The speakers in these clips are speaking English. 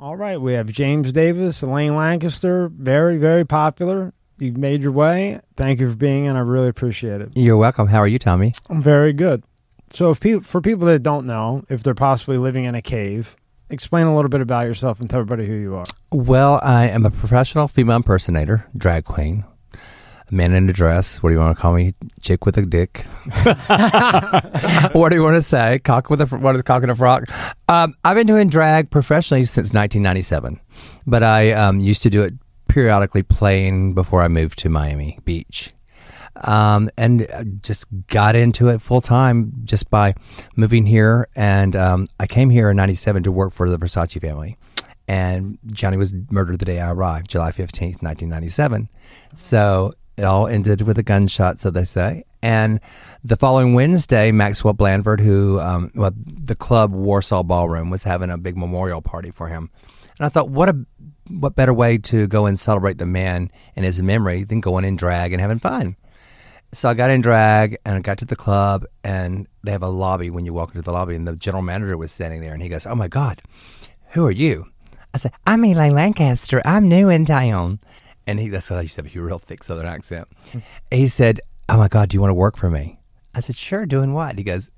All right, we have James Davis, Elaine Lancaster, very, very popular. You've made your way. Thank you for being in. I really appreciate it. You're welcome. How are you, Tommy? I'm very good. So, if pe- for people that don't know, if they're possibly living in a cave, explain a little bit about yourself and tell everybody who you are. Well, I am a professional female impersonator, drag queen, a man in a dress. What do you want to call me? Chick with a dick. what do you want to say? Cock with a fr- what is cock in a frock? Um, I've been doing drag professionally since 1997, but I um, used to do it periodically playing before I moved to Miami Beach. Um, and uh, just got into it full time just by moving here. And um, I came here in '97 to work for the Versace family. And Gianni was murdered the day I arrived, July 15th, 1997. So it all ended with a gunshot, so they say. And the following Wednesday, Maxwell Blandford, who, um, well, the club Warsaw Ballroom was having a big memorial party for him. And I thought, what a what better way to go and celebrate the man and his memory than going in drag and having fun? So I got in drag and I got to the club, and they have a lobby when you walk into the lobby, and the general manager was standing there, and he goes, "Oh my God, who are you?" I said, "I'm Elaine Lancaster. I'm new in town." And he, that's how he said, a real thick Southern accent. Hmm. He said, "Oh my God, do you want to work for me?" I said, "Sure. Doing what?" He goes,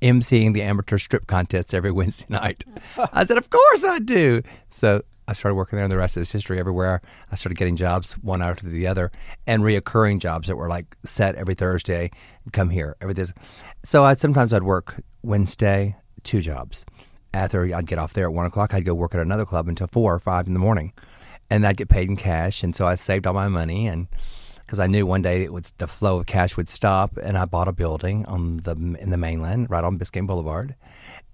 "emceeing the amateur strip contests every Wednesday night." I said, "Of course I do." So I started working there, and the rest is history. Everywhere I started getting jobs one after the other, and reoccurring jobs that were like set every Thursday. Come here, every this. So I sometimes I'd work Wednesday, two jobs. After I'd get off there at one o'clock, I'd go work at another club until four or five in the morning, and I'd get paid in cash. And so I saved all my money, and because I knew one day it would, the flow of cash would stop, and I bought a building on the in the mainland, right on Biscayne Boulevard,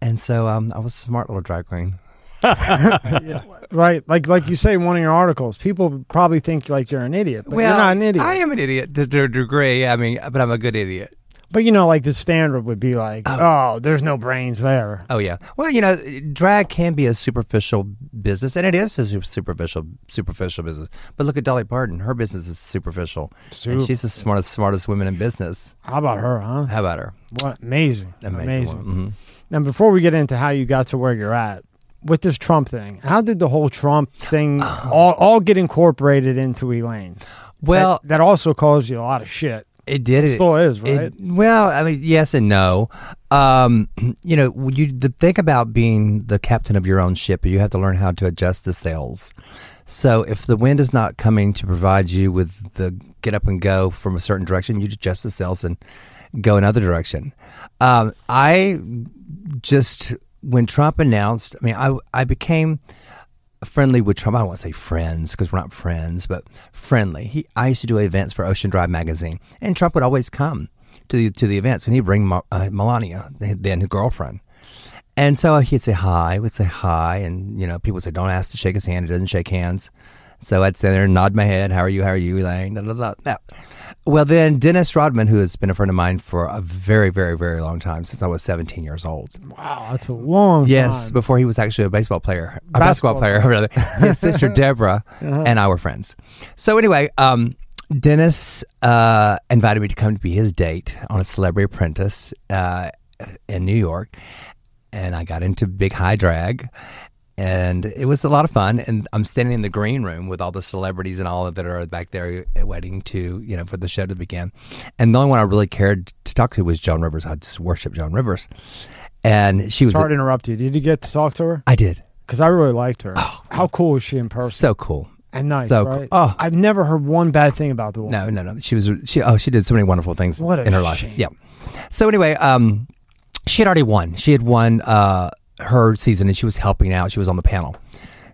and so um, I was a smart little drag queen. Right, like like you say in one of your articles, people probably think like you're an idiot, but you're not an idiot. I am an idiot to, to a degree. I mean, but I'm a good idiot. But you know, like the standard would be like, oh, there's no brains there. Oh yeah. Well, you know, drag can be a superficial business, and it is a su- superficial superficial business. But look at Dolly Parton; her business is superficial. And she's the smartest smartest women in business. How about her, huh? How about her? What amazing, Amazing. woman. Mhm. Now, before we get into how you got to where you're at with this Trump thing, how did the whole Trump thing all, all get incorporated into Elaine? Well, that, that also caused you a lot of shit. It did. It Still is, It- right? well, I mean, yes and no. Um, you know, you the thing about being the captain of your own ship, you have to learn how to adjust the sails. So if the wind is not coming to provide you with the get up and go from a certain direction, you adjust the sails and go another direction. Um, I just when Trump announced, I mean, I I became friendly with Trump. I don't want to say friends because we're not friends, but friendly. He, I used to do events for Ocean Drive magazine, and Trump would always come to the to the events, and he'd bring Ma- uh, Melania, then his girlfriend. And so he'd say hi, would say hi, and you know, people would say, "Don't ask to shake his hand; he doesn't shake hands." So I'd sit there and nod my head. How are you? How are you, Elaine? Da, da, da. Well, then Dennis Rodman, who has been a friend of mine for a very, very, very long time since I was 17 years old. Wow, that's a long Yes, time. before he was actually a baseball player, a Basketball basketball, player, rather. His sister Deborah and I were friends. So anyway, um, Dennis uh, invited me to come to be his date on a Celebrity Apprentice uh, in New York, and I got into big high drag. And it was a lot of fun. And I'm standing in the green room with all the celebrities and all of that are back there waiting to, you know, for the show to begin. And the only one I really cared to talk to was Joan Rivers. I just worship Joan Rivers. And she was Sorry to interrupt you. Did you get to talk to her? I did. Because I really liked her. Oh, How cool is she in person? So cool. and nice, so right? cool. Oh. I've never heard one bad thing about the woman. No, no, no. She was she oh she did so many wonderful things in her life. shame. Yeah. So anyway, um she had already won. She had won uh her season and she was helping out. She was on the panel.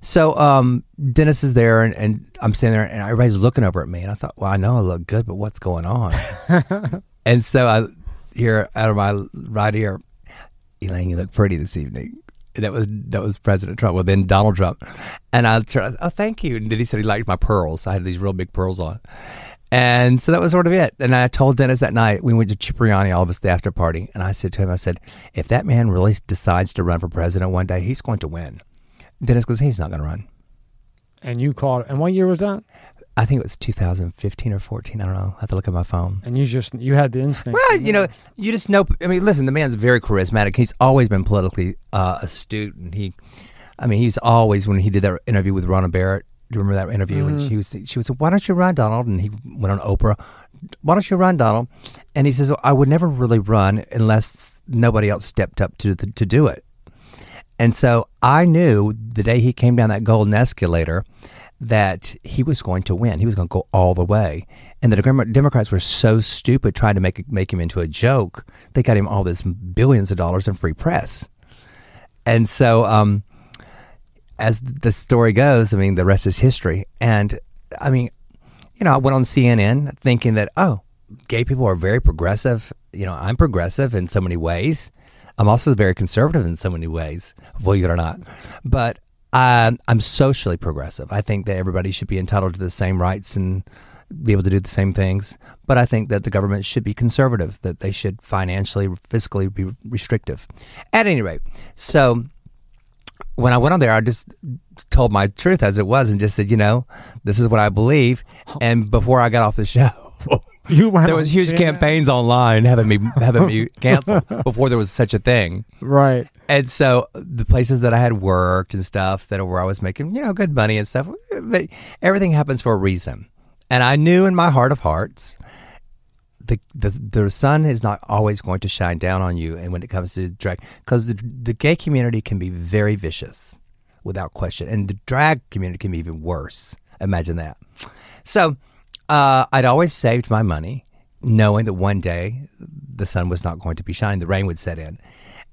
So um Dennis is there and, and I'm standing there and everybody's looking over at me and I thought, well, I know I look good, but what's going on? and so I hear out of my right ear, Elaine, you look pretty this evening. And That was that was President Trump. Well, then Donald Trump, and I tried. Oh, thank you. And then he said he liked my pearls. I had these real big pearls on, and so that was sort of it. And I told Dennis that night we went to Cipriani, all of us, the after party, and I said to him, I said, if that man really decides to run for president one day, he's going to win. Dennis goes, he's not going to run. And you called. And what year was that? I think it was 2015 or 14. I don't know. I have to look at my phone. And you just you had the instinct. Well, you know, you just know. I mean, listen, the man's very charismatic. He's always been politically uh, astute, and he I mean, he's always when he did that interview with Rona Barrett. Do you remember that interview? And she was she was why don't you run, Donald? And he went on Oprah. Why don't you run, Donald? And he says, I would never really run unless nobody else stepped up to to do it. And so I knew the day he came down that golden escalator that he was going to win. He was going to go all the way. And the Democrats were so stupid trying to make make him into a joke. They got him all this billions of dollars in free press. And so, um, as the story goes, I mean, the rest is history. And I mean, you know, I went on CNN thinking that, oh, gay people are very progressive. You know, I'm progressive in so many ways. I'm also very conservative in so many ways, believe it or not. But I'm, I'm socially progressive. I think that everybody should be entitled to the same rights and be able to do the same things. But I think that the government should be conservative, that they should financially, fiscally be restrictive. At any rate, so when I went on there, I just told my truth as it was and just said, you know, this is what I believe. And before I got off the show, there was huge campaigns online having me having me canceled before there was such a thing. Right. And so the places that I had worked and stuff that where I was making, you know, good money and stuff, but everything happens for a reason. And I knew in my heart of hearts the, the the sun is not always going to shine down on you and when it comes to drag because the, the gay community can be very vicious without question. And the drag community can be even worse. Imagine that. So uh, i'd always saved my money knowing that one day the sun was not going to be shining the rain would set in.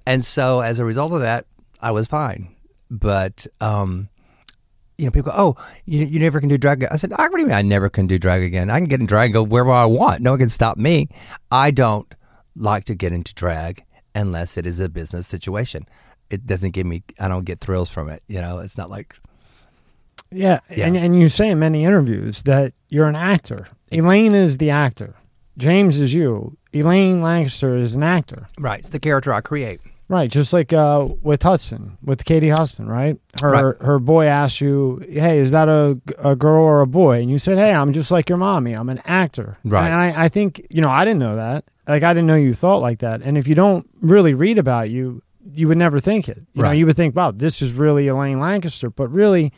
And so as a result of that i was fine. But um, you know, people go, oh, you, you never can do drag. again." I said, I what do you mean I never can do drag again? I can get in drag and go wherever I want. No one can stop me. I don't like to get into drag unless it is a business situation. It doesn't give me, I don't get thrills from it. You know, it's not like, Yeah. Yeah. And, and you say in many interviews that you're an actor. Elaine is the actor. James is you. Elaine Lancaster is an actor. right, it's the character I create. Right, just like uh, with Hudson, with Katie Hudson, right? Her Right. her boy asked you, "Hey, is that a, a girl or a boy?" And you said, "Hey, I'm just like your mommy. I'm an actor." Right. And I, I think you know I didn't know that. Like I didn't know you thought like that. And if you don't really read about you, you would never think it. You know, Right. you would think, "Wow, this is really Elaine Lancaster." But really,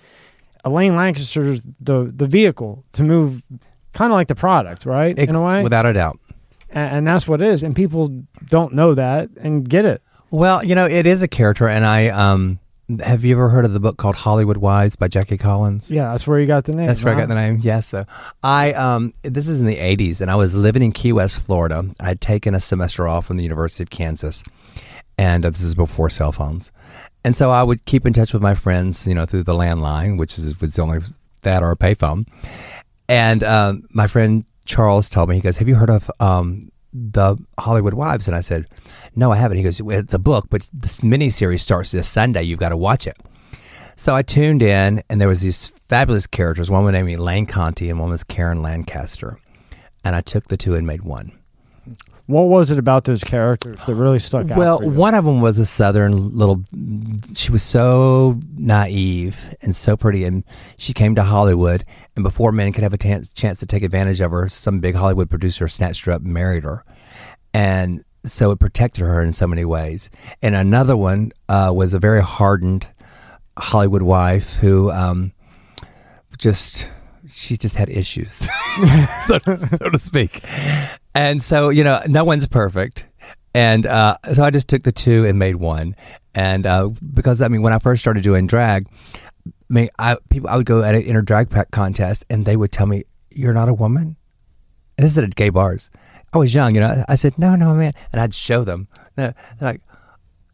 Elaine Lancaster is the the vehicle to move, kind of like the product, right? Ex- In a way, Without a doubt. and, and that's what it is. And people don't know that and get it. Well, you know, it is a character. And I, um, have you ever heard of the book called Hollywood Wives by Jackie Collins? Yeah, that's where you got the name. That's where I got the name. Yes. So I um this is in the 80s and I was living in Key West, Florida. I had taken a semester off from the University of Kansas. And uh, this is before cell phones. And so I would keep in touch with my friends, you know, through the landline, which is, was the only that or a payphone. And um, my friend Charles told me, he goes, Have you heard of um, the Hollywood Wives? And I said, No, I haven't. He goes, It's a book, but this miniseries starts this Sunday. You've got to watch it. So I tuned in, and there was these fabulous characters. One was named Elaine Conti, and one was Karen Lancaster. And I took the two and made one. What was it about those characters that really stuck out? Well, one of them was a southern little. She was so naive and so pretty, and she came to Hollywood. And before men could have a chance, chance to take advantage of her, some big Hollywood producer snatched her up and married her, and so it protected her in so many ways. And another one uh, was a very hardened Hollywood wife who um, just she just had issues, so, so to speak. And so you know, no one's perfect. And uh, so I just took the two and made one. And uh, because I mean, when I first started doing drag, I mean, I people I would go at an inner drag pack contest, and they would tell me, "You're not a woman." And this is at gay bars. I was young, you know. I said, "No, no, man," and I'd show them. They're they're like,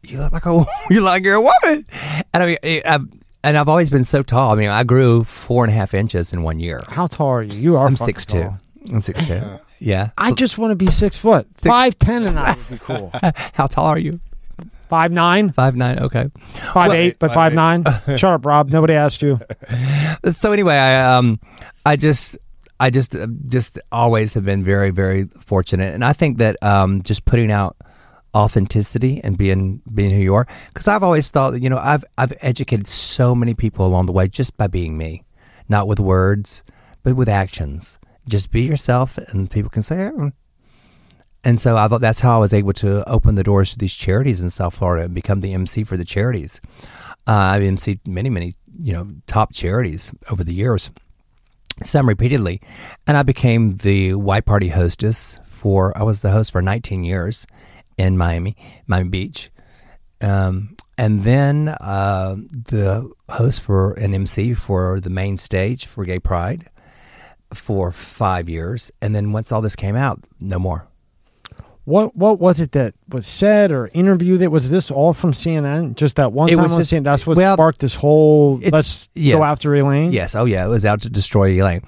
"You look like a, you look like you're a woman." And I mean, eh, I've, and I've always been so tall. I mean, I grew four and a half inches in one year. how tall are you? You are. I'm fucking six two. I'm six two. Yeah. I just want to be six foot, five ten, and I would be cool. How tall are you? Five nine, Five nine. Okay. five Well- eight, but five nine. Shut up, Rob. Nobody asked you. so anyway, I um, I just, I just, uh, just always have been very, very fortunate, and I think that um, just putting out authenticity and being being who you are, because I've always thought that you know I've I've educated so many people along the way just by being me, not with words, but with actions. Just be yourself, and people can say. "Oh." And so I thought that's how I was able to open the doors to these charities in South Florida and become the MC for the charities. Uh, I've emceed many, many, you know, top charities over the years, some repeatedly. And I became the white party hostess for, I was the host for 19 years in Miami, Miami Beach. Um, and then uh, the host for an MC for the main stage for Gay Pride for five years. And then once all this came out, no more. What what was it that was said or interview That was this all from CNN? Just that one It time was on just- CNN. That's what well, sparked this whole. Let's yes. go after Elaine. Yes. Oh, yeah. It was out to destroy Elaine.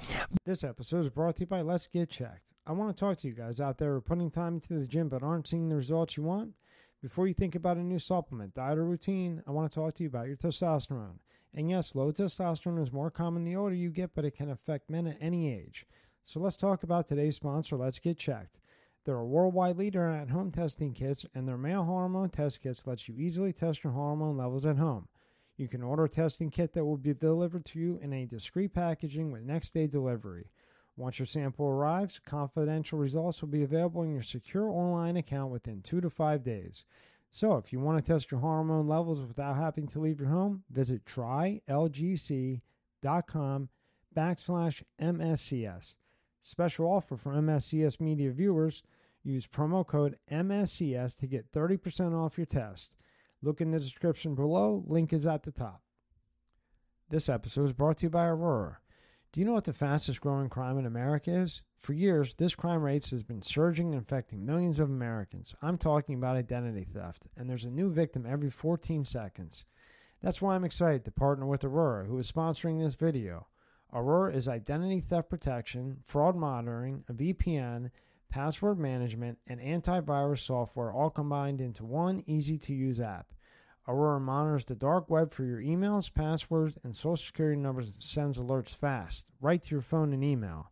This episode is brought to you by Let's Get Checked. I want to talk to you guys out there who are putting time into the gym but aren't seeing the results you want. Before you think about a new supplement, diet, or routine, I want to talk to you about your testosterone. And yes, low testosterone is more common the older you get, but it can affect men at any age. So let's talk about today's sponsor, Let's Get Checked. They're a worldwide leader in at-home testing kits, and their male hormone test kits lets you easily test your hormone levels at home. You can order a testing kit that will be delivered to you in a discreet packaging with next day delivery. Once your sample arrives, confidential results will be available in your secure online account within two to five days. So, if you want to test your hormone levels without having to leave your home, visit trylgc.com backslash MSCS. Special offer for MSCS media viewers. Use promo code MSCS to get 30% off your test. Look in the description below. Link is at the top. This episode is brought to you by Aura. Do you know what the fastest growing crime in America is? For years, this crime rate has been surging and affecting millions of Americans. I'm talking about identity theft, and there's a new victim every 14 seconds. That's why I'm excited to partner with Aura, who is sponsoring this video. Aura is identity theft protection, fraud monitoring, a VPN, password management, and antivirus software all combined into one easy to use app. Aura monitors the dark web for your emails, passwords, and social security numbers and sends alerts fast, right to your phone and email.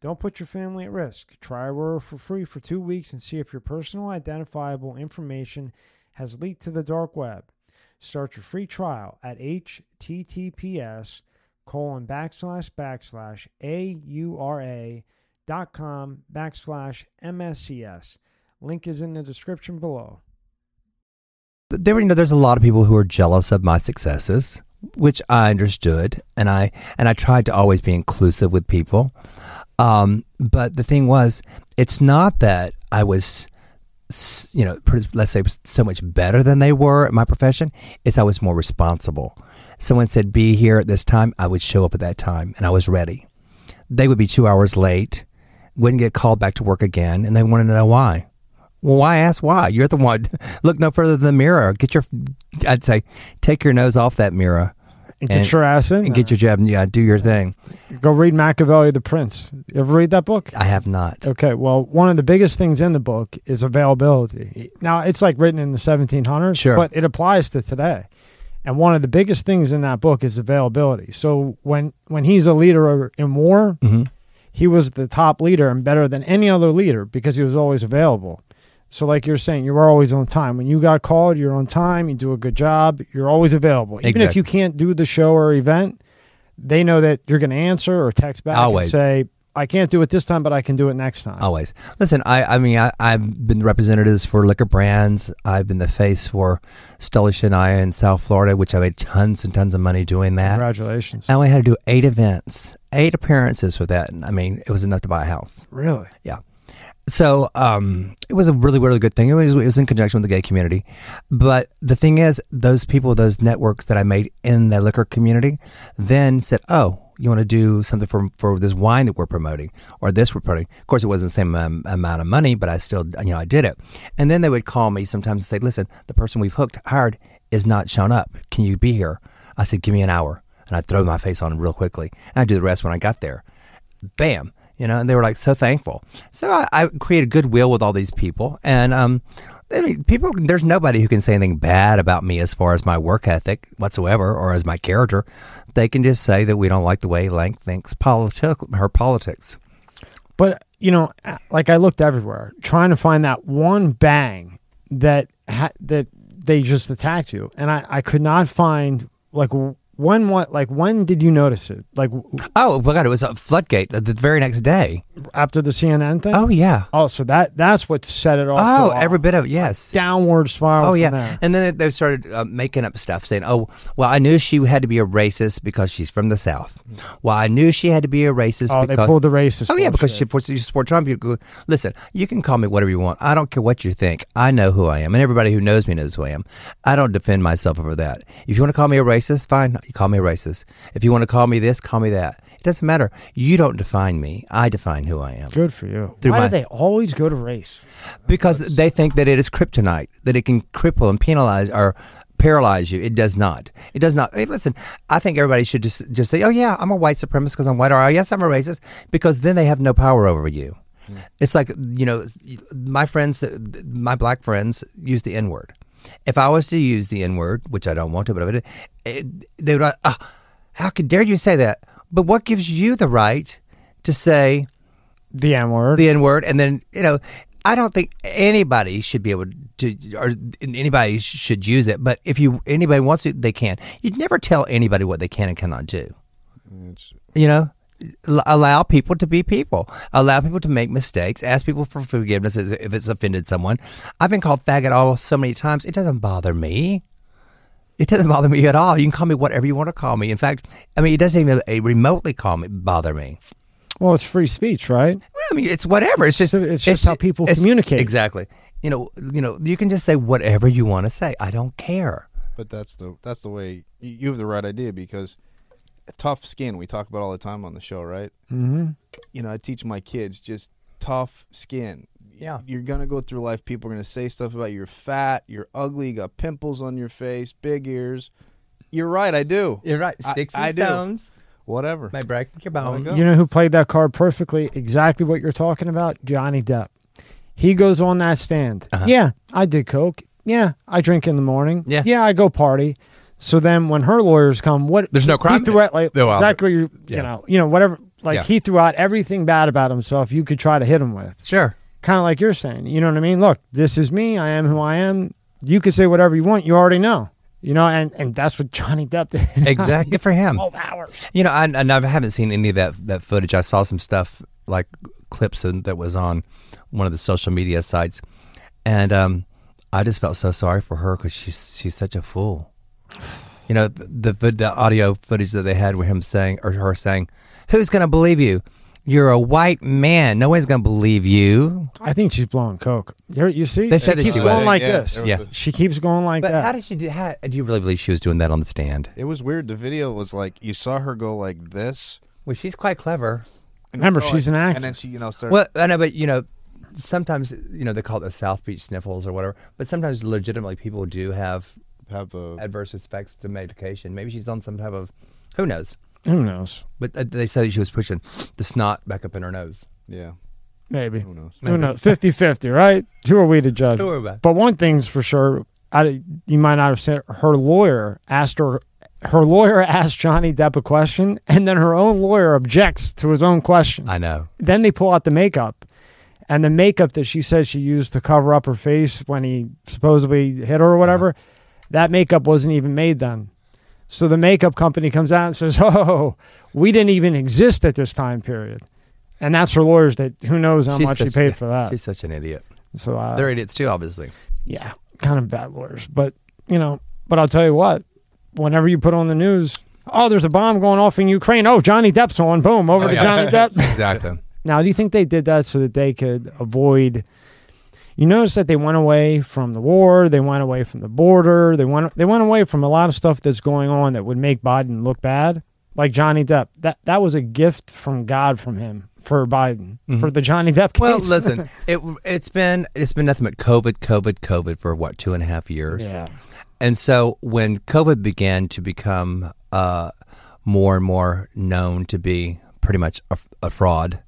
Don't put your family at risk. Try Aura for free for two weeks and see if your personal identifiable information has leaked to the dark web. Start your free trial at https colon backslash backslash a-u-r-a dot com backslash mscs. Link is in the description below. There, you know, there's a lot of people who are jealous of my successes, which I understood, and I and I tried to always be inclusive with people. Um, but the thing was, it's not that I was, you know, let's say so much better than they were at my profession. It's I was more responsible. Someone said, "Be here at this time." I would show up at that time, and I was ready. They would be two hours late, wouldn't get called back to work again, and they wanted to know why. Well, why ask why? You're the one. Look no further than the mirror. Get your, I'd say, take your nose off that mirror And get your ass in. and get your jab and yeah, do your thing. Go read Machiavelli the Prince. You ever read that book? I have not. Okay, well, one of the biggest things in the book is availability. Now, it's like written in the 1700s, Sure. but it applies to today. And one of the biggest things in that book is availability. So when when he's a leader in war, hmm he was the top leader and better than any other leader because he was always available. So, like you're saying, you were always on time. When you got called, you're on time. You do a good job. You're always available. Even if you can't do the show or event, they know that you're going to answer or text back Always. And say, "I can't do it this time, but I can do it next time." Always. Listen, I, I mean, I, I've been representatives for liquor brands. I've been the face for Stolichnaya in South Florida, which I made tons and tons of money doing that. Congratulations! I only had to do eight events, eight appearances for that. And I mean, it was enough to buy a house. Really? So um, it was a really, really good thing. It was, it was in conjunction with the gay community. But the thing is, those people, those networks that I made in the liquor community then said, oh, you want to do something for, for this wine that we're promoting or this we're promoting. Of course, it wasn't the same um, amount of money, but I still, you know, I did it. And then they would call me sometimes and say, listen, the person we've hooked, hired is not shown up. Can you be here? I said, give me an hour. And I'd throw my face on real quickly. And I'd do the rest when I got there bam you know and they were like so thankful. So i, I created goodwill with all these people and um I mean, people there's nobody who can say anything bad about me as far as my work ethic whatsoever or as my character. They can just say that we don't like the way Lank thinks politi- her politics. But you know, like I looked everywhere trying to find that one bang that ha- that they just attacked you, and I I could not find like when what like when did you notice it? Like oh my god it was a floodgate the, the very next day after the CNN thing. Oh yeah. Oh, so that that's what set it off. Oh, every bit of yes. downward spiral. Oh yeah, there. and then they started uh, making up stuff, saying, "Oh, well, I knew she had to be a racist because she's from the South. Well, I knew she had to be a racist Oh, they pulled the racist. oh yeah, because she supports you support Trump. You go, listen, you can call me whatever you want. I don't care what you think. I know who I am, and everybody who knows me knows who I am. I don't defend myself over that. If you want to call me a racist, fine, you call me a racist. If you want to call me this, call me that. It doesn't matter. You don't define me. I define who I am. good for you. Through Why my- do they always go to race? because they think that it is kryptonite, that it can cripple and penalize or paralyze you. It does not. It does not. Hey, listen, I think everybody should just just say, "Oh yeah, I'm a white supremacist because I'm white," or "Oh, "Yes, I'm a racist," because then they have no power over you. Hmm. It's like you know, my friends, my black friends use the N word. If I was to use the N word, which I don't want to, but if I did, it, they would. Uh, how could dare you say that? But what gives you the right to say? The N word. the N word, and then you know, I don't think anybody should be able to, or anybody should use it. But if you anybody wants to, they can. You'd never tell anybody what they can and cannot do. It's, You know, L- allow people to be people. Allow people to make mistakes. Ask people for forgiveness if if it's offended someone. I've been called faggot all so many times. It doesn't bother me. It doesn't bother me at all. You can call me whatever you want to call me. In fact, I mean, it doesn't even uh, remotely call me bother me. well, it's free speech, right? Well, I mean, it's whatever. It's just So it's just how people communicate. Exactly. You know, you know, you can just say whatever you want to say. I don't care. but that's the that's the way you, you have the right idea because tough skin we talk about all the time on the show, right? Mm-hmm. You know, I teach my kids just tough skin. Yeah. You're gonna go through life. People are gonna say stuff about you. you're fat, you're ugly, you got pimples on your face, big ears. You're right, I do. You're right. Sticks I and do. stones Whatever. may break your bone. You know who played that card perfectly? Exactly what you're talking about? Johnny Depp. He goes on that stand. Uh-huh. Yeah, I did coke. Yeah, I drink in the morning. Yeah. yeah, I go party. So then when her lawyers come, what? There's no crime He threw out like No, well, exactly. You, yeah. you know, you know, whatever. Like Yeah. he threw out everything bad about himself. You could try to hit him with. Sure. Kind of like you're saying. You know what I mean? Look, this is me. I am who I am. You could say whatever you want. You already know. You know, and and that's what Johnny Depp did. Exactly. Good for him. Hours. You know, I, and I haven't seen any of that that footage. I saw some stuff like clips and, that was on one of the social media sites, and um, I just felt so sorry for her because she's she's such a fool. You know, the, the the audio footage that they had with him saying or her saying, "Who's going to believe you? You're a white man. No one's going to believe you." I think she's blowing coke. You you see, They said she that keeps she going like Yeah, this. Yeah. a- She keeps going like But that. how did she do? How, do you really believe she was doing that on the stand? it was weird. The video was like you saw her go like this. Well, she's quite clever. and Remember, it's all she's like- an actress. And then she, you know, started. Well, I know, but you know, sometimes you know they call it the South Beach sniffles or whatever. But sometimes, legitimately, people do have have the adverse effects to medication. Maybe she's on some type of, who knows? Who knows? But uh, they said she was pushing the snot back up in her nose. yeah. Maybe. Who knows? Who knows? 50 50, right? Who are we to judge? Who are we? But one thing's for sure, I, you might not have said her lawyer asked her. Her lawyer asked Johnny Depp a question, and then her own lawyer objects to his own question. I know. then they pull out the makeup, and the makeup that she says she used to cover up her face when he supposedly hit her or whatever, that makeup wasn't even made then. So the makeup company comes out and says, "Oh, we didn't even exist at this time period," and that's for lawyers. That who knows how She's much she such- paid for that. She's such an idiot. So uh, They're idiots too, obviously. yeah, kind of bad lawyers. But you know, but I'll tell you what, whenever you put on the news, oh, there's a bomb going off in Ukraine. Oh, Johnny Depp's on. Boom, over Oh, to yeah. Johnny Depp. exactly. Now, do you think they did that so that they could avoid? You notice that they went away from the war, they went away from the border, they went they went away from a lot of stuff that's going on that would make Biden look bad, like Johnny Depp. That that was a gift from God from him for Biden for the Johnny Depp case. Well, listen, it it's been it's been nothing but COVID, COVID, COVID for what two and a half years. yeah, And so when COVID began to become uh, more and more known to be pretty much a, a fraud,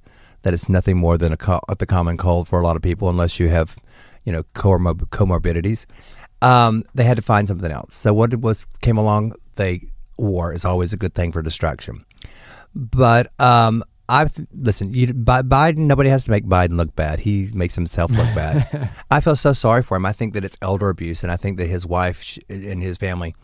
that it's nothing more than a co- the common cold for a lot of people, unless you have, you know, comorb- comorbidities. Um, they had to find something else. So what was came along, they war is always a good thing for distraction. But um, I've listen. You, Bi- Biden. Nobody has to make Biden look bad. He makes himself look bad. I feel so sorry for him. I think that it's elder abuse, and I think that his wife sh- and his family,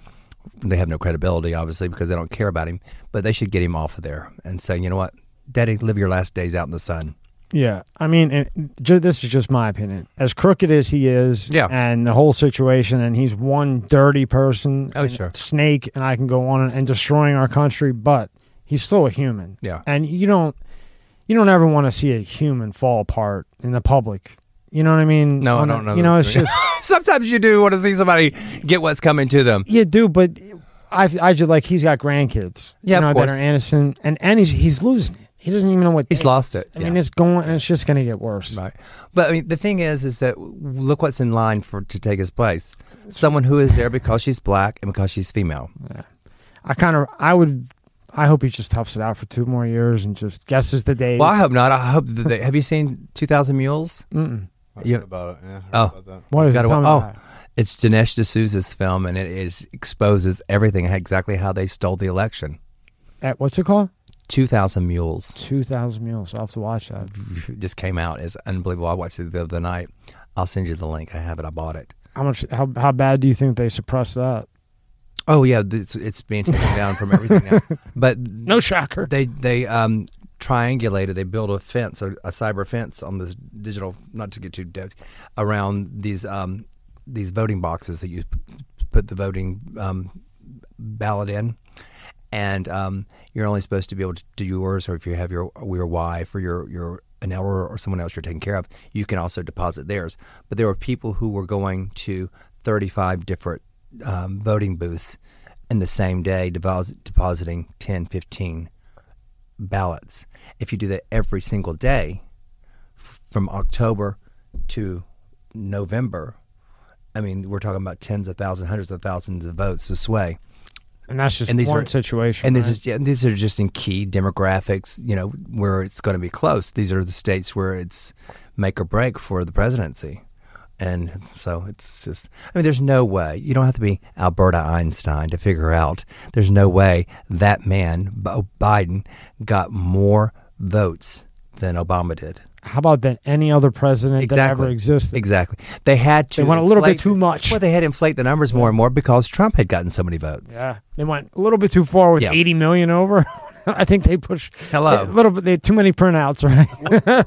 they have no credibility, obviously, because they don't care about him. But they should get him off of there and say, you know what, Daddy, live your last days out in the sun. Yeah, I mean, and ju- this is just my opinion. As crooked as he is, Yeah. and the whole situation, and he's one dirty person, Oh, and sure. snake, and I can go on and, and destroying our country, but he's still a human. Yeah. and you don't, you don't ever want to see a human fall apart in the public. You know what I mean? No, I On a- don't know You know, that. it's just Sometimes you do want to see somebody get what's coming to them. yeah, dude. But I, I just like he's got grandkids. Yeah, you of know, that course. are innocent, and and he's he's losing it. He doesn't even know what He's lost is. it, I mean, yeah. it's going, and it's just going to get worse. Right. But I mean, the thing is, is that look what's in line for to take his place. Someone who is there because she's black and because she's female. I kind of, I would, I hope he just toughs it out for two more years and just guesses the days. Well, I hope not. I hope that they, have you seen Two Thousand Mules? Mm-mm. I Yeah. heard about it. Yeah, I heard Oh. about that. What is it? Gotta Tell wa- me oh. about. It's Dinesh D'Souza's film, and it is exposes everything exactly how they stole the election. At, what's it called? Two Thousand Mules Two thousand mules. I'll have to watch that. just came out. It's unbelievable. I watched it the other night. I'll send you the link. I have it. I bought it. How much? How how bad do you think they suppressed that? Oh yeah, it's, it's being taken down from everything now. But No shocker. they they um triangulated. They built a fence, a, a cyber fence on the digital. Not to get too deep, around these um these voting boxes that you put the voting um ballot in, and um you're only supposed to be able to do yours, or if you have your your wife or your your an elder or someone else you're taking care of, you can also deposit theirs. But there were people who were going to 35 different um, voting booths in the same day, deposit, depositing 10, 15 ballots. If you do that every single day f- from October to November, I mean, we're talking about tens of thousands, hundreds of thousands of votes to sway. And that's just And these one are- situation. And this is yeah, these are just in key demographics, you know, where it's going to be close. These are the states where it's make or break for the presidency. And so it's just, I mean, there's no way. You don't have to be Alberta Einstein to figure out there's no way that man, Biden, got more votes than Obama did. How about than any other president that ever Exactly. existed? Exactly. They had to. They went a little bit too much. Well, they had to inflate the numbers more and more because Trump had gotten so many votes. Yeah, they went a little bit too far with Yeah. 80 million over. I think they pushed Hello. a little bit. They had too many printouts, right?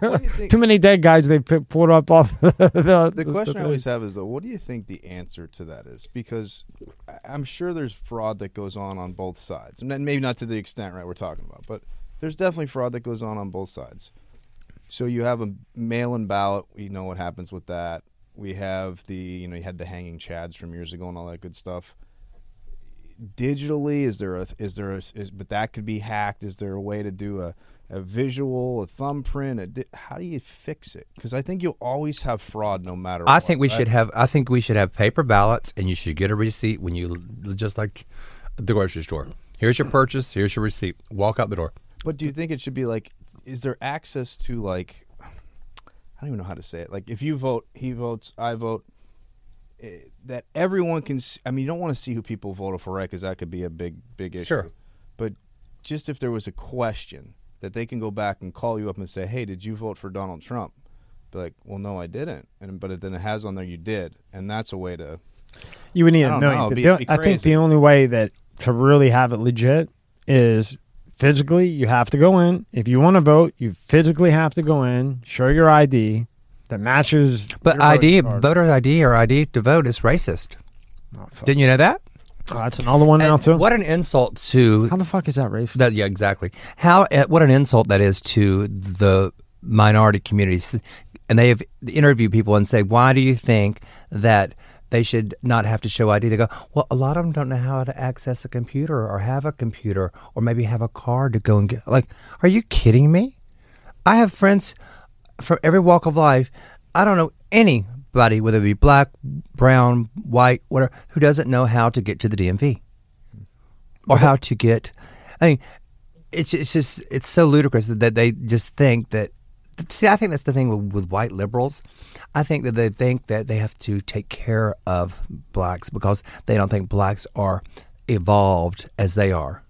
What do you think? too many dead guys they pu- pulled up off the. The, The question I always have is though, what do you think the answer to that is? Because I- I'm sure there's fraud that goes on on both sides, and maybe not to the extent right we're talking about, but there's definitely fraud that goes on on both sides. So you have a mail-in ballot. We know what happens with that. We have the you know you had the hanging chads from years ago and all that good stuff. Digitally, is there a is there a is, but that could be hacked? Is there a way to do a a visual, a thumbprint? A di- how do you fix it? Because I think you'll always have fraud no matter. I what, think we right? should have. I think we should have paper ballots, and you should get a receipt when you just like the grocery store. Here's your purchase. Here's your receipt. Walk out the door. But do you think it should be like? Is there access to like? I don't even know how to say it. Like, if you vote, he votes, I vote. eh, That everyone can. I mean, you don't want to see who people voted for, right? Because that could be a big, big issue. Sure. But just if there was a question that they can go back and call you up and say, "Hey, did you vote for Donald Trump?" Be like, "Well, no, I didn't." And but then it has on there you did, and that's a way to. You would need a million. know, be I think the only way that to really have it legit is physically. You have to go in. If you want to vote, you physically have to go in, show your ID that matches. But ID, voter ID or ID to vote is racist. Oh. Didn't you know that? Oh, that's another one now too. What an insult to How the fuck is that racist? that. Yeah, exactly. How uh, what an insult that is to the minority communities. And they have interviewed people and say, "Why do you think that?" They should not have to show ID. They go, well, a lot of them don't know how to access a computer or have a computer or maybe have a card to go and get. Like, are you kidding me? I have friends from every walk of life. I don't know anybody, whether it be black, brown, white, whatever, who doesn't know how to get to the DMV or how to get. I mean, it's it's just it's so ludicrous that they just think that. See, I think that's the thing with, with white liberals. I think that they think that they have to take care of blacks because they don't think blacks are evolved as they are.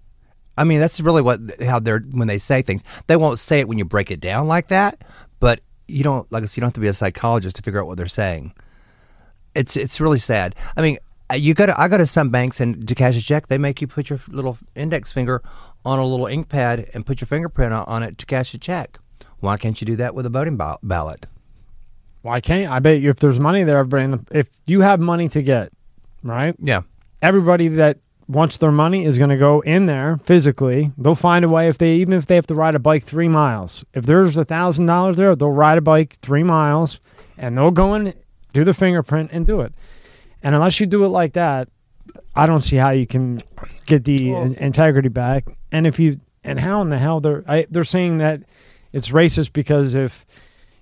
I mean, that's really what how they're when they say things. They won't say it when you break it down like that, but you don't like I said, you don't have to be a psychologist to figure out what they're saying. It's it's really sad. I mean, uh, you go to I go to some banks and to cash a check, they make you put your little index finger on a little ink pad and put your fingerprint on, on it to cash a check. Why can't you do that with a voting ballot? Why can't I bet you if there's money there, everybody in the, if you have money to get, right? Yeah. Everybody that wants their money is going to go in there physically. They'll find a way if they even if they have to ride a bike three miles. If there's a thousand dollars there, they'll ride a bike three miles, and they'll go in, do the fingerprint, and do it. And unless you do it like that, I don't see how you can get the Well- integrity back. And if you and how in the hell they're I, they're saying that it's racist because if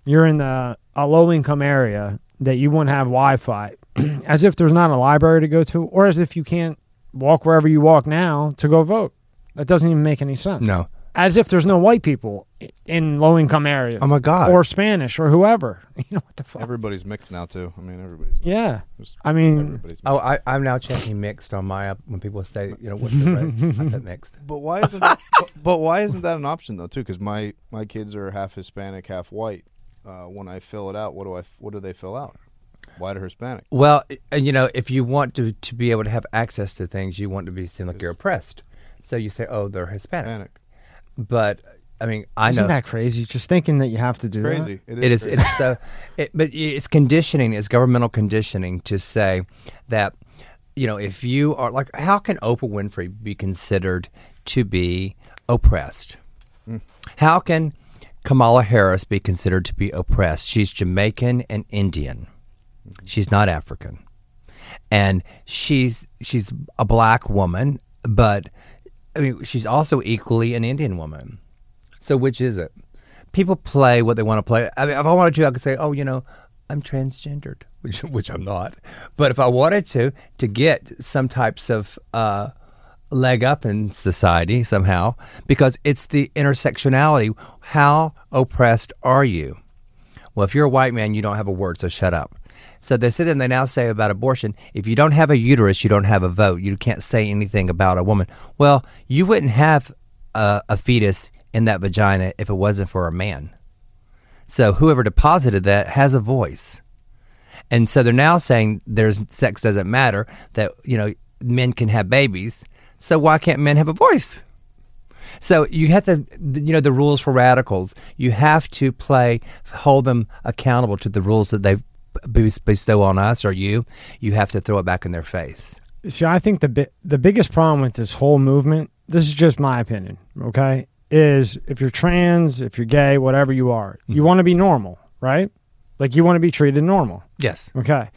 you're in the, a low income area that you wouldn't have Wi-Fi, as if there's not a library to go to, or as if you can't walk wherever you walk now to go vote. That doesn't even make any sense. No. As if there's no white people in low income areas. Oh my God. Or Spanish or whoever. You know what the fuck? Everybody's mixed now too. I mean, everybody's. yeah. Just I mean, everybody's oh, mixed. Oh, I, I'm now checking mixed on my app when people say, you know, what's the race? I put mixed. But why isn't that? but, but why isn't that an option though? Too, because my my kids are half Hispanic, half white. Uh, when I fill it out, what do I? What do they fill out? White or Hispanic? Well, uh, you know, if you want to, to be able to have access to things, you want to be seem like you're oppressed. So you say, oh, they're Hispanic. Hispanic. But I mean, I isn't know that crazy? Just thinking that you have to do that. Crazy. it is. crazy. It's so, it, but it's conditioning. It's governmental conditioning to say that you know if you are like, how can Oprah Winfrey be considered to be oppressed? How can Kamala Harris be considered to be oppressed? She's Jamaican and Indian. She's not African, and she's she's a black woman, but I mean she's also equally an Indian woman. So which is it? People play what they want to play. I mean, if I wanted to, I could say, "Oh, you know, I'm transgendered," which which I'm not. But if I wanted to, to get some types of uh, leg up in society somehow, because it's the intersectionality. How oppressed are you? Well, if you're a white man, you don't have a word, so shut up. So they sit and they now say about abortion if you don't have a uterus, you don't have a vote. You can't say anything about a woman. Well, you wouldn't have a, a fetus in that vagina if it wasn't for a man. So whoever deposited that has a voice. And so they're now saying there's sex doesn't matter, that, you know, men can have babies. So why can't men have a voice? So you have to, you know, the rules for radicals. You have to play, hold them accountable to the rules that they bestow on us or you. You have to throw it back in their face. See, I think the bi- the biggest problem with this whole movement, this is just my opinion, okay, is if you're trans, if you're gay, whatever you are, you mm-hmm. want to be normal, right? Like you want to be treated normal, Yes. okay?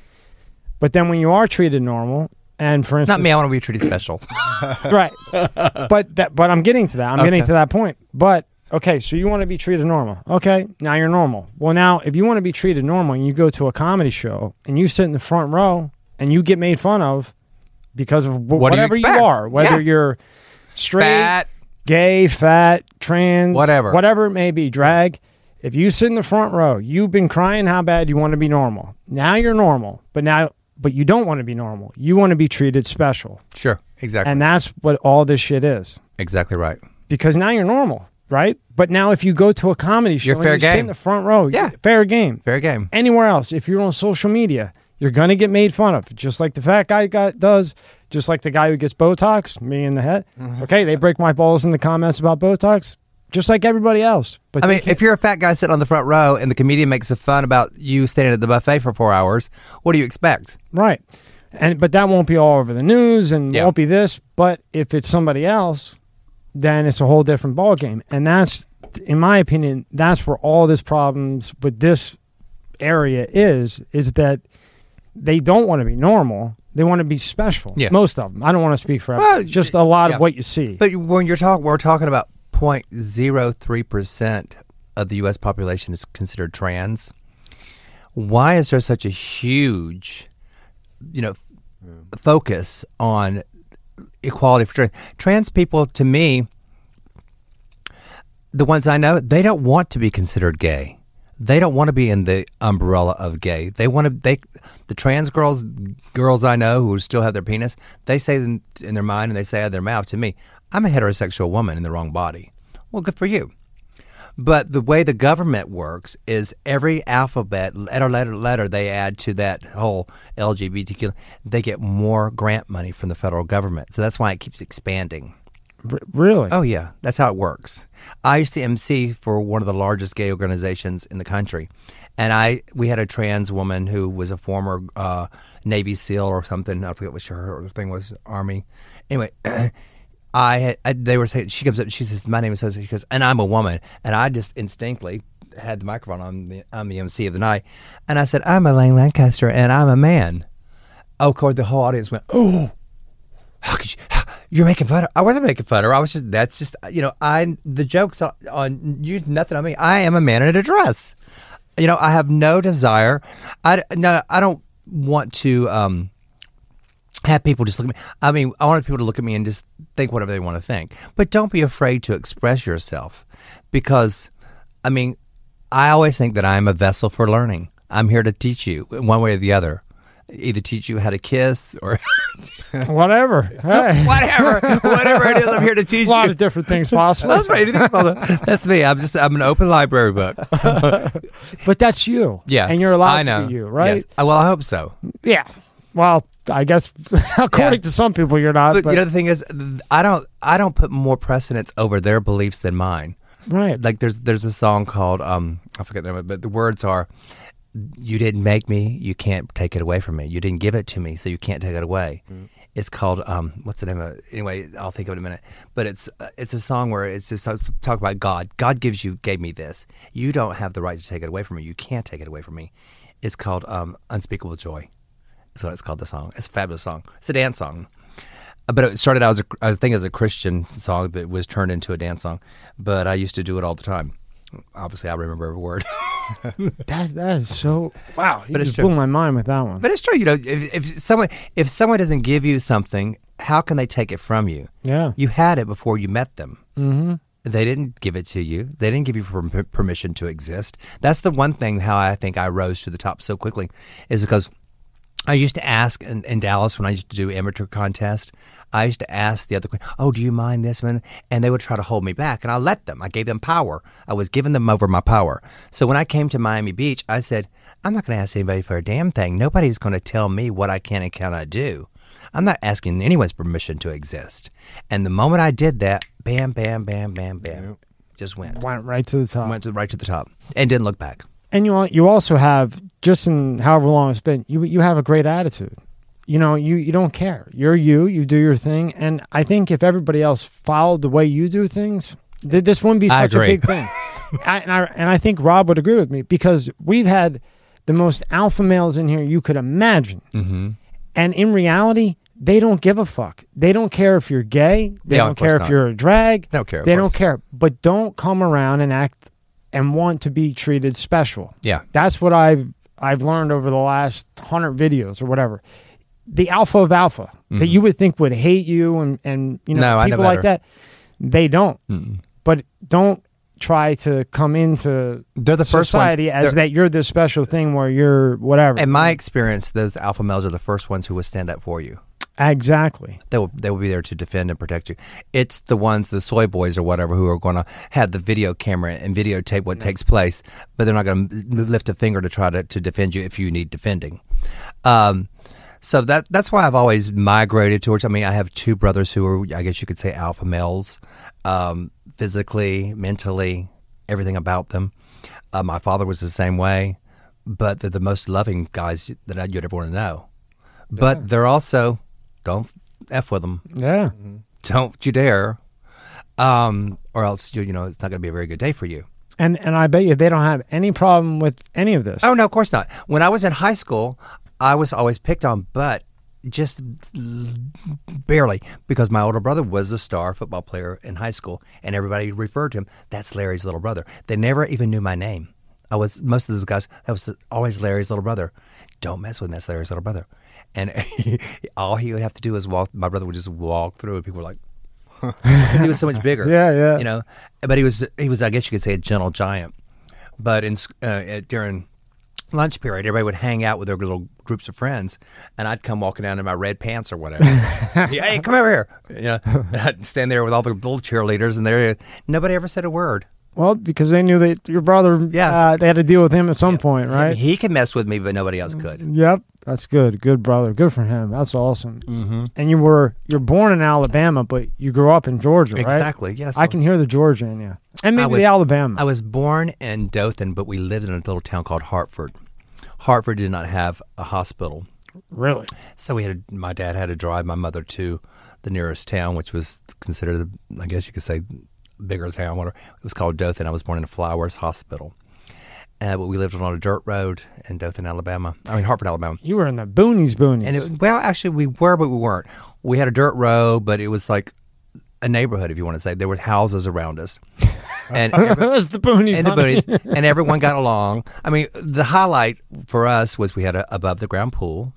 But then when you are treated normal, and for instance, Not me. I want to be treated special. right? But that, but I'm getting to that. I'm getting to that point. But okay, so you want to be treated normal. Okay, now you're normal. Well, now if you want to be treated normal and you go to a comedy show and you sit in the front row and you get made fun of because of wh- What do you whatever you, are, whether Yeah. you're straight, Fat. gay, fat, trans, Whatever. whatever it may be, drag. If you sit in the front row, you've been crying how bad you want to be normal. Now you're normal, but now, but you don't want to be normal. You want to be treated special, Sure. Exactly. and that's what all this shit is. exactly right. Because now you're normal, right? But now if you go to a comedy show, You're and fair you sit in the front row, Yeah. fair game. Fair game. Anywhere else, if you're on social media, you're gonna get made fun of, just like the fat guy got does, just like the guy who gets Botox, me in the head. Mm-hmm. Okay, they break my balls in the comments about Botox, just like everybody else. But I mean, if you're a fat guy sitting on the front row and the comedian makes a fun about you standing at the buffet for four hours, what do you expect? right, and but that won't be all over the news and Yeah. won't be this. But if it's somebody else, then it's a whole different ball game, and that's, in my opinion, that's where all this problems with this area is is that they don't want to be normal. They want to be special. Yeah. Most of them. I don't want to speak for Well. Just a lot yeah. of what you see. But when you're talking, we're talking about 0.03 percent of the U.S. population is considered trans. Why is there such a huge, you know, f- focus on equality for trans? Trans people, to me, the ones I know, they don't want to be considered gay. They don't want to be in the umbrella of gay. They want to. They, the trans girls, girls I know who still have their penis, they say in, in their mind and they say out of their mouth to me, "I'm a heterosexual woman in the wrong body." Well, good for you. But the way the government works is every alphabet letter, letter, letter they add to that whole LGBTQ, they get more grant money from the federal government. So that's why it keeps expanding. R- really? Oh yeah, that's how it works. I used to MC for one of the largest gay organizations in the country, and I we had a trans woman who was a former uh, Navy SEAL or something. I forget what her, her thing was, Army. Anyway. I, had, I they were saying she comes up she says my name is Susie she goes and I'm a woman. And I just instinctively had the microphone on the on the MC of the night. And I said I'm Elaine Lancaster and I'm a man. Of course the whole audience went oh how could you you're making fun of I wasn't making fun of her. I was just that's just you know I the jokes on, on you nothing on me. I am a man in a dress. You know I have no desire. I no I don't want to um have people just look at me. I mean, I want people to look at me and just think whatever they want to think. But don't be afraid to express yourself because, I mean, I always think that I'm a vessel for learning. I'm here to teach you in one way or the other. Either teach you how to kiss or Whatever. Hey. whatever, whatever it is. I'm here to teach you. a lot you. of different things possible. That's right. That's me. I'm just I'm an open library book. But that's you. Yeah, And you're allowed I know. to be you, right? Yes. Uh, Well, I hope so. Yeah. Well, I guess according Yeah. to some people you're not. But, But, you know, the thing is, I don't I don't put more precedence over their beliefs than mine. right. like there's there's a song called um I forget the name, of it, but the words are you didn't make me, you can't take it away from me. You didn't give it to me, so you can't take it away. It's called um what's the name of it? Anyway, I'll think of it in a minute. But it's uh, it's a song where it's just talk about God. God gives you gave me this. You don't have the right to take it away from me. You can't take it away from me. It's called um Unspeakable Joy. That's what it's called. The song. It's a fabulous song. It's a dance song. Uh, But it started out as a, I think as a Christian song that was turned into a dance song. But I used to do it all the time. Obviously, I remember every word. that that is so wow. You But it's just true. blew my mind with that one. but it's true, you know. If, if someone if someone doesn't give you something, how can they take it from you? yeah. You had it before you met them. Mm-hmm. They didn't give it to you. They didn't give you per- permission to exist. That's the one thing how I think I rose to the top so quickly is because I used to ask in, in Dallas when I used to do amateur contest. I used to ask the other, "Oh, do you mind this one?" And they would try to hold me back, and I let them. I gave them power. I was giving them over my power. So when I came to Miami Beach, I said, "I'm not going to ask anybody for a damn thing. Nobody's going to tell me what I can and cannot do. I'm not asking anyone's permission to exist." And the moment I did that, bam, bam, bam, bam, bam, just went Went right to the top. went to right to the top and didn't look back. And you you also have just in however long it's been, you you have a great attitude. You know, you you don't care. You're you. You do your thing. And I think if everybody else followed the way you do things, th- this wouldn't be such a big thing. I, and I and I think Rob would agree with me because we've had the most alpha males in here you could imagine, Mm-hmm. and in reality. They don't give a fuck. They don't care if you're gay. They Yeah, don't care if not. you're a drag. They don't care, They don't care. But don't come around and act and want to be treated special. Yeah. That's what I've I've learned over the last hundred videos or whatever. The alpha of alpha that you would think would hate you and and you know Mm-hmm. No, people like that, they don't. Mm-mm. But don't try to come into They're the first ones- society as they're- that you're this special thing where you're whatever. In my experience, those alpha males are the first ones who will stand up for you. Exactly. They will they will be there to defend and protect you. It's the ones, the soy boys or whatever, who are going to have the video camera and videotape what takes place, but they're not going to lift a finger to try to, to defend you if you need defending. Um, so that that's why I've always migrated towards. I mean, I have two brothers who are, I guess you could say, alpha males, um, physically, mentally, everything about them. Uh, my father was the same way, but they're the most loving guys that you'd ever want to know. But they're also don't f with them. Yeah. Don't you dare, um, or else you you know it's not going to be a very good day for you. And and I bet you they don't have any problem with any of this. Oh no, of course not. When I was in high school, I was always picked on, but just barely because my older brother was a star football player in high school, and everybody referred to him. That's Larry's little brother. They never even knew my name. I was most of those guys. That was always Larry's little brother. Don't mess with him. That's Larry's little brother. And all he would have to do is walk. My brother would just walk through, and people were like, he was so much bigger. Yeah, yeah. You know, but he was he was I guess you could say a gentle giant. But in uh, at- during lunch period, everybody would hang out with their little groups of friends, and I'd come walking down in my red pants or whatever. Yeah, hey, come over here. You know, I'd stand there with all the little cheerleaders, and there nobody ever said a word. Well, because they knew that your brother, Yeah. uh, they had to deal with him at some point, I mean, right? he could mess with me, but nobody else could. Yep, that's good. Good brother. Good for him. That's awesome. Mm-hmm. And you were you're born in Alabama, but you grew up in Georgia, right? Exactly. Yes. I can hear the Georgia in you, and maybe was- the Alabama. I was born in Dothan, but we lived in a little town called Hartford. Hartford did not have a hospital, really? so we had my dad had to drive my mother to the nearest town, which was considered, I guess you could say, bigger town. Whatever. It was called Dothan. I was born in a Flowers Hospital, uh, but we lived on a dirt road in Dothan, Alabama. I mean Hartford, Alabama. You were in the boonies, boonies. And it, well, actually, we were, but we weren't. We had a dirt road, but it was like a neighborhood, if you want to say. There were houses around us, and every- the boonies. and the boonies, and everyone got along. I mean, the highlight for us was we had a above the ground pool.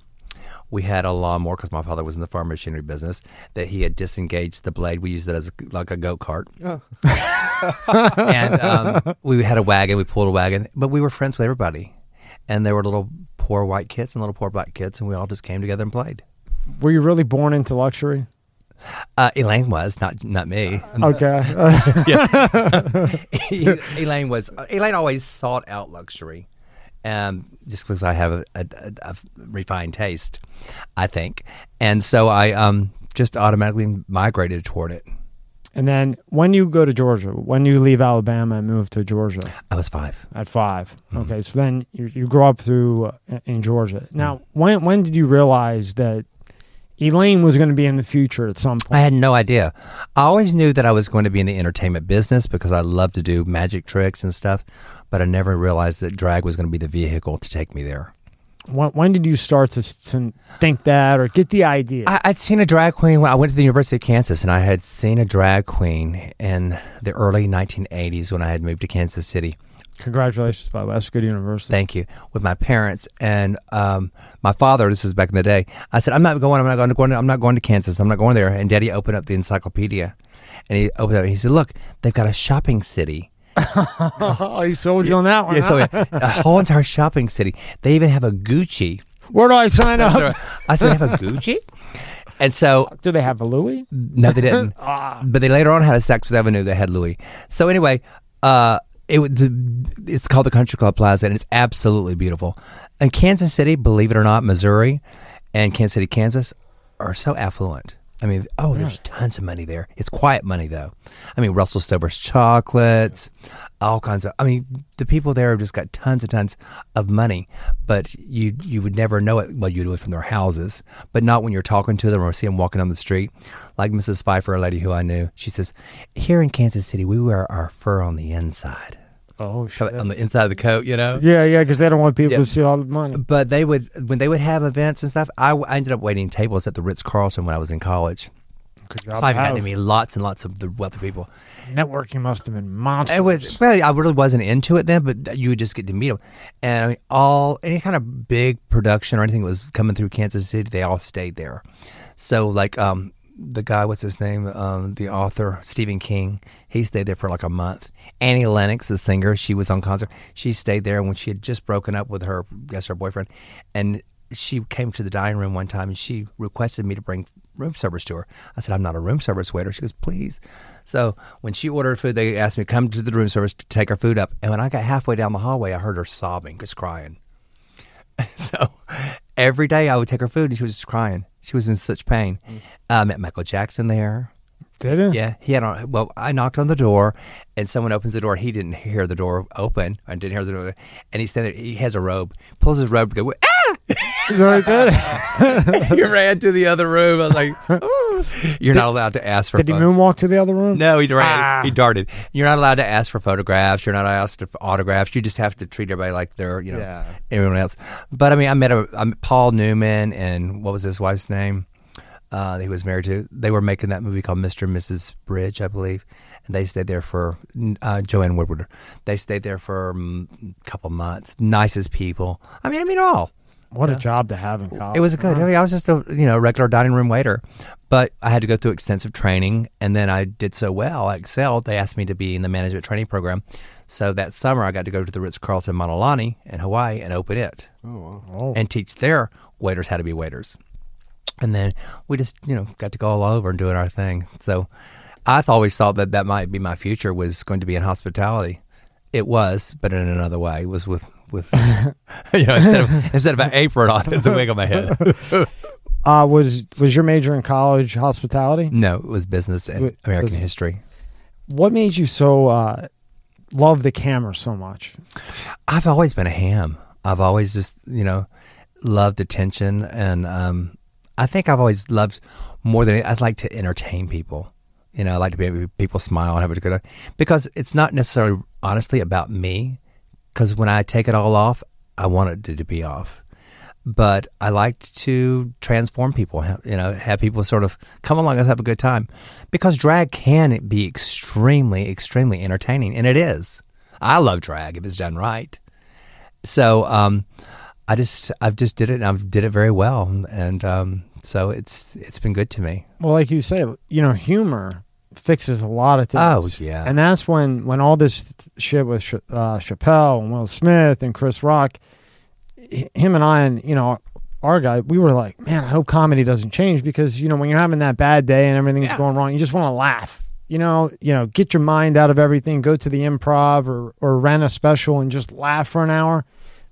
We had a lawnmower because my father was in the farm machinery business. That he had disengaged the blade. We used it as a, like a goat cart. and um, we had a wagon. We pulled a wagon, but we were friends with everybody. And there were little poor white kids and little poor black kids, and we all just came together and played. Were you really born into luxury? Uh, Elaine was not not me. Okay. Elaine was. Elaine always sought out luxury, um, just because I have a, a, a- refined taste, I think, and so I um, just automatically migrated toward it. and then when you go to Georgia, when you leave Alabama and move to Georgia I was five. at 5 Mm-hmm. okay, so then you, you grow up through uh, in Georgia. Now, when when did you realize that Elaine was going to be in the future at some point. I had no idea. I always knew that I was going to be in the entertainment business because I love to do magic tricks and stuff, but I never realized that drag was going to be the vehicle to take me there. When, when did you start to, to think that or get the idea? I, I'd seen a drag queen when I went to the University of Kansas, and I had seen a drag queen in the early 1980s when I had moved to Kansas City. Congratulations, by the way. That's a good university. Thank you. With my parents and um, my father. This is back in the day. I said, "I'm not going. I'm not going to. Going to I'm not going to Kansas. I'm not going there." And Daddy opened up the encyclopedia, and he opened up. and He said, "Look, they've got a shopping city. oh, he sold you on that one. Yeah, so huh? yeah, a whole entire shopping city. They even have a Gucci. Where do I sign up? I said, "They have a Gucci." And so Do they have a Louis? No, they didn't. Ah. but they later on had a Saks Avenue that had Louis. So anyway, uh, it it's called the Country Club Plaza, and it's absolutely beautiful. And Kansas City, believe it or not, Missouri and Kansas City, Kansas, are so affluent. I mean, oh, there's tons of money there. It's quiet money though. I mean, Russell Stover's chocolates, all kinds of. I mean, the people there have just got tons and tons of money, but you you would never know it. Well, you do it from their houses, but not when you're talking to them or see them walking down the street. Like Mrs. Pfeiffer, a lady who I knew, she says, "Here in Kansas City, we wear our fur on the inside, Oh, shit. on the inside of the coat, you know." Yeah, yeah, because they don't want people Yeah. to see all the money. But they would when they would have events and stuff. I, I ended up waiting tables at the Ritz Carlton when I was in college. So. I've gotten to meet lots and lots of the wealthy people. Networking must have been monstrous. It was well, I really wasn't into it then, but you would just get to meet them, and I mean, all any kind of big production or anything that was coming through Kansas City, they all stayed there. So like um, the guy, what's his name, um, the author Stephen King, he stayed there for like a month. Annie Lennox, the singer, she was on concert. She stayed there when she had just broken up with her, guess her boyfriend, and she came to the dining room one time and she requested me to bring room service to her. I said, I'm not a room service waiter. She goes, please. So when she ordered food, they asked me to come to the room service to take her food up. And when I got halfway down the hallway, I heard her sobbing, just crying. so every day I would take her food and she was just crying. She was in such pain. I met Michael Jackson there. Did it? Yeah, he had on. Well, I knocked on the door, and someone opens the door. He didn't hear the door open. I didn't hear the door, and he's standing. there. He has a robe. Pulls his robe to go. Ah! Is that what he ran to the other room. I was like, "Oh." "You're not allowed to ask for." Did he moonwalk to the other room? No, he ran. Ah. He darted. You're not allowed to ask for photographs. You're not asked for autographs. You just have to treat everybody like they're, you know, Yeah. everyone else. But I mean, I met a I met Paul Newman and what was his wife's name? Uh, that he was married to. They were making that movie called Mr. and Mrs. Bridge, I believe, and they stayed there for uh, Joanne Woodward. They stayed there for mm, a couple months. Nicest people. I mean, I mean all. What a job to have in college. It was a good. I, mean, I was just a you know regular dining room waiter, but I had to go through extensive training, and then I did so well. I excelled. They asked me to be in the management training program, so that summer I got to go to the Ritz Carlton Mauna Lani in Hawaii and open it Oh wow. Oh. and teach their waiters how to be waiters. And then we just you know got to go all over and doing our thing. So I've always thought that that might be my future was going to be in hospitality. It was, but in another way. It was with with you know instead of instead of an apron on, it's a wig on my head. Uh, was was your major in college hospitality? No, it was business and Wait, American business. history. What made you so uh, love the camera so much? I've always been a ham. I've always just, you know, loved attention. And um, I think I've always loved more than I'd like to entertain people. You know, I like to be people smile and have a good time because it's not necessarily honestly about me. Because when I take it all off, I want it to be off. But I like to transform people, you know, have people sort of come along and have a good time. Because drag can be extremely, extremely entertaining, and it is. I love drag if it's done right. So um, I just I've just did it and I've did it very well, and um, so it's it's been good to me. Well, like you say, you know, humor fixes a lot of things. Oh, yeah. and that's when when all this shit with Ch- uh, Chappelle and Will Smith and Chris Rock, h- him and I and you know our guy, we were like, man, I hope comedy doesn't change because you know when you're having that bad day and everything's Yeah. going wrong, you just want to laugh. You know, you know, get your mind out of everything. Go to the improv or or rent a special and just laugh for an hour.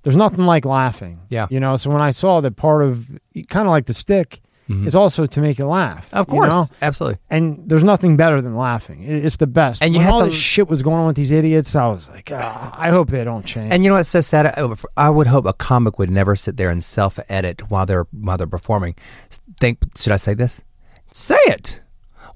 There's nothing like laughing. Yeah. You know, so when I saw that part of kind of like the stick is also to make you laugh. Mm-hmm. Of you course, know? absolutely. And there's nothing better than laughing. It's the best. And you when have all to- this shit was going on with these idiots, I was like, ah, I hope they don't change. And you know what's so sad? I- I would hope a comic would never sit there and self edit while they're while they're performing. Think, should I say this? Say it.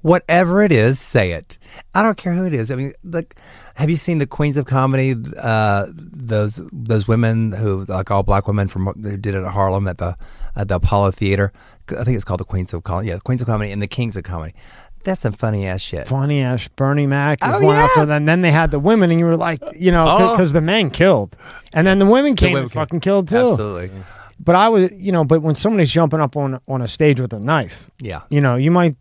Whatever it is, say it. I don't care who it is. I mean, like, have you seen the Queens of Comedy? Uh, those those women who like all black women from who did it at Harlem at the at the Apollo Theater. I think it's called the Queens of Comedy. Yeah, the Queens of Comedy and the Kings of Comedy. That's some funny ass shit. Funny ass Bernie Mac Oh, one after yes. them. Then they had the women, and you were like, you know, Oh. because the men killed, and then the women came women and fucking killed too. Absolutely. But I was, you know, but when somebody's jumping up on on a stage with a knife, Yeah. you know, you might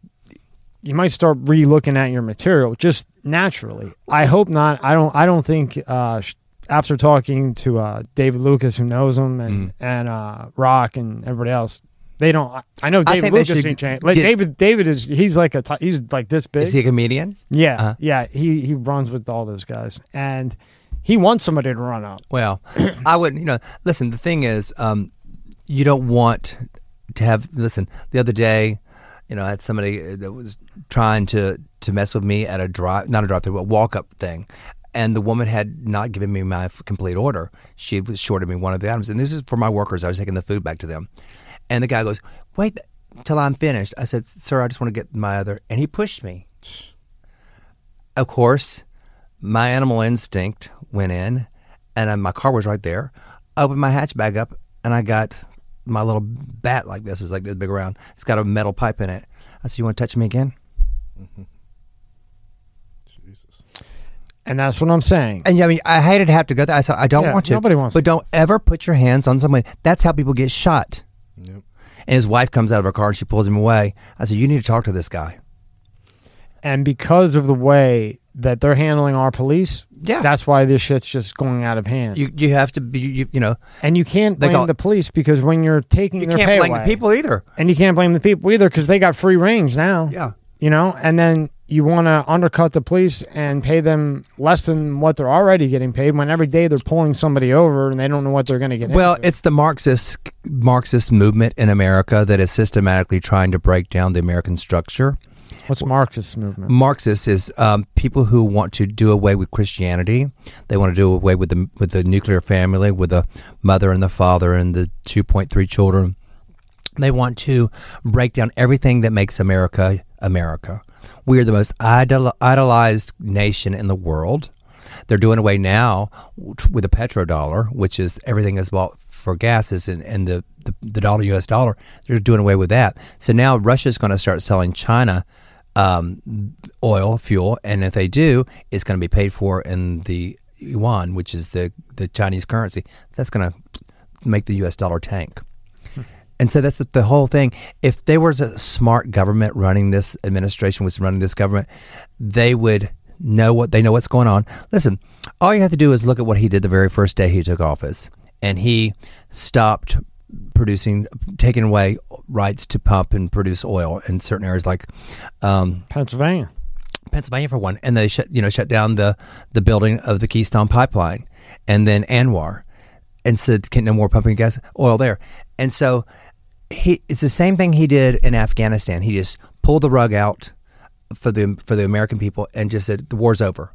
you might start re-looking at your material just naturally. I hope not. I don't. I don't think. Uh, after talking to uh, David Lucas, who knows him, and Mm. and uh, Rock and everybody else, they don't. I- I know David think they Lucas ain't changed. Like get- David. David is. He's like a. T- he's like this big. Is he a comedian? yeah, Uh-huh. yeah. He he runs with all those guys, and he wants somebody to run up. Well, I wouldn't. You know, listen. The thing is, um, you don't want to have. Listen, the other day, you know, I had somebody that was trying to to mess with me at a drive, not a drive through, but a walk up thing. And the woman had not given me my complete order. She was shorted me one of the items, and this is for my workers. I was taking the food back to them, and the guy goes, "Wait till I'm finished." I said, "Sir, I just want to get my other," and he pushed me. Of course, my animal instinct went in, and uh, my car was right there. I opened my hatch bag up, and I got my little bat like this. is like this big around. It's got a metal pipe in it. I said, "You want to touch me again?" Mm-hmm. Jesus. And that's what I'm saying. And yeah, I mean, I hated to have to go there. I said, "I don't Yeah, want to." nobody wants But don't ever put your hands on somebody. That's how people get shot. Yep. And his wife comes out of her car and she pulls him away. I said, "You need to talk to this guy." And because of the way that they're handling our police, Yeah. that's why this shit's just going out of hand. You you have to be you, you know and you can't blame call- the police because when you're taking you their can't pay blame away, the people either. and you can't blame the people either because they got free range now. Yeah. you know, and then you want to undercut the police and pay them less than what they're already getting paid when every day they're pulling somebody over and they don't know what they're going to get. Well, into. it's the Marxist Marxist movement in America that is systematically trying to break down the American structure. What's Marxist movement? Marxist is um, people who want to do away with Christianity. They want to do away with the with the nuclear family, with the mother and the father and the two point three children. They want to break down everything that makes America America. We are the most idol- idolized nation in the world. They're doing away now with the petrodollar, which is everything is bought for gases and, and the, the, the dollar US dollar. They're doing away with that. So now Russia's going to start selling China um, oil, fuel, and if they do, it's going to be paid for in the yuan, which is the, the Chinese currency. That's going to make the US dollar tank. And so that's the, the whole thing. If there was a smart government running this administration was running this government, they would know what they know what's going on. Listen, all you have to do is look at what he did the very first day he took office, and he stopped producing, taking away rights to pump and produce oil in certain areas like um, Pennsylvania. Pennsylvania for one, and they shut you know shut down the the building of the Keystone Pipeline, and then ANWR, and said no more pumping gas oil there, and so he it's the same thing he did in Afghanistan. He just pulled the rug out for the for the American people and just said the war's over,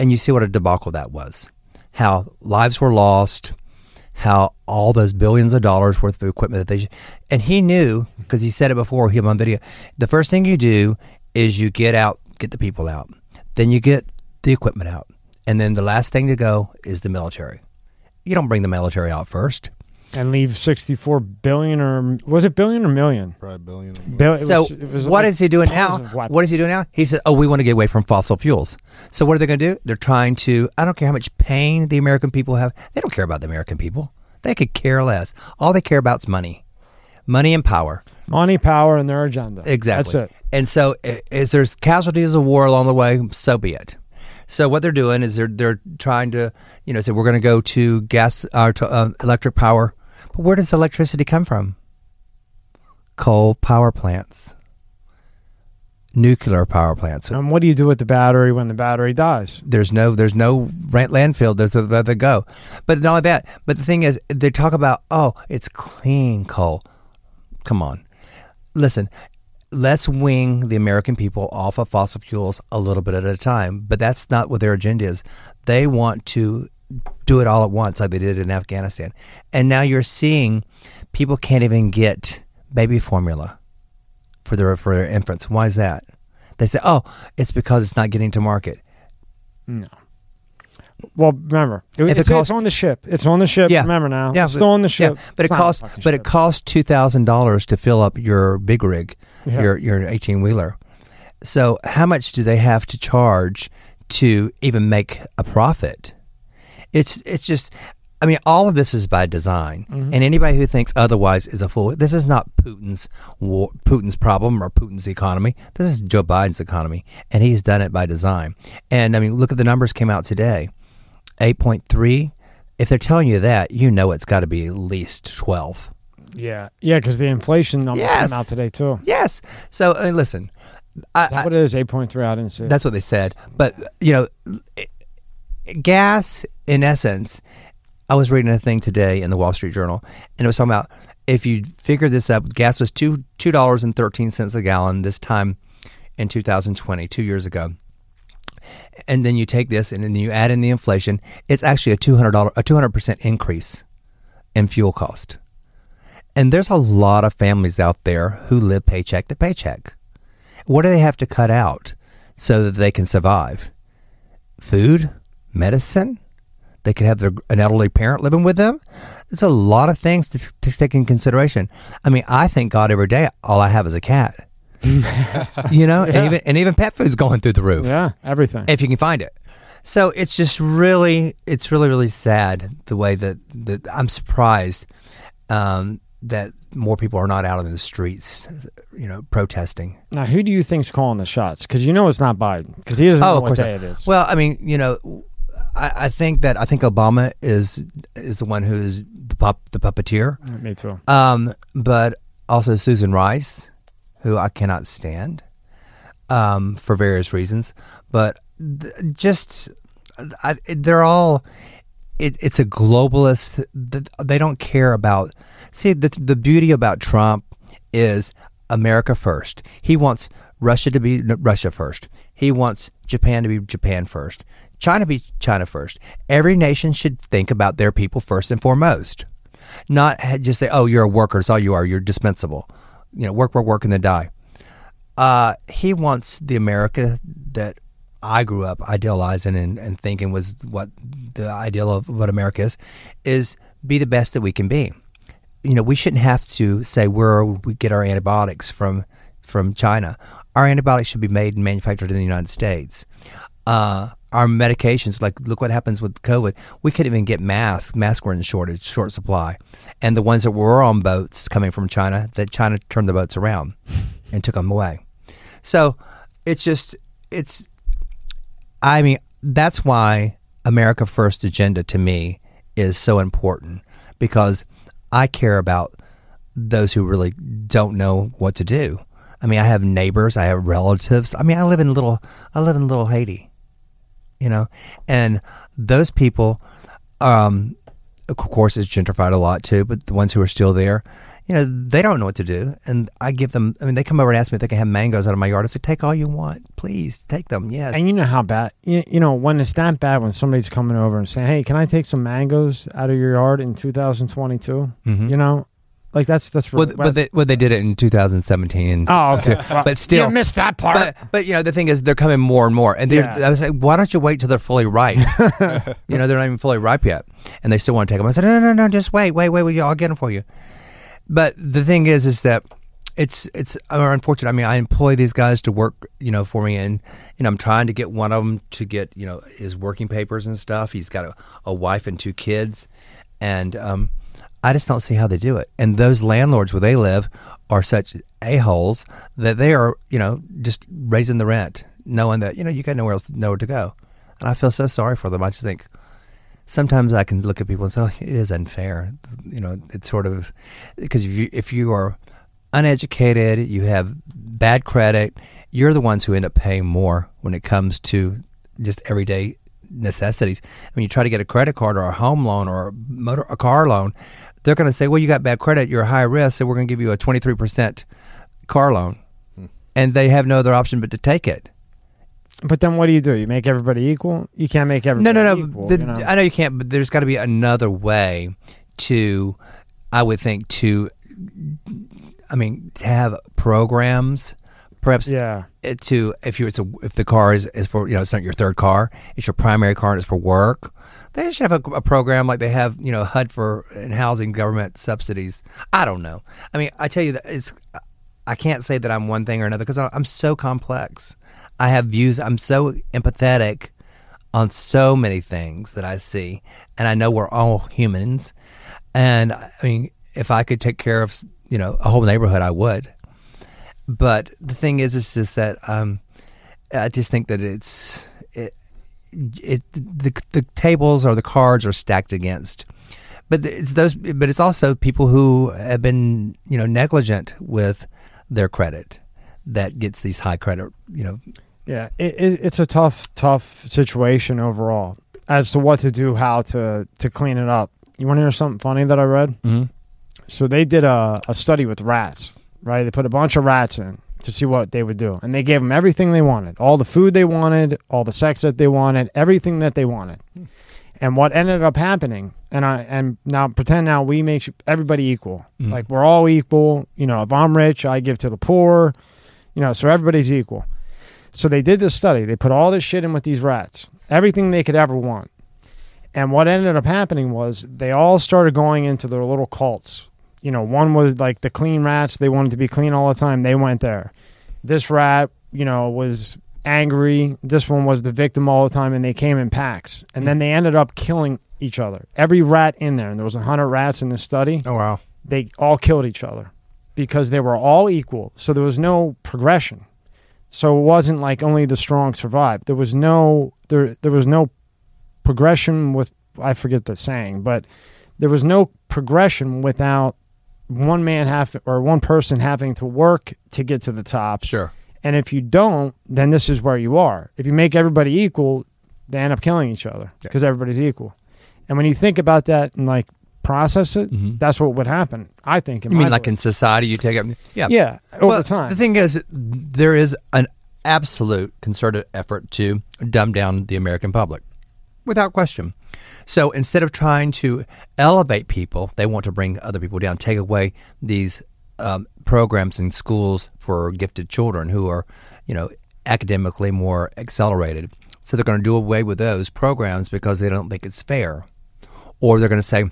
and you see what a debacle that was, how lives were lost, how all those billions of dollars worth of equipment that they and he knew because he said it before him on video. The first thing you do is you get out, get the people out, then you get the equipment out, and then the last thing to go is the military. You don't bring the military out first. And leave 64 billion or was it billion or million? Probably billion. Bill, it So was- it was what like is he doing now? tons. What is he doing now? He said, "Oh, we want to get away from fossil fuels." So what are they going to do? They're trying to. I don't care how much pain the American people have. They don't care about the American people. They could care less. All they care about is money, money and power. money, power, and their agenda. Exactly. That's it. And so, i- is there's casualties of war along the way? So be it. So what they're doing is they're they're trying to you know say we're going to go to gas or to uh, electric power, but where does electricity come from? Coal power plants, nuclear power plants. And what do you do with the battery when the battery dies? There's no there's no rent landfill. There's a, let it go. But not only that. But the thing is, they talk about oh, it's clean coal. Come on, listen. Let's wing the American people off of fossil fuels a little bit at a time. But that's not what their agenda is. They want to do it all at once, like they did in Afghanistan. And now you're seeing people can't even get baby formula for their for their infants. Why is that? They say, oh, it's because it's not getting to market. No. Well, remember, it, If it it's, costs- it's on the ship. It's on the ship. Yeah. Remember now. Yeah, it's still on the Yeah, ship. but it It's a costs but it costs two thousand dollars to fill up your big rig, Yeah. your your eighteen wheeler. So how much do they have to charge to even make a profit? It's it's just I mean, all of this is by design, Mm-hmm. and anybody who thinks otherwise is a fool. This is not Putin's war, Putin's problem or Putin's economy. This is Joe Biden's economy, and he's done it by design. And I mean, look at the numbers came out today, eight point three. If they're telling you that, you know it's got to be at least twelve. Yeah, yeah, because the inflation numbers Yes. came out today too. Yes. So uh, listen, I, Is that I- what it is? Eight point three. I didn't see. it. that's what they said. But you know, gas in essence. I was reading a thing today in the Wall Street Journal, and it was talking about if you figure this up, gas was two two dollars and thirteen cents a gallon this time in 2020, two years ago. And then you take this, and then you add in the inflation. It's actually a two hundred dollar, a two hundred percent increase in fuel cost. And there's a lot of families out there who live paycheck to paycheck. What do they have to cut out so that they can survive? Food, medicine. They could have their, an elderly parent living with them. It's a lot of things to, to take in consideration. I mean, I thank God every day all I have is a cat. you know, and even and even pet food's going through the roof yeah, everything. if you can find it. So it's just really, it's really, really sad the way that, that I'm surprised um, that more people are not out in the streets, you know, protesting. now, who do you think's calling the shots? Because you know it's not Biden. Because he doesn't Oh, know of what day not. it is. Well, I mean, you know, I, I think that I think Obama is is the one who is the pup, the puppeteer, Me too. um, but also Susan Rice, who I cannot stand um, for various reasons. But th- just I, they're all. It, it's a globalist. They don't care about. See, the the beauty about Trump is America first. He wants Russia to be Russia first. He wants Japan to be Japan first. China be China first. Every nation should think about their people first and foremost, not just say, "Oh, you're a worker. That's all you are. You're dispensable." You know, work, work, work, and then die. Uh, he wants the America that I grew up idealizing and, and thinking was what the ideal of what America is, is be the best that we can be. You know, we shouldn't have to say where we get our antibiotics from from China. Our antibiotics should be made and manufactured in the United States. Uh, our medications, like look what happens with COVID. We couldn't even get masks. Masks were in shortage, short supply, and the ones that were on boats coming from China, that China turned the boats around and took them away. So it's just it's. I mean, that's why America First agenda to me is so important because I care about those who really don't know what to do. I mean, I have neighbors, I have relatives. I mean, I live in little, I live in little Haiti, you know, and those people, um, of course, it's gentrified a lot too. But the ones who are still there, you know, they don't know what to do, and I give them. I mean, they come over and ask me if they can have mangoes out of my yard. I say, take all you want, please, take them. Yes. And you know how bad, you, you know, when it's that bad, when somebody's coming over and saying, "Hey, can I take some mangoes out of your yard in 2022?" Mhm. You know, like that's that's well, but they, well, they did it in 2017. oh, okay. Well, but still- you missed that part. But, but you know the thing is they're coming more and more and they're, Yeah. I was like why don't you wait till they're fully ripe you know they're not even fully ripe yet and they still want to take them I said no no no no just wait wait wait, wait I'll get them for you but the thing is is that it's it's uh, unfortunate I mean I employ these guys to work you know for me and you know I'm trying to get one of them to get you know his working papers and stuff he's got a, a wife and two kids and um I just don't see how they do it. And those landlords where they live are such a-holes that they are, you know, just raising the rent, knowing that, you know, you got nowhere else nowhere to go. And I feel so sorry for them. I just think sometimes I can look at people and say, oh, it is unfair. You know, it's sort of because if you, if you are uneducated, you have bad credit, you're the ones who end up paying more when it comes to just everyday necessities. When you try to get a credit card or a home loan or a motor a car loan, they're going to say, "Well, you got bad credit, you're a high risk, so we're going to give you a 23% car loan." Hmm. And they have no other option but to take it. but then what do you do? You make everybody equal? You can't make No, no, no. equal. the- you know? I know you can't, but there's got to be another way to, I would think, to, I mean, to have programs, perhaps yeah. To if you it's a if the car is, is for you know it's not your third car it's your primary car and it's for work they should have a, a program like they have you know HUD for and housing government subsidies. I don't know. I mean I tell you that it's I can't say that I'm one thing or another because I'm so complex. I have views. I'm so empathetic on so many things that I see and I know we're all humans. And I mean if I could take care of you know a whole neighborhood I would but the thing is, is just that um, I just think that it's it, it the the tables or the cards are stacked against. But it's those. But it's also people who have been you know negligent with their credit that gets these high credit. You know, Yeah, it, it, it's a tough, tough situation overall as to what to do, how to to clean it up. You want to hear something funny that I read? mm-hmm. So they did a, a study with rats, right? They put a bunch of rats in to see what they would do, and they gave them everything they wanted, all the food they wanted, all the sex that they wanted, everything that they wanted. And what ended up happening, and I and now pretend now we make everybody equal, Mhm. like we're all equal. You know, if I'm rich, I give to the poor. You know, so everybody's equal. So they did this study. They put all this shit in with these rats, everything they could ever want. And what ended up happening was they all started going into their little cults. You know, one was like the clean rats. They wanted to be clean all the time. They went there. This rat, you know, was angry. This one was the victim all the time, and they came in packs. And then they ended up killing each other. Every rat in there, and there was a hundred rats in this study oh wow, they all killed each other because they were all equal. So there was no progression. So it wasn't like only the strong survived. There was no there there was no progression with I forget the saying, but there was no progression without one man have or one person having to work to get to the top. sure, And if you don't, then this is where you are. If you make everybody equal, they end up killing each other Yeah. because everybody's equal. And when you think about that and like process it, Mhm. that's what would happen. I think. In you mean like in society you take up? Yeah, yeah over Well, time. The thing is, there is an absolute concerted effort to dumb down the American public, without question. So instead of trying to elevate people, they want to bring other people down, take away these um, programs in schools for gifted children who are, you know, academically more accelerated. So they're going to do away with those programs because they don't think it's fair, or they're going to say,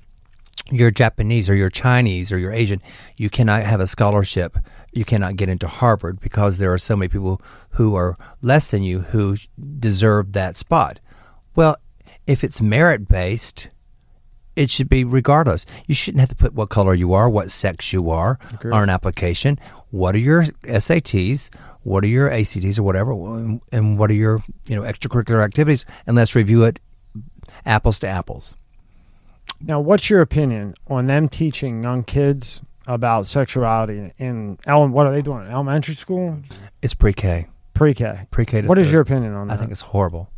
you're Japanese or you're Chinese or you're Asian, you cannot have a scholarship. You cannot get into Harvard because there are so many people who are less than you who deserve that spot. Well, if it's merit based, it should be regardless. You shouldn't have to put what color you are, what sex you are on an application. What are your SATs? What are your ACTs or whatever? And what are your you know extracurricular activities? And let's review it apples to apples. now, what's your opinion on them teaching young kids about sexuality in ele- what are they doing? Elementary school, It's pre-K, pre-K. pre-K. What is your opinion on that? I think it's horrible.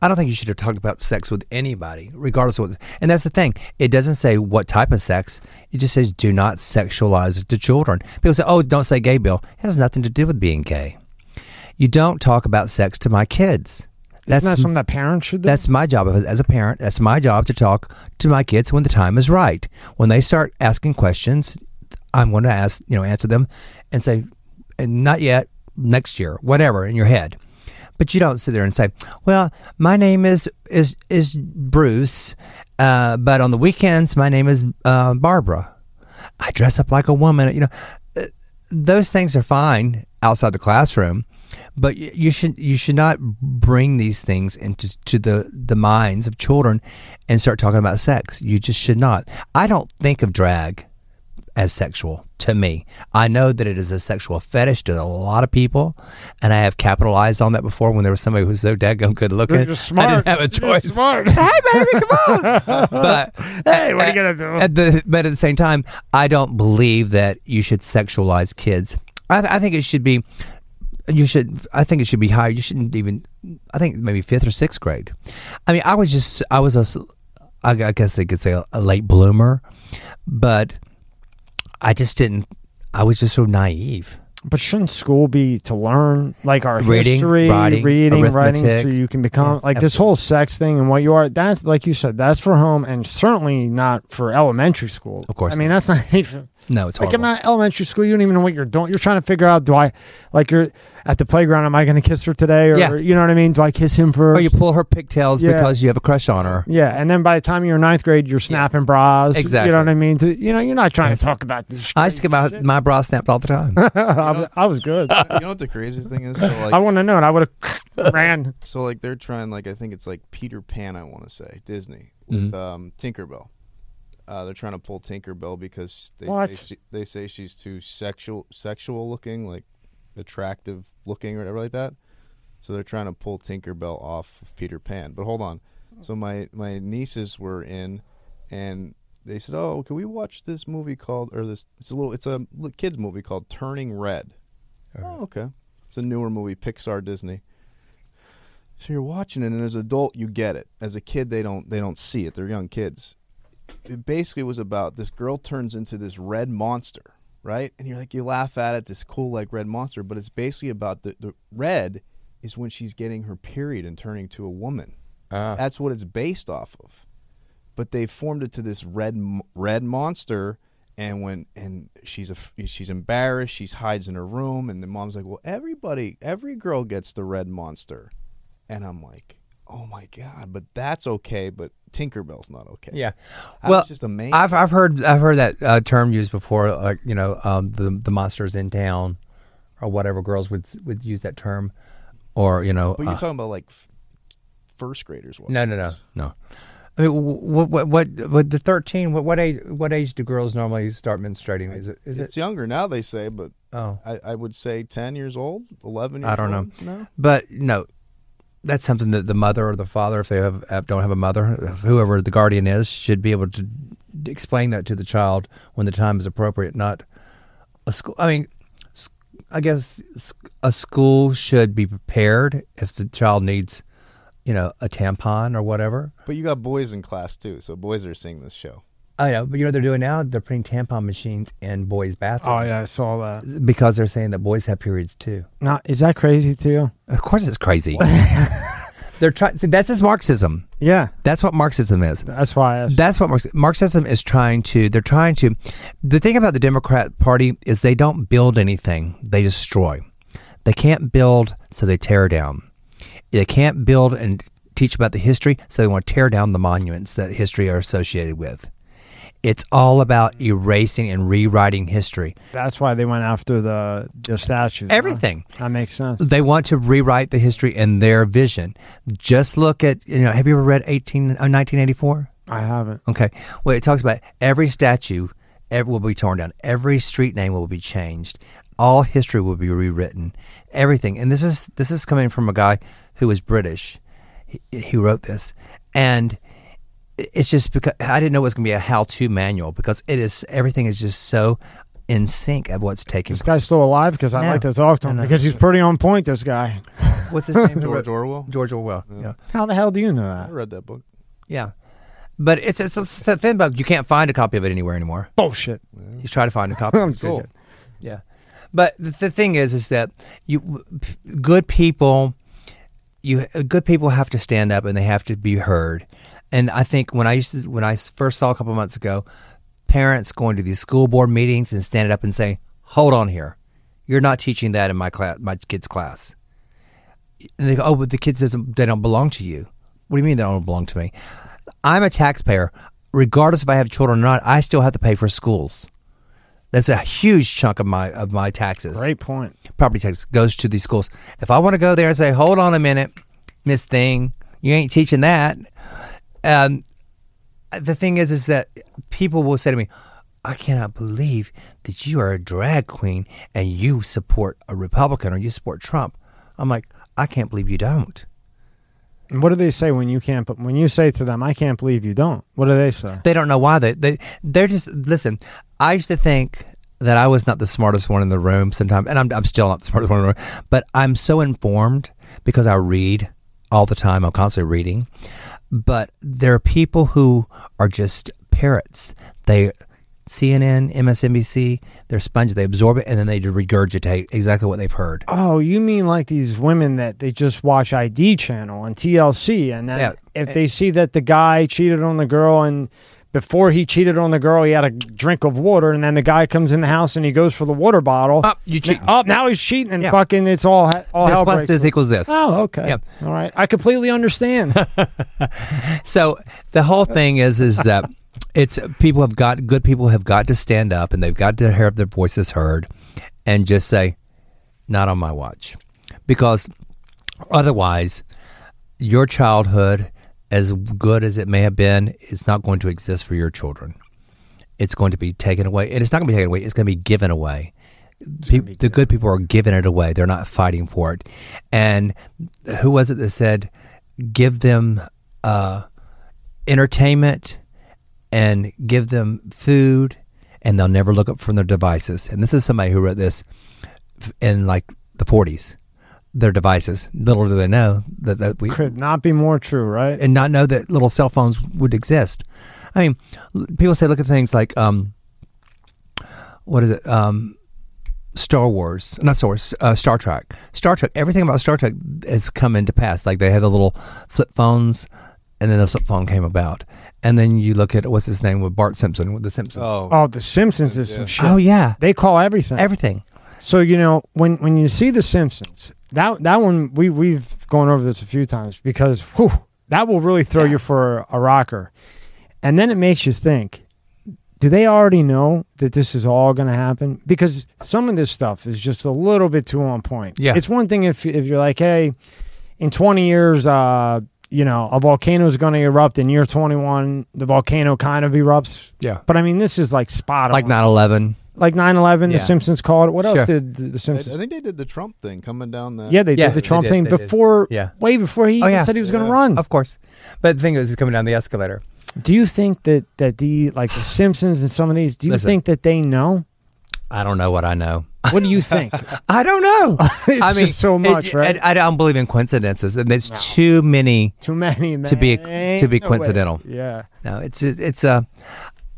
I don't think you should have talked about sex with anybody, regardless of what. And that's the thing. It doesn't say what type of sex. It just says do not sexualize it to children. People say, "Oh, don't say gay, Bill." It has nothing to do with being gay. You don't talk about sex to my kids. Isn't that something that parents should do? that's my job as, as a parent. That's my job to talk to my kids when the time is right. When they start asking questions, I'm going to ask, you know, answer them and say, and not yet, next year, whatever in your head. But you don't sit there and say, "Well, my name is is is Bruce, uh, but on the weekends my name is uh, Barbara. I dress up like a woman." You know, Uh, those things are fine outside the classroom, but you should you should not bring these things into to the the minds of children and start talking about sex. You just should not. I don't think of drag as sexual to me. I know that it is a sexual fetish to a lot of people, and I have capitalized on that before when there was somebody who was so daggone good looking. You're smart. I didn't have a You're choice. smart. hey, baby, come on. but hey, what are you gonna do? at the but at the same time, I don't believe that you should sexualize kids. I, th- I think it should be. You should. I think it should be higher. You shouldn't even. I think maybe fifth or sixth grade. I mean, I was just. I was a. I guess they could say a, a late bloomer, but I just didn't. I was just so naive. But shouldn't school be to learn like our Reading, history, writing, reading, writing, so you can become Yes, like this whole sex thing and what you are? That's like you said, that's for home and certainly not for elementary school. Of course I mean that's not even No, it's like horrible. I'm not elementary school. You don't even know what you're doing. You're trying to figure out do I like you're at the playground? Am I going to kiss her today? Or Yeah. you know what I mean? Do I kiss him first? or you pull her pigtails Yeah. because you have a crush on her. yeah, and then by the time you're in ninth grade, you're snapping bras. Exactly. You know what I mean? To, you know, you're not trying Yes. to talk about this. I used to get my, crazy my bra snapped all the time. I, was, I was good. you know what the craziest thing is? So I want to know, and. I would have ran. so like they're trying like I think it's like Peter Pan. I want to say Disney with Mhm. um, Tinkerbell. Uh, they're trying to pull Tinkerbell because they What? say she, they say she's too sexual sexual looking, like attractive looking or whatever like that. So they're trying to pull Tinkerbell off of Peter Pan. But hold on. So my my nieces were in, and they said, "Oh, can we watch this movie called or this? It's a little. It's a kids movie called Turning Red." Oh, okay. It's a newer movie, Pixar, Disney. So you're watching it, and as an adult, you get it. As a kid, they don't. They don't see it. They're young kids. It basically was about this girl turns into this red monster, right? And you're like, you laugh at it, this cool like red monster, but it's basically about the the red is when she's getting her period and turning to a woman. Ah. That's what it's based off of. But they formed it to this red red monster, and when and she's a she's embarrassed. She hides in her room, and the mom's like, "Well, everybody, every girl gets the red monster," and I'm like, "Oh my god!" But that's okay. But Tinkerbell's not okay. Yeah. I well, was just amazed. I've I've heard I've heard that uh, term used before, like you know, um, the the monsters in town, or whatever. Girls would would use that term, or you know, but you're uh, talking about like f- first graders. no, no, no, no. I mean, what what what, what the thirteen? What what age? What age do girls normally start menstruating? Is it is It's it? younger now, they say, but Oh, I, I would say ten years old, eleven. Years I don't know. old, No, but no, that's something that the mother or the father, if they have, have don't have a mother, whoever the guardian is, should be able to explain that to the child when the time is appropriate. Not a school. I mean, I guess a school should be prepared if the child needs, you know, a tampon or whatever. but you got boys in class too, so boys are seeing this show. I know, but you know what they're doing now? They're putting tampon machines in boys' bathrooms. Oh yeah, I saw that. Because they're saying that boys have periods too. Not is that crazy to you? Of course, it's crazy. they're trying. See, that's just Marxism. Yeah, That's what Marxism is. that's why I asked. That's what Marx, Marxism is trying to. They're trying to. The thing about the Democrat Party is they don't build anything; they destroy. They can't build, so they tear down. They can't build and teach about the history, so they want to tear down the monuments that history are associated with. It's all about erasing and rewriting history. That's why they went after the the statues. huh? Everything. That makes sense. They want to rewrite the history in their vision. Just look at you know. Have you ever read 18, uh, 1984? I haven't. Okay. Well, it talks about every statue ev will be torn down. Every street name will be changed. All history will be rewritten. Everything. And this is this is coming from a guy who is British. He, he wrote this, and it's just because I didn't know it was going to be a how-to manual because it is everything is just so in sync of what's taking This guy's still alive because I'd No. like to talk to him No, no. because he's pretty on point. This guy. What's his name? George Orwell. George Orwell. Yeah. Yeah. How the hell do you know that? I read that book. Yeah. But it's, it's, it's the thing about you can't find a copy of it anywhere anymore. Bullshit. You try to find a copy. I'm cool. good. Yeah. But the, the thing is, is that you good people, you good people have to stand up and they have to be heard. And I think when I used to, when I first saw a couple months ago, parents going to these school board meetings and standing up and saying, "Hold on here, you're not teaching that in my class, my kid's class." And they go, "Oh, but the kids doesn't, they don't belong to you." What do you mean they don't belong to me? I'm a taxpayer. Regardless if I have children or not, I still have to pay for schools. That's a huge chunk of my of my taxes. Great point. Property tax goes to these schools. If I want to go there and say, "Hold on a minute, Miss Thing, you ain't teaching that," um, the thing is, is that people will say to me, "I cannot believe that you are a drag queen and you support a Republican or you support Trump." I'm like, I can't believe you don't. And what do they say when you can't? But when you say to them, "I can't believe you don't," what do they say? They don't know why they they they're just listen. I used to think that I was not the smartest one in the room sometimes, and I'm I'm still not the smartest one in the room. But I'm so informed because I read all the time. I'm constantly reading. But there are people who are just parrots. They CNN, MSNBC, they're sponges. They absorb it and then they regurgitate exactly what they've heard. Oh, you mean like these women that they just watch ID channel and TLC, and then Yeah. if they see that the guy cheated on the girl and before he cheated on the girl, he had a drink of water, and then the guy comes in the house and he goes for the water bottle. Oh, you cheat. Oh, now he's cheating and Yeah. fucking it's all all This hell plus breaks this loose. equals this. Oh, okay. Yep. All right. I completely understand. So the whole thing is is that it's people have got good people have got to stand up and they've got to have their voices heard and just say not on my watch because otherwise your childhood as good as it may have been it's not going to exist for your children. It's going to be taken away and it's not going to be taken away it's going to be given away. Pe- the good people are giving it away. They're not fighting for it. And who was it that said give them uh, entertainment and give them food and they'll never look up from their devices. And this is somebody who wrote this in like the 40s their devices little do they know that, that we Could not be more true, right? and not know that little cell phones would exist i mean people say look at things like um what is it um Star Wars, not Star Wars, uh, Star Trek. Star Trek. Everything about Star Trek has come into pass. Like they had the little flip phones, and then the flip phone came about. And then you look at what's his name with Bart Simpson with the Simpsons. Oh, Oh, The Simpsons is some shit. Oh, yeah, They call everything. everything. So you know when when you see The Simpsons, that that one we we've gone over this a few times because whew, that will really throw you for a rocker, and then it makes you think. Do they already know that this is all going to happen? Because some of this stuff is just a little bit too on point. Yeah. it's one thing if if you're like, hey, in 20 years, uh, you know, a volcano is going to erupt. In year 21, the volcano kind of erupts. Yeah, But I mean, this is like spot on. like 9/11. Like 9/11. Yeah. The Simpsons called it. What else Sure. did the, the I, Simpsons? I think they did the Trump thing coming down the. Yeah, they Yeah, did the they Trump did, thing they did. before, Yeah. way before he Oh, even yeah. said he was going Yeah. to run. Of course, but the thing is, it's coming down the escalator. Do you think that that the like the Simpsons and some of these? Do you Listen. think that they know? I don't know what I know. What do you think? I don't know. it's I mean, just so it- much, right? I, I don't believe in coincidences. and It's No. too many Too many to be to be No way. coincidental. Yeah, No, it's it's a. Uh,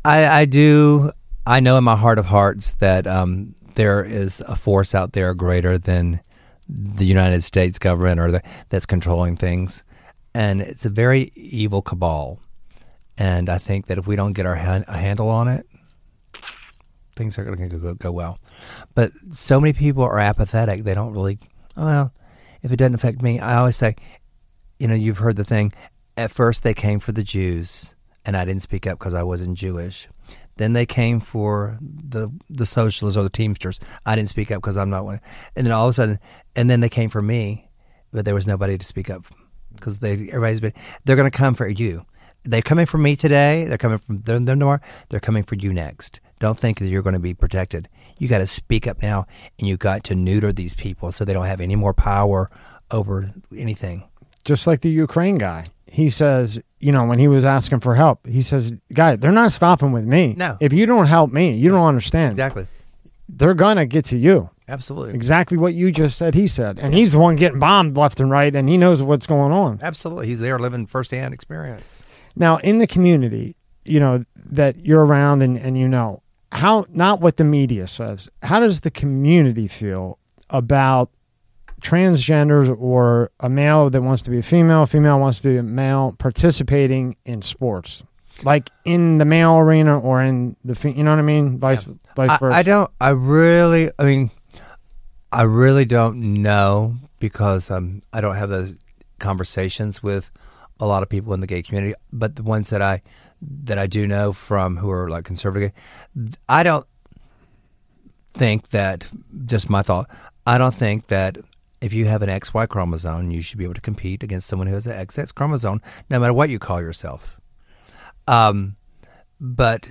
I I do. I know in my heart of hearts that um, there is a force out there greater than the United States government or the, that's controlling things, and it's a very evil cabal. And I think that if we don't get our a handle on it, things are going to go, go well. But so many people are apathetic; they don't really. "Oh, Well, if it doesn't affect me, I always say, you know, you've heard the thing. At first, they came for the Jews, and I didn't speak up because I wasn't Jewish. Then they came for the the socialists or the Teamsters. I didn't speak up because I'm not one. And then all of a sudden, and then they came for me, but there was nobody to speak up because they everybody's been. They're going to come for you. They're coming for me today. They're coming from them tomorrow. They're coming for you next. Don't think that you're going to be protected. You got to speak up now, and you got to neuter these people so they don't have any more power over anything. just like the Ukraine guy. He says, you know, when he was asking for help, he says, "Guy, they're not stopping with me. No. if you don't help me, you don't understand. Exactly. they're gonna get to you. Absolutely. Exactly what you just said. He said, and he's the one getting bombed left and right, and he knows what's going on. Absolutely. He's there living firsthand experience. Now, in the community, you know that you're around and and you know how not what the media says. How does the community feel about transgenders or a male that wants to be a female, a female wants to be a male participating in sports, like in the male arena or in the fe- you know what I mean, vice vice I, versa. I don't. I really. I mean, I really don't know because um, I don't have those conversations with a lot of people in the gay community. But the ones that I that I do know from who are like conservative, gay, I don't think that. Just my thought. I don't think that if you have an XY chromosome, you should be able to compete against someone who has an XX chromosome, no matter what you call yourself. Um, but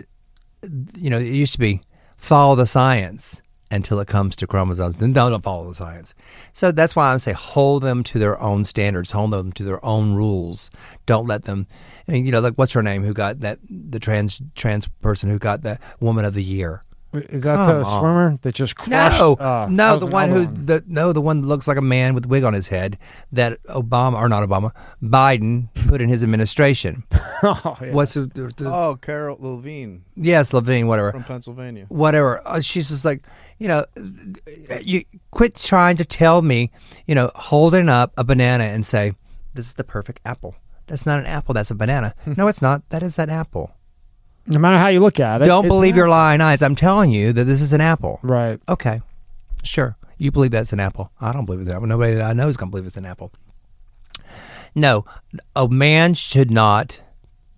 you know, it used to be follow the science until it comes to chromosomes. Then don't follow the science. So that's why I say hold them to their own standards, hold them to their own rules. Don't let them. I mean, you know, like what's her name? Who got that? The trans trans person who got the Woman of the Year. Is that Come the on. swimmer that just crushed? No, uh, no, the one another who the no, the one that looks like a man with a wig on his head that Obama or not Obama, Biden put in his administration. oh, yeah. What's the, the, the- Oh, Carol Levine yes, Levine, whatever. from Pennsylvania. whatever. Uh, she's just like, you know, you quit trying to tell me, you know, holding up a banana and say, this is the perfect apple. That's not an apple. That's a banana. no, it's not. That is that apple. No matter how you look at it, Don't believe your lying eyes. I'm telling you that this is an apple. Right. Okay, sure. You believe that's an apple. I don't believe it's an apple. Nobody that I know is going to believe it's an apple. No, a man should not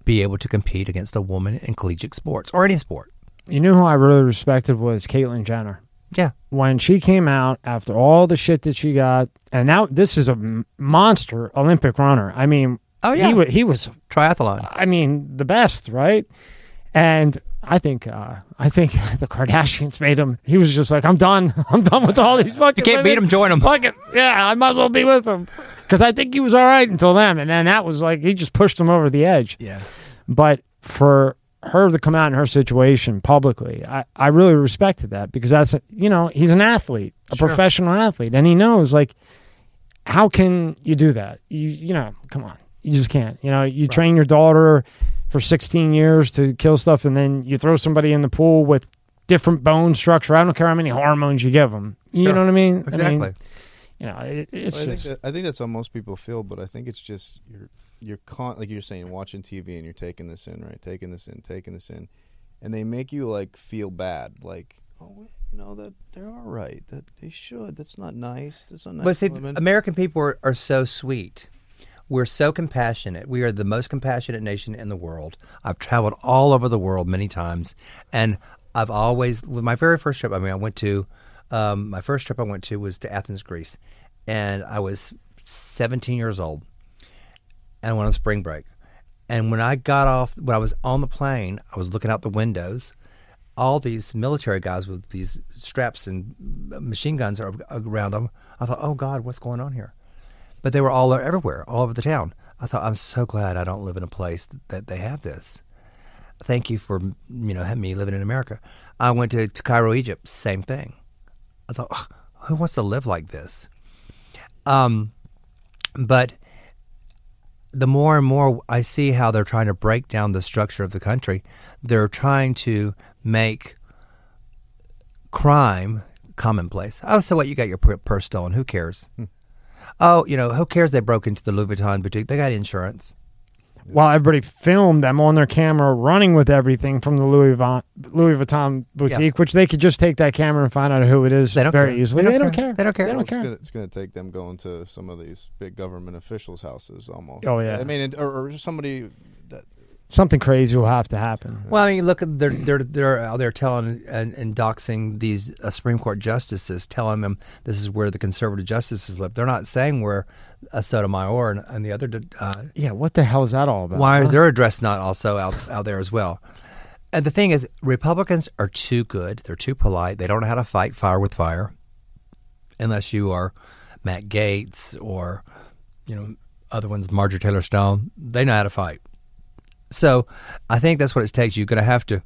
be able to compete against a woman in collegiate sports or any sport. You knew who I really respected was Caitlyn Jenner. Yeah. When she came out after all the shit that she got, and now this is a monster Olympic runner. I mean, Oh, yeah. he was he was. Triathlon. I mean, the best, right? And I think uh, I think the Kardashians made him. He was just like, I'm done. I'm done with all these fucking. You can't beat him, join him. Fuck it. Yeah, I might as well be with him because I think he was all right until then, and then that was like he just pushed him over the edge. Yeah. But for her to come out in her situation publicly, I, I really respected that because that's you know he's an athlete, a Sure. professional athlete, and he knows like how can you do that? You you know, come on, you just can't. You know, you train your daughter for 16 years to kill stuff, and then you throw somebody in the pool with different bone structure. I don't care how many hormones you give them. You Sure. know what I mean? I Exactly. mean, you know, it, it's I think, just that, I think that's how most people feel, but I think it's just you're you're con- like you're saying watching TV and you're taking this in, right? Taking this in, taking this in, and they make you like feel bad, like oh, you know that they're all right, that they should. That's not nice. That's not nice. But see, women. American people are, are so sweet. We're so compassionate. We are the most compassionate nation in the world. I've traveled all over the world many times, and I've always, with my very first trip, I mean, I went to, um, my first trip I went to was to Athens, Greece, and I was 17 years old, and I went on spring break. And when I got off, when I was on the plane, I was looking out the windows. All these military guys with these straps and machine guns around them. I thought, oh God, what's going on here? But they were all everywhere, all over the town. I thought, I'm so glad I don't live in a place that they have this. Thank you for you know me living in America. I went to, to Cairo, Egypt, same thing. I thought, "Ugh, who wants to live like this? Um, but the more and more I see how they're trying to break down the structure of the country, they're trying to make crime commonplace. Oh, so what? You got your purse stolen. Who cares? Oh, you know, who cares they broke into the Louis Vuitton boutique? They got insurance. while everybody filmed them on their camera running with everything from the Louis Vuitton, Louis Vuitton boutique, which they could just take that camera and find out who it is They don't very care. easily. They They don't don't care. care. They don't care. They don't it's care. gonna, it's gonna take them going to some of these big government officials' houses almost. Oh, yeah. I mean, it, or, or just somebody that Something crazy will have to happen. Well, I mean, look, they're they're they're out there telling and, and doxing these uh, Supreme Court justices, telling them this is where the conservative justices live. They're not saying where uh, Sotomayor and, and the other. Uh, Yeah, what the hell is that all about? why huh? is their address not also out out there as well? And the thing is, Republicans are too good. They're too polite. They don't know how to fight fire with fire, unless you are Matt Gaetz or you know other ones, Marjorie Taylor Stone. They know how to fight. So I think that's what it takes. You're going to have to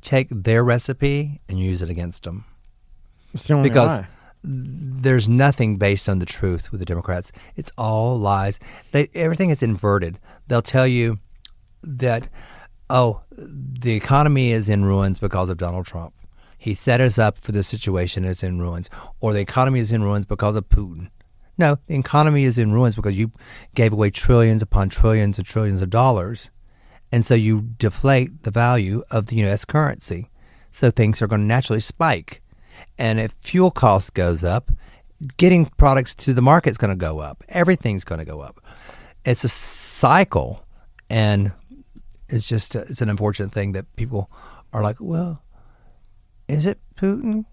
take their recipe and use it against them. It's the only Because way. there's nothing based on the truth with the Democrats. It's all lies. They everything is inverted. They'll tell you that oh, the economy is in ruins because of Donald Trump. He set us up for this situation. It's in ruins, or the economy is in ruins because of Putin. No, the economy is in ruins because you gave away trillions upon trillions and trillions of dollars, and so you deflate the value of the U.S. currency. So things are going to naturally spike. And if fuel cost goes up, getting products to the market is going to go up. Everything's going to go up. It's a cycle, and it's just it's an unfortunate thing that people are like, well, is it Putin?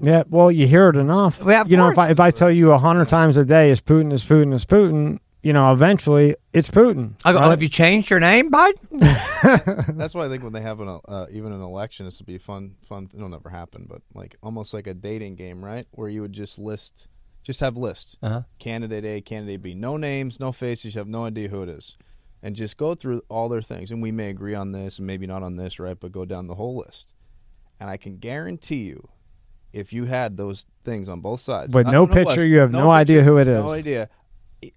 Yeah, well, you hear it enough. You know, if. I, if I tell you a hundred times a day, is Putin, is Putin, is Putin, you know, eventually it's Putin. I go, oh, have you changed your name, Biden? That's why I think when they have an uh, even an election, this will be fun. Fun. It'll never happen, but like almost like a dating game, right? Where you would just list, just have lists. Uh-huh. Candidate A, candidate B, no names, no faces. You have no idea who it is, and just go through all their things. And we may agree on this, and maybe not on this, right? But go down the whole list, and I can guarantee you, if you had those things on both sides, With not- no picture, you have no idea picture, who it is. No idea.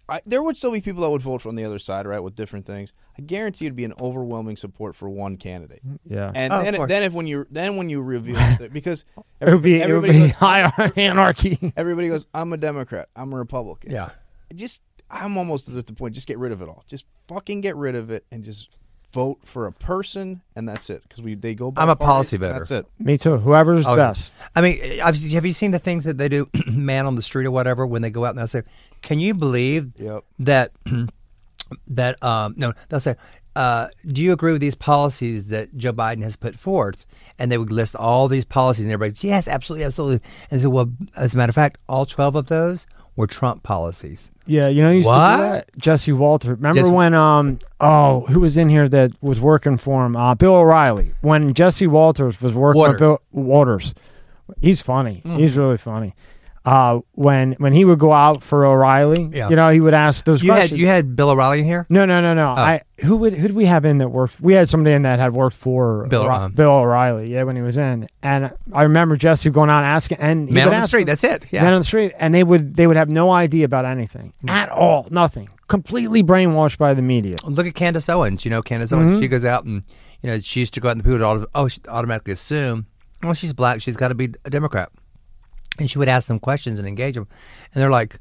I, there would still be people that would vote from the other side, right, with different things. I guarantee it'd be an overwhelming support for one candidate. yeah. And Oh, then, then if when you then when you reveal it, because it would be, it would everybody be goes, high anarchy. everybody goes, I'm a Democrat, I'm a Republican. Yeah. just I'm almost at the point. Just get rid of it all. Just fucking get rid of it and just vote for a person, and that's it. Because we they go. By I'm a parties, policy voter. That's it. Me too. Whoever's Oh, best. I mean, I've, have you seen the things that they do, man on the street or whatever, when they go out and they'll say, "Can you believe Yep. that that um no they'll say uh, do you agree with these policies that Joe Biden has put forth? And they would list all these policies, and everybody, yes, absolutely, absolutely. And so, well, as a matter of fact, all twelve of those were Trump policies. Yeah, you know, you used What? to do that. Jesse Walter. Remember Jesse- when um oh who was in here that was working for him? Uh, Bill O'Reilly. When Jesse Watters was working Waters. with Bill Waters. He's funny. Mm. He's really funny. Uh, when when he would go out for O'Reilly, Yeah. you know, he would ask those You had questions. you had Bill O'Reilly in here. no, no, no, no. Oh. I who would who did we have in that worked? We had somebody in that had worked for Bill, O'Re- um, Bill O'Reilly. Yeah, when he was in, and I remember Jesse going out and asking, and he Man would on the street. That's it. Yeah. men on the street, and they would they would have no idea about anything at all, nothing, completely brainwashed by the media. Look at Candace Owens. You know Candace Owens. Mm-hmm. She goes out and you know she used to go out the people would auto- oh automatically assume well she's black she's got to be a Democrat, and she would ask them questions and engage them, and they're like,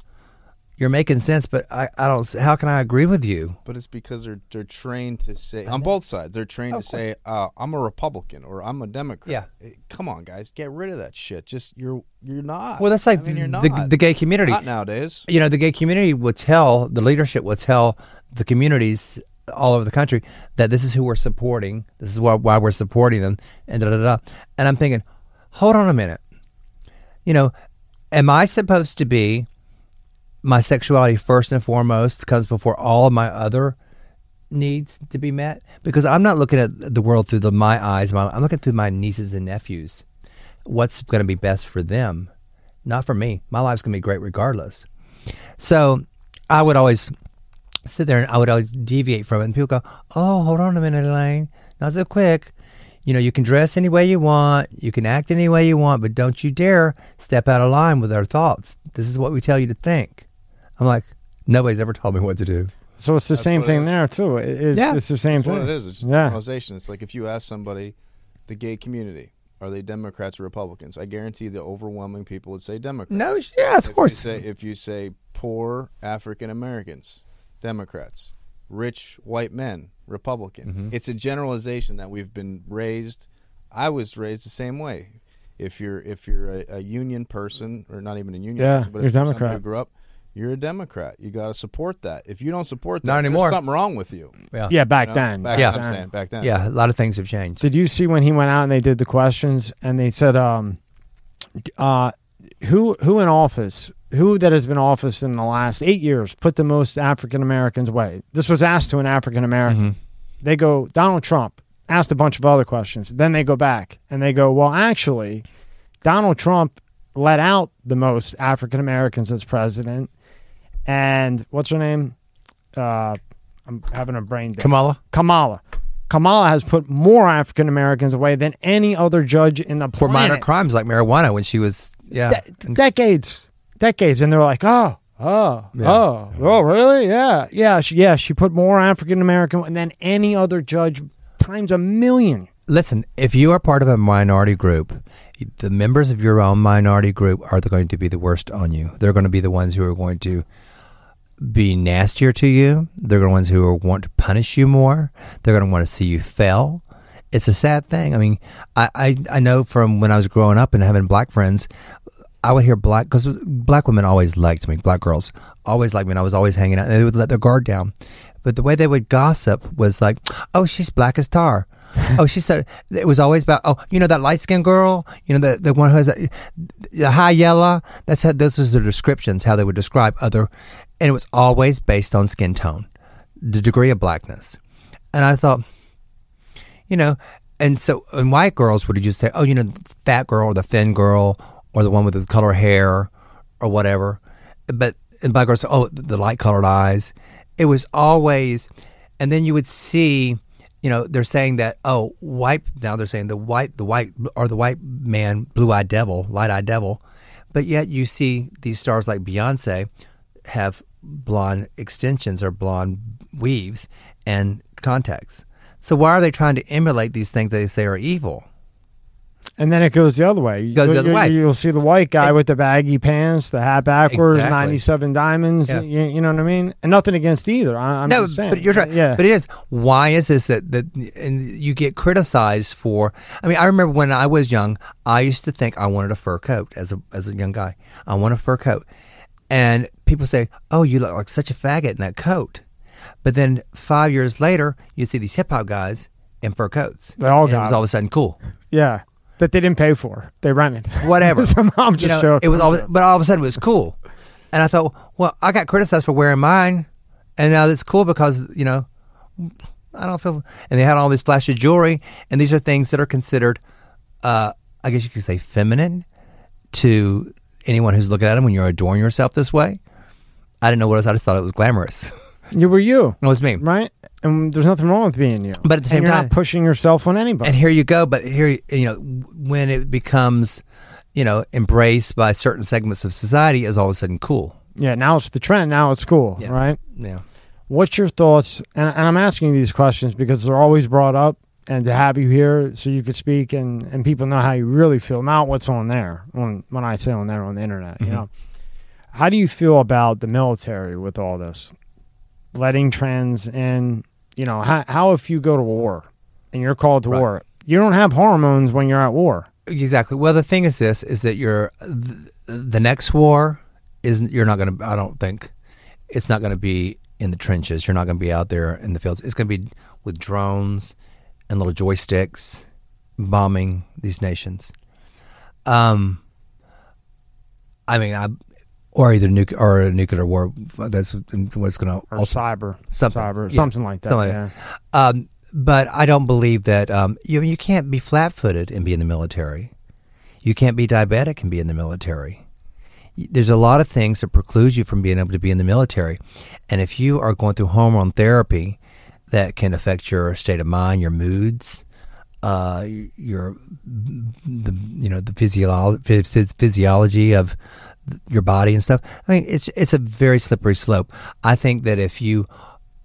"You're making sense, but I, I don't. How can I agree with you?" But it's because they're they're trained to say on both sides. They're trained Of to say, uh, "I'm a Republican" or "I'm a Democrat." Yeah. Eh, Come on, guys, get rid of that shit. Just you're you're not. Well, that's like I mean, you're not. the, the gay community. not nowadays. you know, the gay community would tell the leadership would tell the communities all over the country that this is who we're supporting. This is why, why we're supporting them, and da da da. And I'm thinking, hold on a minute. You know, am I supposed to be my sexuality first and foremost comes before all of my other needs to be met? Because I'm not looking at the world through the my eyes. My, I'm looking through my nieces and nephews. What's going to be best for them, not for me. My life's going to be great regardless. So I would always sit there and I would always deviate from it. And people go, Oh, hold on a minute, Elaine. Not so quick. You know, you can dress any way you want, you can act any way you want, but don't you dare step out of line with our thoughts. This is what we tell you to think. I'm like, nobody's ever told me what to do. So it's the That's same thing is. there too. It- It's, Yeah. it's the same That's thing. what it is. It's just Yeah. generalization. It's like if you ask somebody, the gay community, are they Democrats or Republicans? I guarantee the overwhelming people would say Democrats. No, yes, of If course. You say, if you say poor African Americans, Democrats, rich white men, Republican. Mm-hmm. It's a generalization that we've been raised. I was raised the same way. If you're if you're a, a union person or not even a union Yeah, person, but you're if you're Democrat. who grew up, you're a Democrat. You got to support that. If you don't support that, Not there's anymore. something wrong with you. yeah. Yeah, back You know? then. Back, Yeah. I'm saying back then. Yeah, a lot of things have changed. Did you see when he went out and they did the questions and they said, um, uh, who who in office, who that has been office in the last eight years put the most African Americans away? This was asked to an African American. They go Donald Trump. Asked a bunch of other questions. Then they go back and they go, well, actually, Donald Trump let out the most African Americans as president. And what's her name? Uh, I'm having a brain dead. Kamala? Kamala. Kamala has put more African Americans away than any other judge in the For planet. minor crimes like marijuana when she was Yeah. de- decades, decades, and they're like, oh, oh, Yeah. oh, oh, really? Yeah, yeah, she, yeah. She put more African American than any other judge times a million. Listen, if you are part of a minority group, the members of your own minority group are the- going to be the worst on you. They're going to be the ones who are going to be nastier to you. They're the ones who are, want to punish you more. They're going to want to see you fail. It's a sad thing. I mean, I, I, I know from when I was growing up and having black friends, I would hear black because black women always liked me. Black girls always liked me, and I was always hanging out. And they would let their guard down, but the way they would gossip was like, "Oh, she's black as tar." oh, she said it was always about. Oh, you know that light skinned girl. You know the the one who has a, the high yellow. That's how those are the descriptions how they would describe other, and it was always based on skin tone, the degree of blackness, and I thought, you know, and so and white girls would just say, oh, you know, fat girl or the thin girl or the one with the color hair or whatever. But and black girls, oh, the light colored eyes. It was always, and then you would see, you know, they're saying that oh, white. Now they're saying the white, the white or the white man, blue eyed devil, light eyed devil. But yet you see these stars like Beyonce have blonde extensions or blonde weaves and contacts. So why are they trying to emulate these things they say are evil? And then it goes the other way. Goes the other you, way. You'll see the white guy And- with the baggy pants, the hat backwards, Exactly. 97 diamonds. Yeah. You, you know what I mean? And nothing against either. I, I'm no, just saying. but you're right. Uh, yeah. But it is. Why is this that that and you get criticized for? I mean, I remember when I was young, I used to think I wanted a fur coat as a as a young guy. I want a fur coat, and people say, "Oh, you look like such a faggot in that coat." But then five years later, you see these hip hop guys in fur coats. They all and it got was all of a sudden cool. yeah. That they didn't pay for. They rented. Whatever. so I'm just you know, it was all, but all of a sudden it was cool, and I thought, well, I got criticized for wearing mine, and now it's cool because you know, I don't feel. And they had all this flashy jewelry, and these are things that are considered, uh, I guess you could say, feminine to anyone who's looking at them when you're adorning yourself this way. I didn't know what it was. I just thought it was glamorous. You were you, it was me. right? And there's nothing wrong with being you. But at the same and you're time- not pushing yourself on anybody. And here you go. But here, you know, when it becomes, you know, embraced by certain segments of society, is all of a sudden cool. yeah, now it's the trend. Now it's cool, Yeah. right? Yeah. What's your thoughts? And, and I'm asking these questions because they're always brought up, and to have you here so you could speak and, and people know how you really feel, not what's on there. When when I say on there on the internet, you Mhm. know, how do you feel about the military with all this, letting trends in? You know, how how if you go to war and you're called to Right. war, you don't have hormones when you're at war. Exactly. Well, the thing is this: is that you're the, the next war is you're not going to. I don't think it's not going to be in the trenches. You're not going to be out there in the fields. It's going to be with drones and little joysticks bombing these nations. Um, I mean, I or either nuke or a nuclear war. That's what's going to Or cyber, something cyber, yeah, something like that. something like yeah. Um, but I don't believe that um, you you can't be flat footed and be in the military. You can't be diabetic and be in the military. There's a lot of things that preclude you from being able to be in the military, and if you are going through hormone therapy, that can affect your state of mind, your moods, uh, your the you know the physiology physiology of your body and stuff. I mean, it's it's a very slippery slope. I think that if you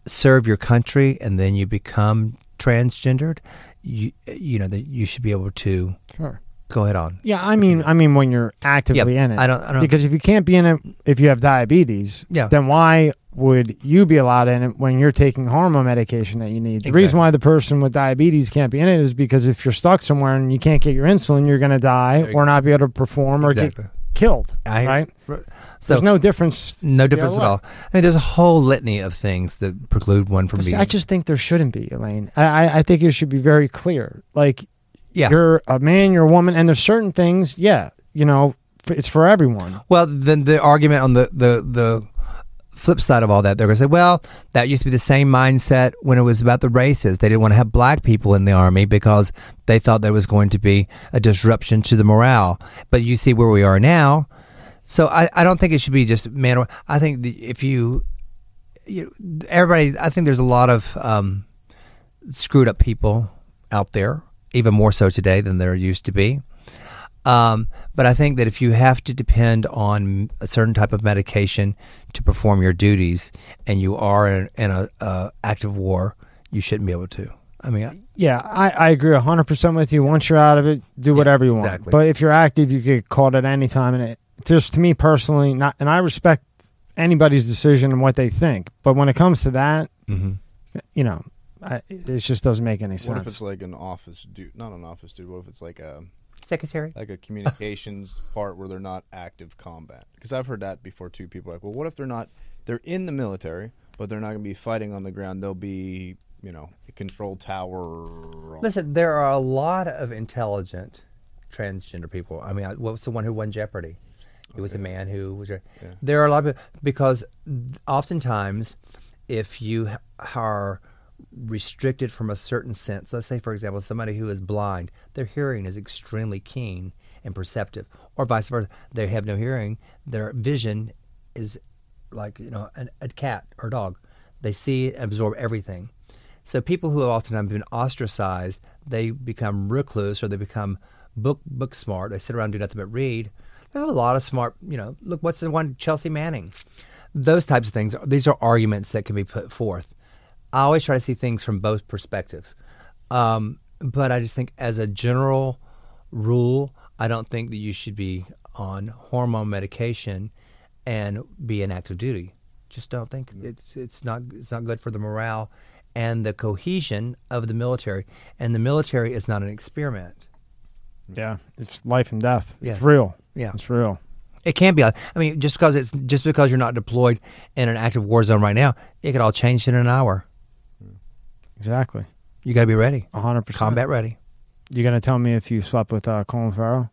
serve your country and then you become transgendered, you you know that you should be able to Sure. go ahead on. Yeah, I mean, I mean, when you're actively in it, I don't. I don't. because if you can't be in it if you have diabetes, Yeah. then why would you be allowed in it when you're taking hormone medication that you need? The Exactly. reason why the person with diabetes can't be in it is because if you're stuck somewhere and you can't get your insulin, you're going to die or not be able to perform or exactly. get killed. I- right? So There's no difference. no difference at all. I mean, there's a whole litany of things that preclude one from being. I just think there shouldn't be, Elaine. I, I, I think it should be very clear. Like, Yeah. you're a man, you're a woman, and there's certain things, yeah, you know, f- it's for everyone. Well, then the argument on the, the, the flip side of all that, they're going to say, well, that used to be the same mindset when it was about the races. They didn't want to have black people in the army because they thought there was going to be a disruption to the morale. But you see where we are now. So I, I don't think it should be just man. I think the, if you, you, everybody, I think there's a lot of um, screwed up people out there, even more so today than there used to be. Um, but I think that if you have to depend on a certain type of medication to perform your duties, and you are in, in a, a active war, you shouldn't be able to. I mean, I- Yeah, I, I agree 100% with you. Once you're out of it, do whatever you want. exactly. But if you're active, you get called at any time. And it, just to me personally, not and I respect anybody's decision and what they think. But when it comes to that, mhm. you know, I, it just doesn't make any sense. What if it's like an office dude? Not an office dude. What if it's like a secretary. like a communications part where they're not active combat? Because I've heard that before too. People are like, well, what if they're not? They're in the military, but they're not going to be fighting on the ground. They'll be, you know, a control tower. Listen, there are a lot of intelligent transgender people. I mean, I- what was the one who won Jeopardy? It was a man who was. Yeah. There are a lot of because oftentimes, if you are restricted from a certain sense, let's say, for example, somebody who is blind, their hearing is extremely keen and perceptive, or vice versa, they have no hearing, their vision is like you know an, a cat or a dog. They see and absorb everything. So people who have oftentimes been ostracized, they become recluse or they become book book smart. They sit around and do nothing but read. There's a lot of smart, you know. Look, what's the one Chelsea Manning? Those types of things. These are arguments that can be put forth. I always try to see things from both perspectives. Um, but I just think, as a general rule, I don't think that you should be on hormone medication and be in active duty. Just don't think it's it's not it's not good for the morale and the cohesion of the military. And the military is not an experiment. yeah, it's life and death. Yeah. It's real. Yeah. It's real. It can be. I mean, just because it's just because you're not deployed in an active war zone right now, it could all change in an hour. Exactly. You got to be ready, 100%. combat ready. You going to tell me if you slept with uh, Colin Farrell?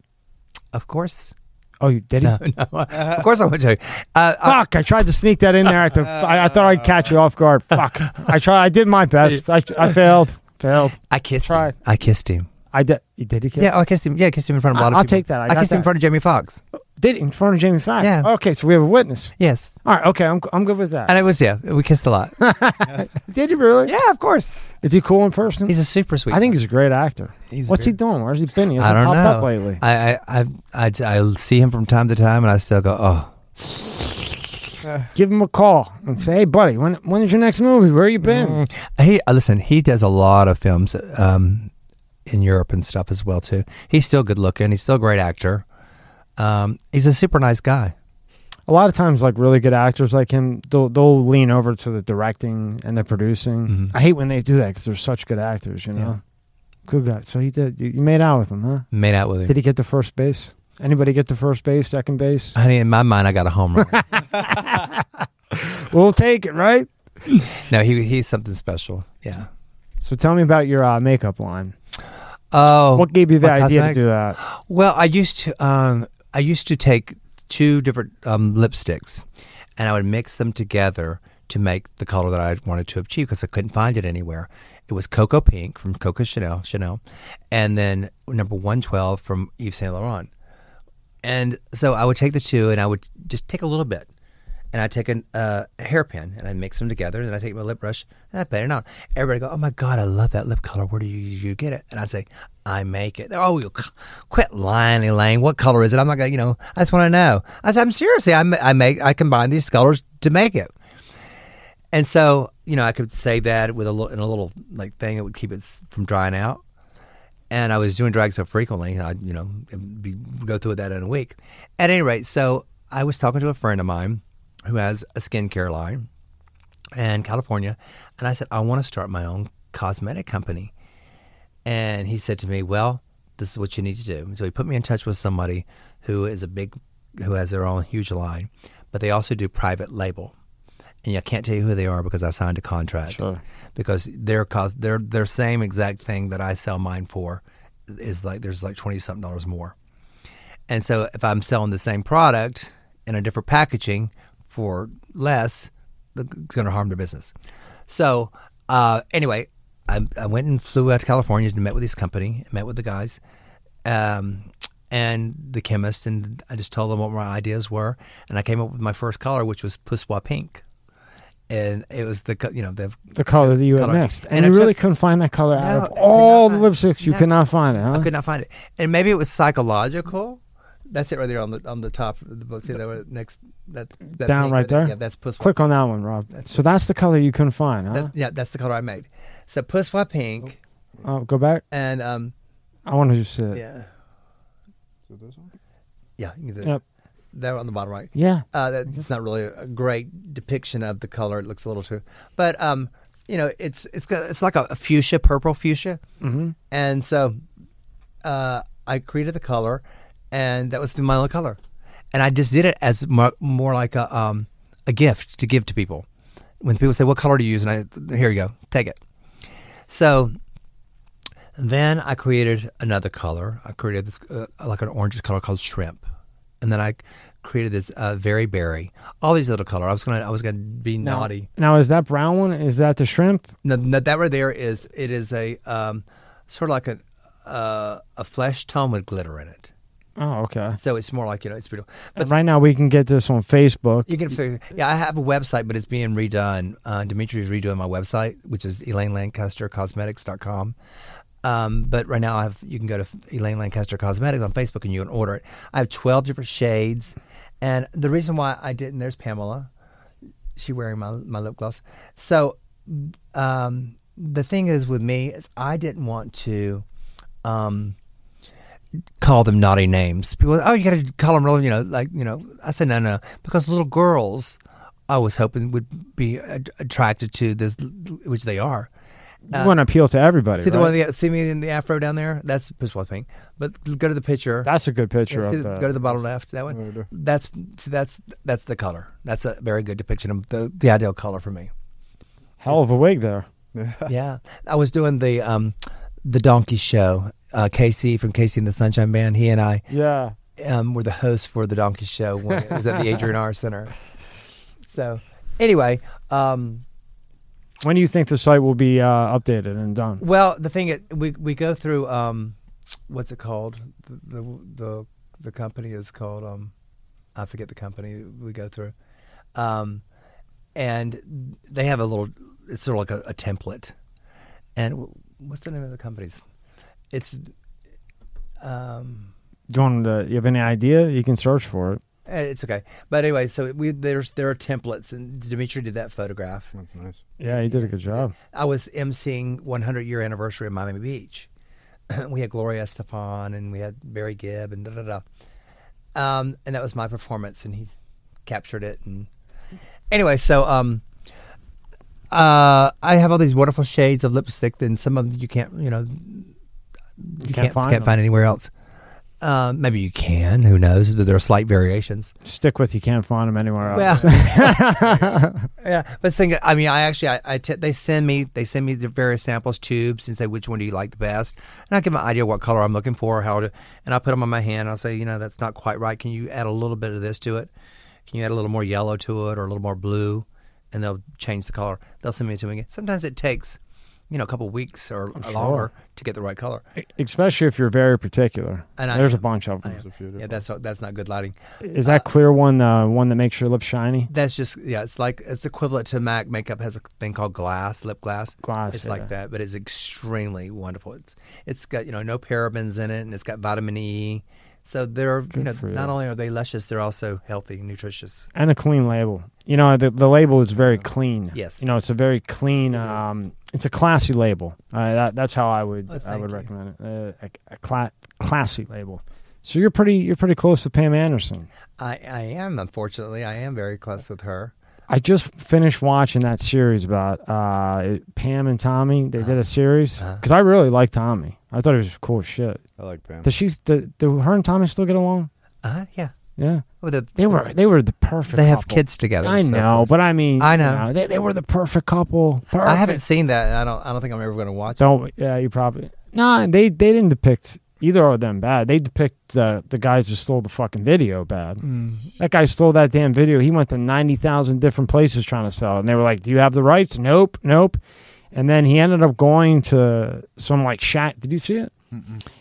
Of course. Oh, you did he? No, no. of course I would tell you. Uh, I- Fuck! I tried to sneak that in there. At the, I, I thought I'd catch you off guard. Fuck! I tried. I did my best. I, I failed. Failed. I kissed Tried. him. I kissed him. I did. You did he? Kiss? Yeah, oh, I kissed him. Yeah, I kissed him in front of a I- lot of I'll people. take that. I I, got kissed him in that. front of Jamie Foxx. Did he in front of Jamie Foxx? Yeah. Okay, so we have a witness. Yes, All right. Okay, I'm I'm good with that. and it was yeah. We kissed a lot. did you really? yeah, of course. Is he cool in person? He's a super sweet. I think he's a great actor. He's What's he great. doing? Where's he been? He I don't popped know. up lately. I, I I I I see him from time to time, and I still go, oh. Give him a call and say, "Hey, buddy, when when is your next movie? Where you been?" Mm. He uh, listen. He does a lot of films um, in Europe and stuff as well too. He's still good looking. He's still a great actor. Um, he's a super nice guy. A lot of times, like really good actors like him, they'll they'll lean over to the directing and the producing. Mhm. I hate when they do that because they're such good actors. You know, good guy. So he did. You, you made out with him, huh? Made out with him. Did he get to first base? Anybody get to first base, second base? Honey, in my mind, I got a home run. we'll take it, right? no, he he's something special. Yeah. So tell me about your uh, makeup line. Oh, what gave you the idea cosmetics? to do that? Well, I used to um, I used to take two different um, lipsticks, and I would mix them together to make the color that I wanted to achieve because I couldn't find it anywhere. It was Cocoa Pink from Coco Chanel, Chanel, and then number one twelve from Yves Saint Laurent. And so I would take the two, and I would just take a little bit, and I take an, uh, a hairpin, and I mix them together, and then I take my lip brush and I pat it on. Everybody go, "Oh my god, I love that lip color. Where do you you get it?" And I say, "I make it." Oh, you quit lying, Elaine. What color is it? I'm gonna, you know. I just want to know. I said, "I'm seriously. I, I make I combine these colors to make it." And so, you know, I could save that with a little in a little like thing that would keep it from drying out. And I was doing drag so frequently, I you know be, go through with that in a week. At any rate, so I was talking to a friend of mine who has a skincare line in California, and I said I want to start my own cosmetic company. And he said to me, "Well, this is what you need to do." So he put me in touch with somebody who is a big, who has their own huge line, but they also do private label. And I can't tell you who they are because I signed a contract Sure. because their cost their their same exact thing that I sell mine for is like there's like twenty something dollars more. And so if I'm selling the same product in a different packaging for less, it's going to harm their business. So uh, anyway, I, I went and flew out to California and met with this company, met with the guys, um, and the chemist, and I just told them what my ideas were, and I came up with my first color, which was Poussoir Pink and it was the you know the The color that you had mixed, and, And I you really took- couldn't find that color out No, I of all the lipsticks. You no. could not find it, huh? I could not find it, and maybe it was psychological. That's it right there on the on the top of the book. See that one next that, that Down right there? Yeah, that's puss. Click on that one, Rob. That's- So that's the color you couldn't find, huh? That, yeah, that's the color I made. So puss white pink, oh, go back. and um, I want to see it. yeah, So this one? yeah, you can do Yep. There on the bottom right. Yeah. Uh, that's not really a great depiction of the color. It looks a little too, but um, you know, it's it's got, it's like a, a fuchsia, purple fuchsia, Mm-hmm. and so uh, I created the color, and that was my only color, and I just did it as more, more like a um, a gift to give to people. When people say, "What color do you use?" and I here you go, take it. So then I created another color. I created this uh, like an orange color called shrimp, and then I created this uh, very berry. All these little color. I was gonna I was gonna be Now- naughty. Now is that brown one? Is that the shrimp? No, no, that right there is it is a um, sort of like a uh, a flesh tone with glitter in it. Oh, okay. So it's more like you know it's beautiful. But And right now we can get this on Facebook. you can figure. Yeah, I have a website, but it's being redone. Uh, Dimitri is redoing my website, which is ElaineLancasterCosmetics.com. Um, but right now, I have you can go to Elaine Lancaster Cosmetics on Facebook and you can order it. I have twelve different shades, and the reason why I didn't there's Pamela, she wearing my my lip gloss. So um, the thing is with me is I didn't want to. Um, call them naughty names. People, oh, you got to call them real, you know, like you know. I said no, no, because little girls, I was hoping would be ad- attracted to this, which they are. you want to appeal to everybody, See the right? one, the, see me in the afro down there? That's Puss Pink. But go to the picture. That's a good picture Yeah, see of the- go to the bottom left. That Right one. there. That's see, that's that's the color. That's a very good depiction of the the ideal color for me. Hell of a wig there. yeah, I was doing the um the donkey show. Uh, KC from KC and the Sunshine Band. He and I Yeah. um, were the hosts for the Donkey Show when it was at the Adrienne Arsht Center. So, anyway, um, When do you think the site will be uh, updated and done? well, the thing is, we we go through um, what's it called? The, the the the company is called um, I forget the company we go through, um, and they have a little. It's sort of like a, a template, and what's the name of the companies? It's um, Do you, want to, you have any idea? You can search for it. Eh, It's okay, but anyway, so we there's there are templates, and Dimitri did that photograph. That's nice. Yeah, he did a good job. I was emceeing 100 year anniversary of Miami Beach. we had Gloria Estefan and we had Barry Gibb and da da da. Um, and that was my performance, and he captured it. And anyway, so um, uh, I have all these wonderful shades of lipstick, and some of them you can't, you know, you, can't can't find can't find anywhere else. Uh, maybe you can. Who knows? But there are slight variations. Stick with you can't find them anywhere else. Well, yeah, but think I mean, I actually, I, I t- they send me, they send me the various samples, tubes, and say which one do you like the best, and I give them an idea what color I'm looking for, how to, and I put them on my hand. I'll say, you know, that's not quite right. Can you add a little bit of this to it? Can you add a little more yellow to it, or a little more blue? And they'll change the color. They'll send me to me again. Sometimes it takes, you know, a couple weeks or sure. longer to get the right color. Especially if you're very particular. And I There's a bunch of them. A Yeah, that's that's not good lighting. Is that clear one uh, one that makes your lips shiny? That's just yeah. It's like it's equivalent to Mac makeup has a thing called glass, lip glass. Glass. It's yeah. like that, but it's extremely wonderful. It's it's got you know no parabens in it, and it's got vitamin E. So they're you know you. not only are they luscious, they're also healthy, nutritious. And a clean label. You know, the, the label is very clean. Yes. You know, it's a very clean. Um, it's a classy label. Uh, that, that's how I would Oh, I would you. recommend it. Uh, a a cla- classy label. So you're pretty you're pretty close to Pam Anderson. I I am unfortunately I am very close with her. I just finished watching that series about uh, Pam and Tommy. They did a series Uh-huh. because I really like Tommy. I thought he was cool as shit. I like Pam. Does she? Do, do her and Tommy still get along? Uh huh. Yeah. Yeah, Well, the- they were they were the perfect. They have couple. kids together. I so- know, but I mean, I you know. they, they were the perfect couple. I haven't seen that. and I don't. I don't think I'm ever going to watch. it. Don't. Yeah, you probably. No, they they didn't depict either of them bad. They depict uh, the guys who stole the fucking video bad. Mm. That guy stole that damn video. He went to ninety thousand different places trying to sell it, and they were like, "Do you have the rights?" Nope, nope. And then he ended up going to some like shack. Did you see it?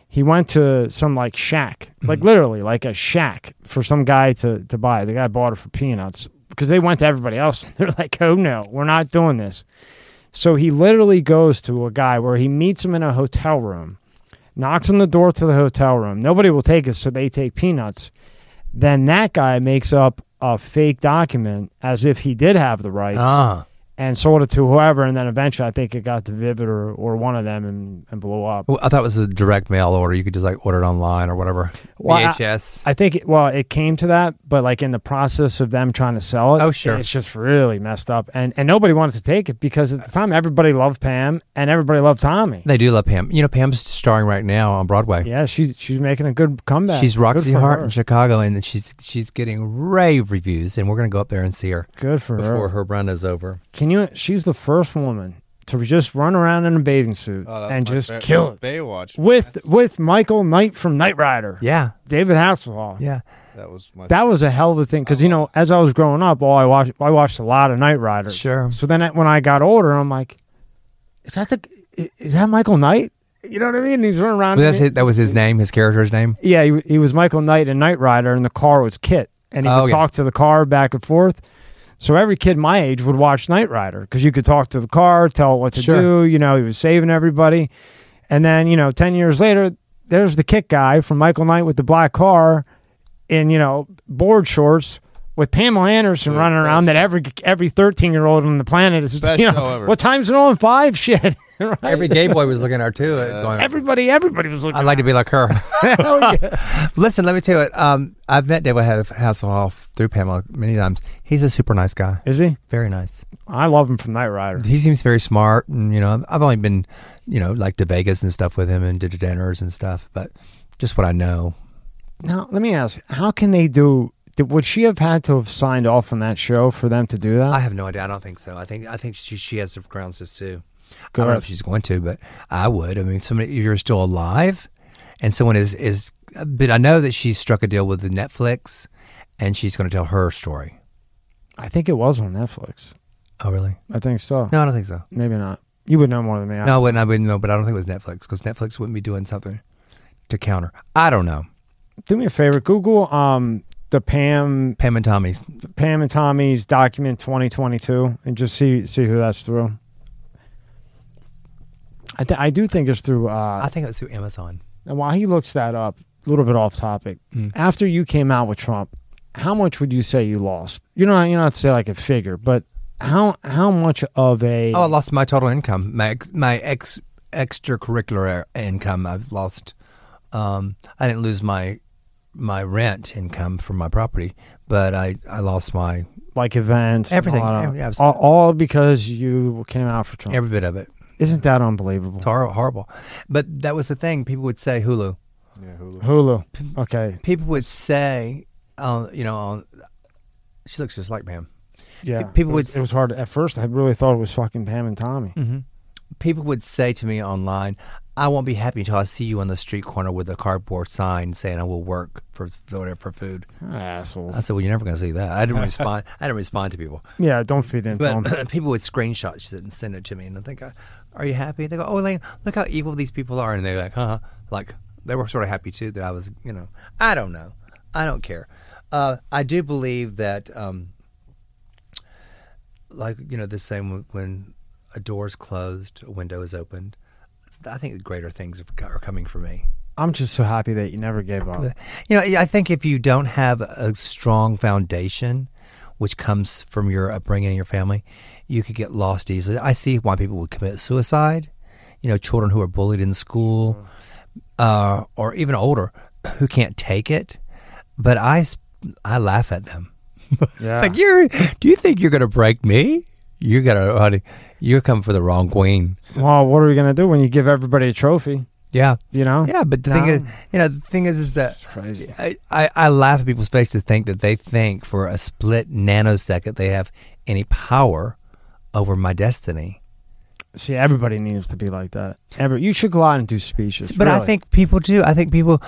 He went to some like shack, like Mhm. literally like a shack for some guy to to buy. The guy bought it for peanuts. because they went to everybody else. They're like, oh no, we're not doing this. So he literally goes to a guy where he meets him in a hotel room, knocks on the door to the hotel room. Nobody will take it, so they take peanuts. Then that guy makes up a fake document as if he did have the rights Ah, and sold it to whoever. And then eventually, I think it got to Vivid or, or one of them and, and blew up. well, I thought it was a direct mail order. You could just like order it online or whatever. Well, I- VHS. I think, it, well, it came to that, but like in the process of them trying to sell it, Oh, sure. it's just really messed up. And and nobody wanted to take it because at the time everybody loved Pam and everybody loved Tommy. they do love Pam. You know, Pam's starring right now on Broadway. Yeah, she's she's making a good comeback. She's Roxie Hart her. in Chicago, and she's she's getting rave reviews, and we're gonna go up there and see her Good for before her. Before her run is over. Can you? She's the first woman to just run around in a bathing suit Oh, that's and my just fa- kill it Baywatch with That's- with Michael Knight from Knight Rider, Yeah, David Hasselhoff. yeah. that was my That was a hell of a thing because you know, as I was growing up, all I watched, I watched a lot of Knight Rider. Sure. So then, when I got older, I'm like, is that the, is that Michael Knight? You know what I mean? He's running around. But that's his, that was his name, his character's name. Yeah, he, he was Michael Knight in Knight Rider, and the car was KITT, and he Oh, could yeah. talk to the car back and forth. So every kid my age would watch Knight Rider because you could talk to the car, tell it what to Sure. do. You know, he was saving everybody. And then you know, ten years later, there's the KITT guy from Michael Knight with the black car, in you know board shorts. With Pamela Anderson Dude, running around, best- that every every thirteen year old on the planet is. Best you know. What time's it on? Five shit. right? Every gay boy was looking at her too, Yeah. going, everybody, everybody was looking. "I'd like to be like her." Listen, let me tell you what. Um, I've met David Hasselhoff through Pamela many times. He's a super nice guy, Is he? very nice. I love him from Knight Rider. He seems very smart, and you know, I've- I've only been, you know, like to Vegas and stuff with him and did dinners and stuff, but just what I know. Now, let me ask: How can they do? Did, would she have had to have signed off on that show for them to do that? I have no idea. I don't think so. I think I think she she has some grounds to sue. I don't know if she's going to, but I would. I mean, somebody if you're still alive, and someone is is. But I know that she struck a deal with the Netflix, and she's going to tell her story. I think it was on Netflix. Oh, really? I think so. No, I don't think so. Maybe not. You would know more than me. No, I wouldn't. I wouldn't know, but I don't think it was Netflix because Netflix wouldn't be doing something to counter. I don't know. Do me a favor. Google um the Pam Pam and Tommy's. Pam and Tommy's document 2022 and just see see who that's through. I th- I do think it's through. I Uh, think it was through Amazon. and while he looks that up, a little bit off topic. Mm. After you came out with Trump, how much would you say you lost? You know, you don't have to say like a figure, but how how much of a Oh, I lost my total income. My ex, my ex extracurricular income. I've lost. Um, I didn't lose my my rent income from my property, but I I lost my like events, Everything, that. every- all, all because you came out for Trump. every bit of it. Isn't that unbelievable? It's hor- horrible. But that was the thing. People would say Hulu. yeah, Hulu. Hulu. Okay. People would say, uh, you know, on, she looks just like Pam. Yeah. people it would it was hard at first. I really thought it was fucking Pam and Tommy. Mm-hmm. People would say to me online, "I won't be happy until I see you on the street corner with a cardboard sign saying I will work for for whatever for food." Asshole. I said, "Well, you're never going to see that." I didn't respond. I didn't respond to people, Yeah, don't feed into them. but people would screenshot it and send it to me, and I think, uh, "Are you happy?" They go, "Oh, like, look how evil these people are," and they're like, "Huh?" Like they were sort of happy too that I was, you know, I don't know, I don't care. Uh, I do believe that, um, like you know, the same when a door is closed, a window is opened. I think greater things are are coming for me. I'm just so happy that you never gave up. You know, I think if you don't have a strong foundation, which comes from your upbringing and your family, you could get lost easily. I see why people would commit suicide. You know, children who are bullied in school, uh, or even older, who can't take it. But I, I laugh at them. Yeah. like you're, do you think you're gonna break me? You're gonna, honey, you're coming for the wrong queen. well, what are we gonna do when you give everybody a trophy? Yeah, You know? yeah. But the thing is, you know, the thing is, is that It's crazy. I, I, I laugh at people's face to think that they think for a split nanosecond they have any power over my destiny. See, everybody needs to be like that. Every, you should go out and do speeches. But I think people do. I think people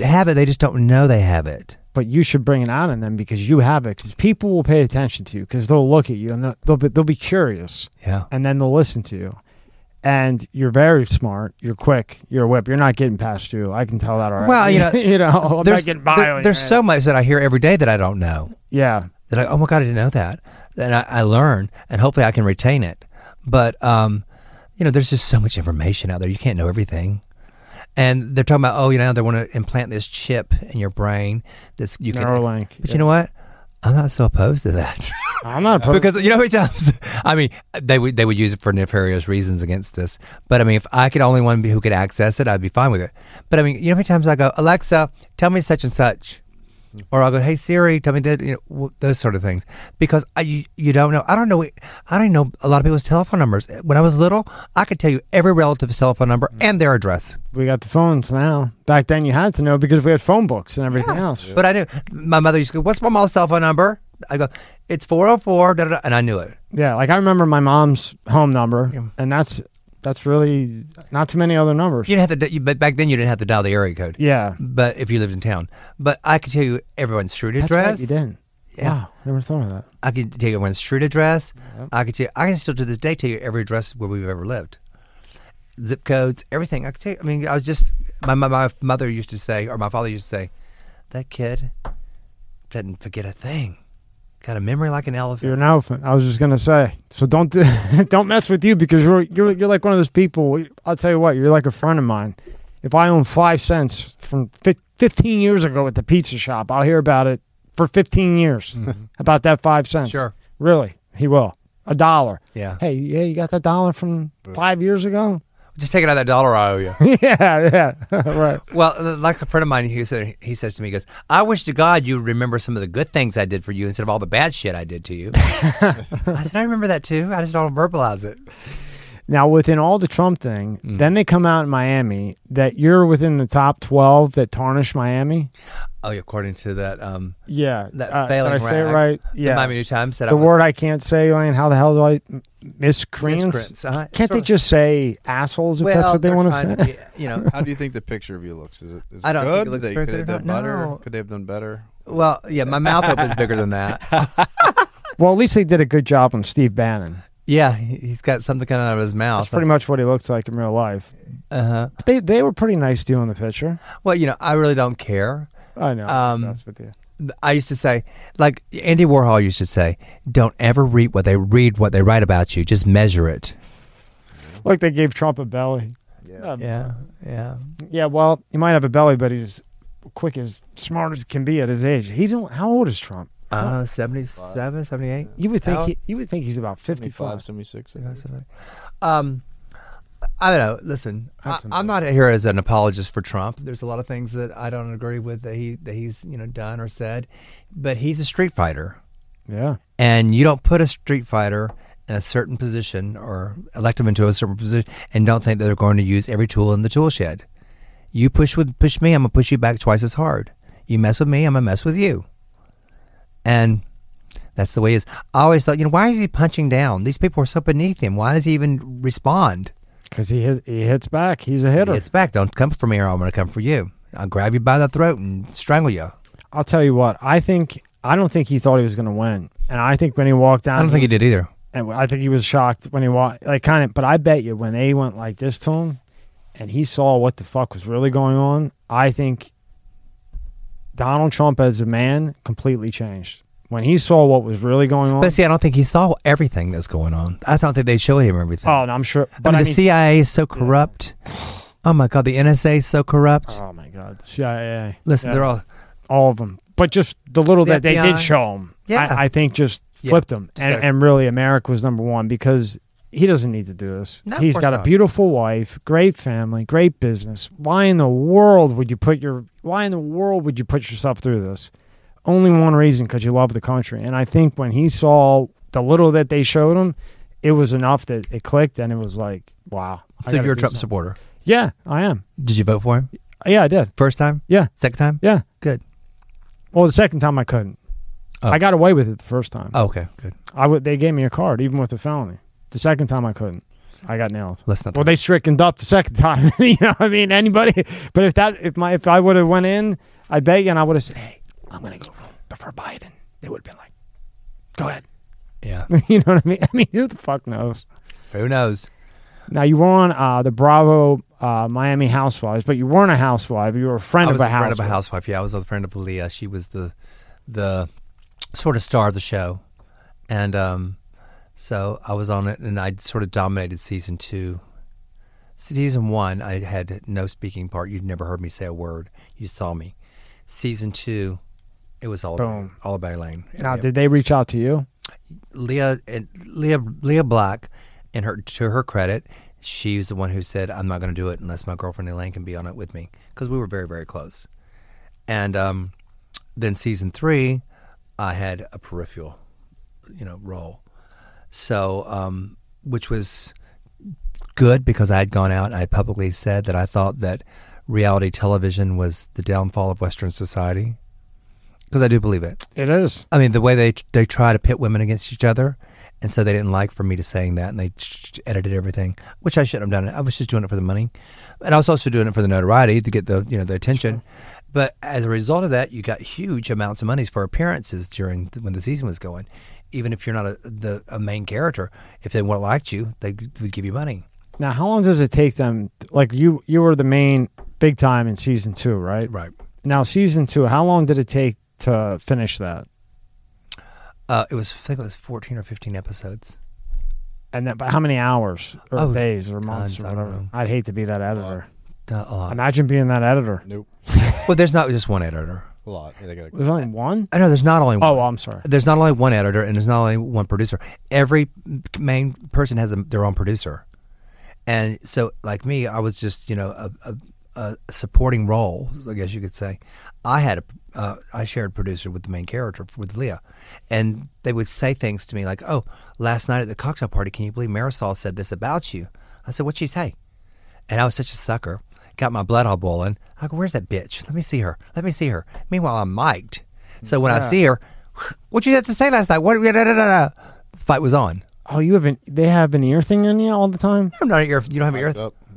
have it. They just don't know they have it. but you should bring it out in them because you have it. Because people will pay attention to you because they'll look at you and they'll, they'll be, they'll be curious Yeah. and then they'll listen to you. And you're very smart. You're quick. You're a whip. You're not getting past you. I can tell that already. Well, you know, you know, I'm not There's, getting by. there- there's so much that I hear every day that I don't know. yeah. that I, oh my God, I didn't know that. And I, I learn and hopefully I can retain it. But, um, you know, there's just so much information out there. You can't know everything. And they're talking about, oh, you know, they want to implant this chip in your brain. That's you can. Neuralink. But you know what? I'm not so opposed to that. I'm not opposed. because you know how many times I mean they would they would use it for nefarious reasons against this. But I mean if I could only one be who could access it, I'd be fine with it. But I mean, you know how many times I go, Alexa, tell me such and such. Or I'll go, hey Siri, tell me that you know those sort of things because I, you, you don't know. I don't know. I don't know a lot of people's telephone numbers. When I was little, I could tell you every relative's telephone number and their address. we got the phones now. Back then, you had to know because we had phone books and everything else. But I knew my mother used to go, "What's my mom's telephone number?" I go, "It's 404," da, da, da, and I knew it. Yeah, like I remember my mom's home number, and that's that's really not too many other numbers. You didn't have to, you, but back then you didn't have to dial the area code. Yeah, But if you lived in town, but I could tell you everyone's street that's address. right. You didn't. Yeah. Wow, never thought of that. I could tell you everyone's street address. Yep. I could tell. You, I can still to this day tell you every address where we've ever lived, zip codes, everything. I could tell. You, I mean, I was just my, my my mother used to say, or my father used to say, that kid doesn't forget a thing. Got a memory like an elephant. You're an elephant. I was just gonna say. So don't do, don't mess with you because you're you're you're like one of those people. I'll tell you what. You're like a friend of mine. If I own five cents from fif- 15 years ago at the pizza shop, I'll hear about it for 15 years mm-hmm. about that five cents. Sure. Really, he will. A dollar. Yeah. Hey, yeah, you got that dollar from five years ago? Just take it out of that dollar I owe you. yeah, yeah, right. Well, uh, like a friend of mine, he said he says to me, he goes, "I wish to God you remember some of the good things I did for you instead of all the bad shit I did to you." I said, "I remember that too. I just don't verbalize it." Now, within all the Trump thing, Mm. then they come out in Miami that you're within the top 12 that tarnish Miami. Oh, yeah, according to that, um, Yeah. that uh, failing Did I say it rag, right? the Yeah. Miami New Times said the I was word I can't say, Lane. How the hell do I miscreants? miscreants. Uh, Can't they sure. just say assholes if well, that's what they want to say? be, You know, How do you think the picture of you looks? Is it, is it I don't think good? it looks they, could good have done not. better? No. Could they have done better? well, yeah, my mouth opens bigger than that. Well, at least they did a good job on Steve Bannon. Yeah, he- he's got something coming out of his mouth. That's pretty much what he looks like in real life. Uh huh. They they were pretty nice to you in the picture. Well, you know, I really don't care. I know. Um, that's with you. I used to say, like Andy Warhol used to say, "Don't ever read what they read what they write about you. Just measure it." Like they gave Trump a belly. Yeah. Um, Yeah, yeah. Yeah, well, he might have a belly, but he's quick as smart as can be at his age. He's in, how old is Trump? Uh, 77, 78. You would think he, you would think he's about 55. 76. I Yeah, think. something. Um, I don't know. Listen, I, I'm not here as an apologist for Trump. There's a lot of things that I don't agree with that he that he's you know done or said, but he's a street fighter, Yeah. and you don't put a street fighter in a certain position or elect them into a certain position and don't think that they're going to use every tool in the tool shed. You push with push me, I'm gonna push you back twice as hard. You mess with me, I'm gonna mess with you. And that's the way he is. I always thought, you know, why is he punching down? These people are so beneath him. Why does he even respond? Because he hit, he hits back. He's a He hitter. hits back. Don't come for me or I'm going to come for you. I'll grab you by the throat and strangle you. I'll tell you what. I think I don't think he thought he was going to win, and I think when he walked down, I don't think he did either. And I think he was shocked when he walked, like kind of. But I bet you when they went like this to him, and he saw what the fuck was really going on, I think Donald Trump as a man completely changed when he saw what was really going on. But see, I don't think he saw everything that's going on. I don't think they showed him everything. oh, and I'm sure. I But mean, I the mean, CIA oh, is so corrupt. Oh my God, the NSA is so corrupt. oh my God, the CIA. Listen, Yeah. they're all all of them. But just the little The that they did show him, Yeah. I, I think just Yeah. flipped him. And, and really, America was number one because he doesn't need to do this. No, He's got a beautiful wife, great family, great business. Why in the world would you put your Why in the world would you put yourself through this? Only one reason, because you love the country. And I think when he saw the little that they showed him, it was enough that it clicked, and it was like, wow. So you're a Trump something. supporter. Yeah, I am. Did you vote for him Yeah, I did. first time? Yeah. Second time? Yeah. Good. Well, the second time I couldn't. Oh. I got away with it the first time. Oh, okay, good. I would. They gave me a card, even with a felony. The second time I couldn't. I got nailed. Let's not. Well, they strickened up the second time. you know, I mean, anybody. But if that, if my, if I would have went in, I bet you, and I would have said, "Hey, I'm gonna go for, for Biden." They would have been like, "Go ahead." yeah. you know what I mean? I mean, who the fuck knows? Who knows? Now you were on uh, the Bravo uh, Miami Housewives, but you weren't a housewife. You were a friend I of was a a friend housewife. of a housewife. Yeah, I was a friend of Lea. She was the the sort of star of the show, and um, so I was on it, and I sort of dominated season two. Season one, I had no speaking part. You'd never heard me say a word. You saw me. Season two, it was all Boom. all about Elaine. Now, did they reach out to you? Lea and Lea Lea Black, and her to her credit, she's the one who said, "I'm not going to do it unless my girlfriend Elaine can be on it with me," because we were very very close. And um, then season three, I had a peripheral, you know, role. So, um, which was good because I had gone out and I publicly said that I thought that reality television was the downfall of Western society. Because I do believe it. It is. I mean, the way they they try to pit women against each other, and so they didn't like for me to saying that, and they edited everything, which I shouldn't have done. I was just doing it for the money, and I was also doing it for the notoriety to get the you know the attention. But as a result of that, you got huge amounts of monies for appearances during the, when the season was going. Even if you're not a the a main character, if they weren't liked you, they would give you money. Now, how long does it take them? Like you, you were the main big time in season two, right? Right. Now, season two, how long did it take to finish that? Uh, it was I think it was 14 or 15 episodes. And then, but how many hours or Oh, days or months tons, or whatever? I'd hate to be that editor. Uh, a lot. Imagine being that editor. Nope. well, there's not just one editor. A lot. Yeah, they gotta- There's only one. I know there's not only one. Oh, I'm sorry. there's not only one editor and there's not only one producer. Every main person has a, their own producer, and so like me, I was just you know a, a, a supporting role, I guess you could say. I had a uh, I shared producer with the main character with Lea, and they would say things to me like, "Oh, last night at the cocktail party, can you believe Marysol said this about you?" I said, "What'd she say?" And I was such a sucker. Got my blood all boiling. I go, "Where's that bitch? Let me see her. Let me see her." Meanwhile, I'm mic'd. So when I see her, what'd you have to say last night? What? Da, da, da, da. Fight was on. Oh, you have an they have an ear thing in you all the time. I'm not your. You don't have an ear.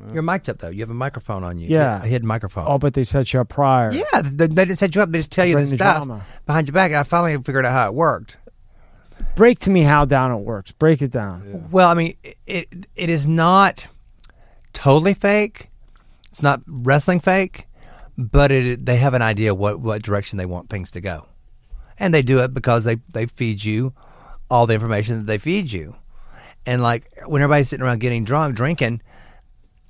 Mic'd up. You're mic'd up though. You have a microphone on you. Yeah. a hidden microphone. Oh, but they set you up prior. yeah. They, they didn't set you up. They just tell you the the stuff drama. behind your back. I finally figured out how it worked. Break to me how down it works. Break it down. Well, I mean, it it is not totally fake. It's not wrestling fake, but it they have an idea what what direction they want things to go, and they do it because they they feed you all the information that they feed you, and like when everybody's sitting around getting drunk drinking,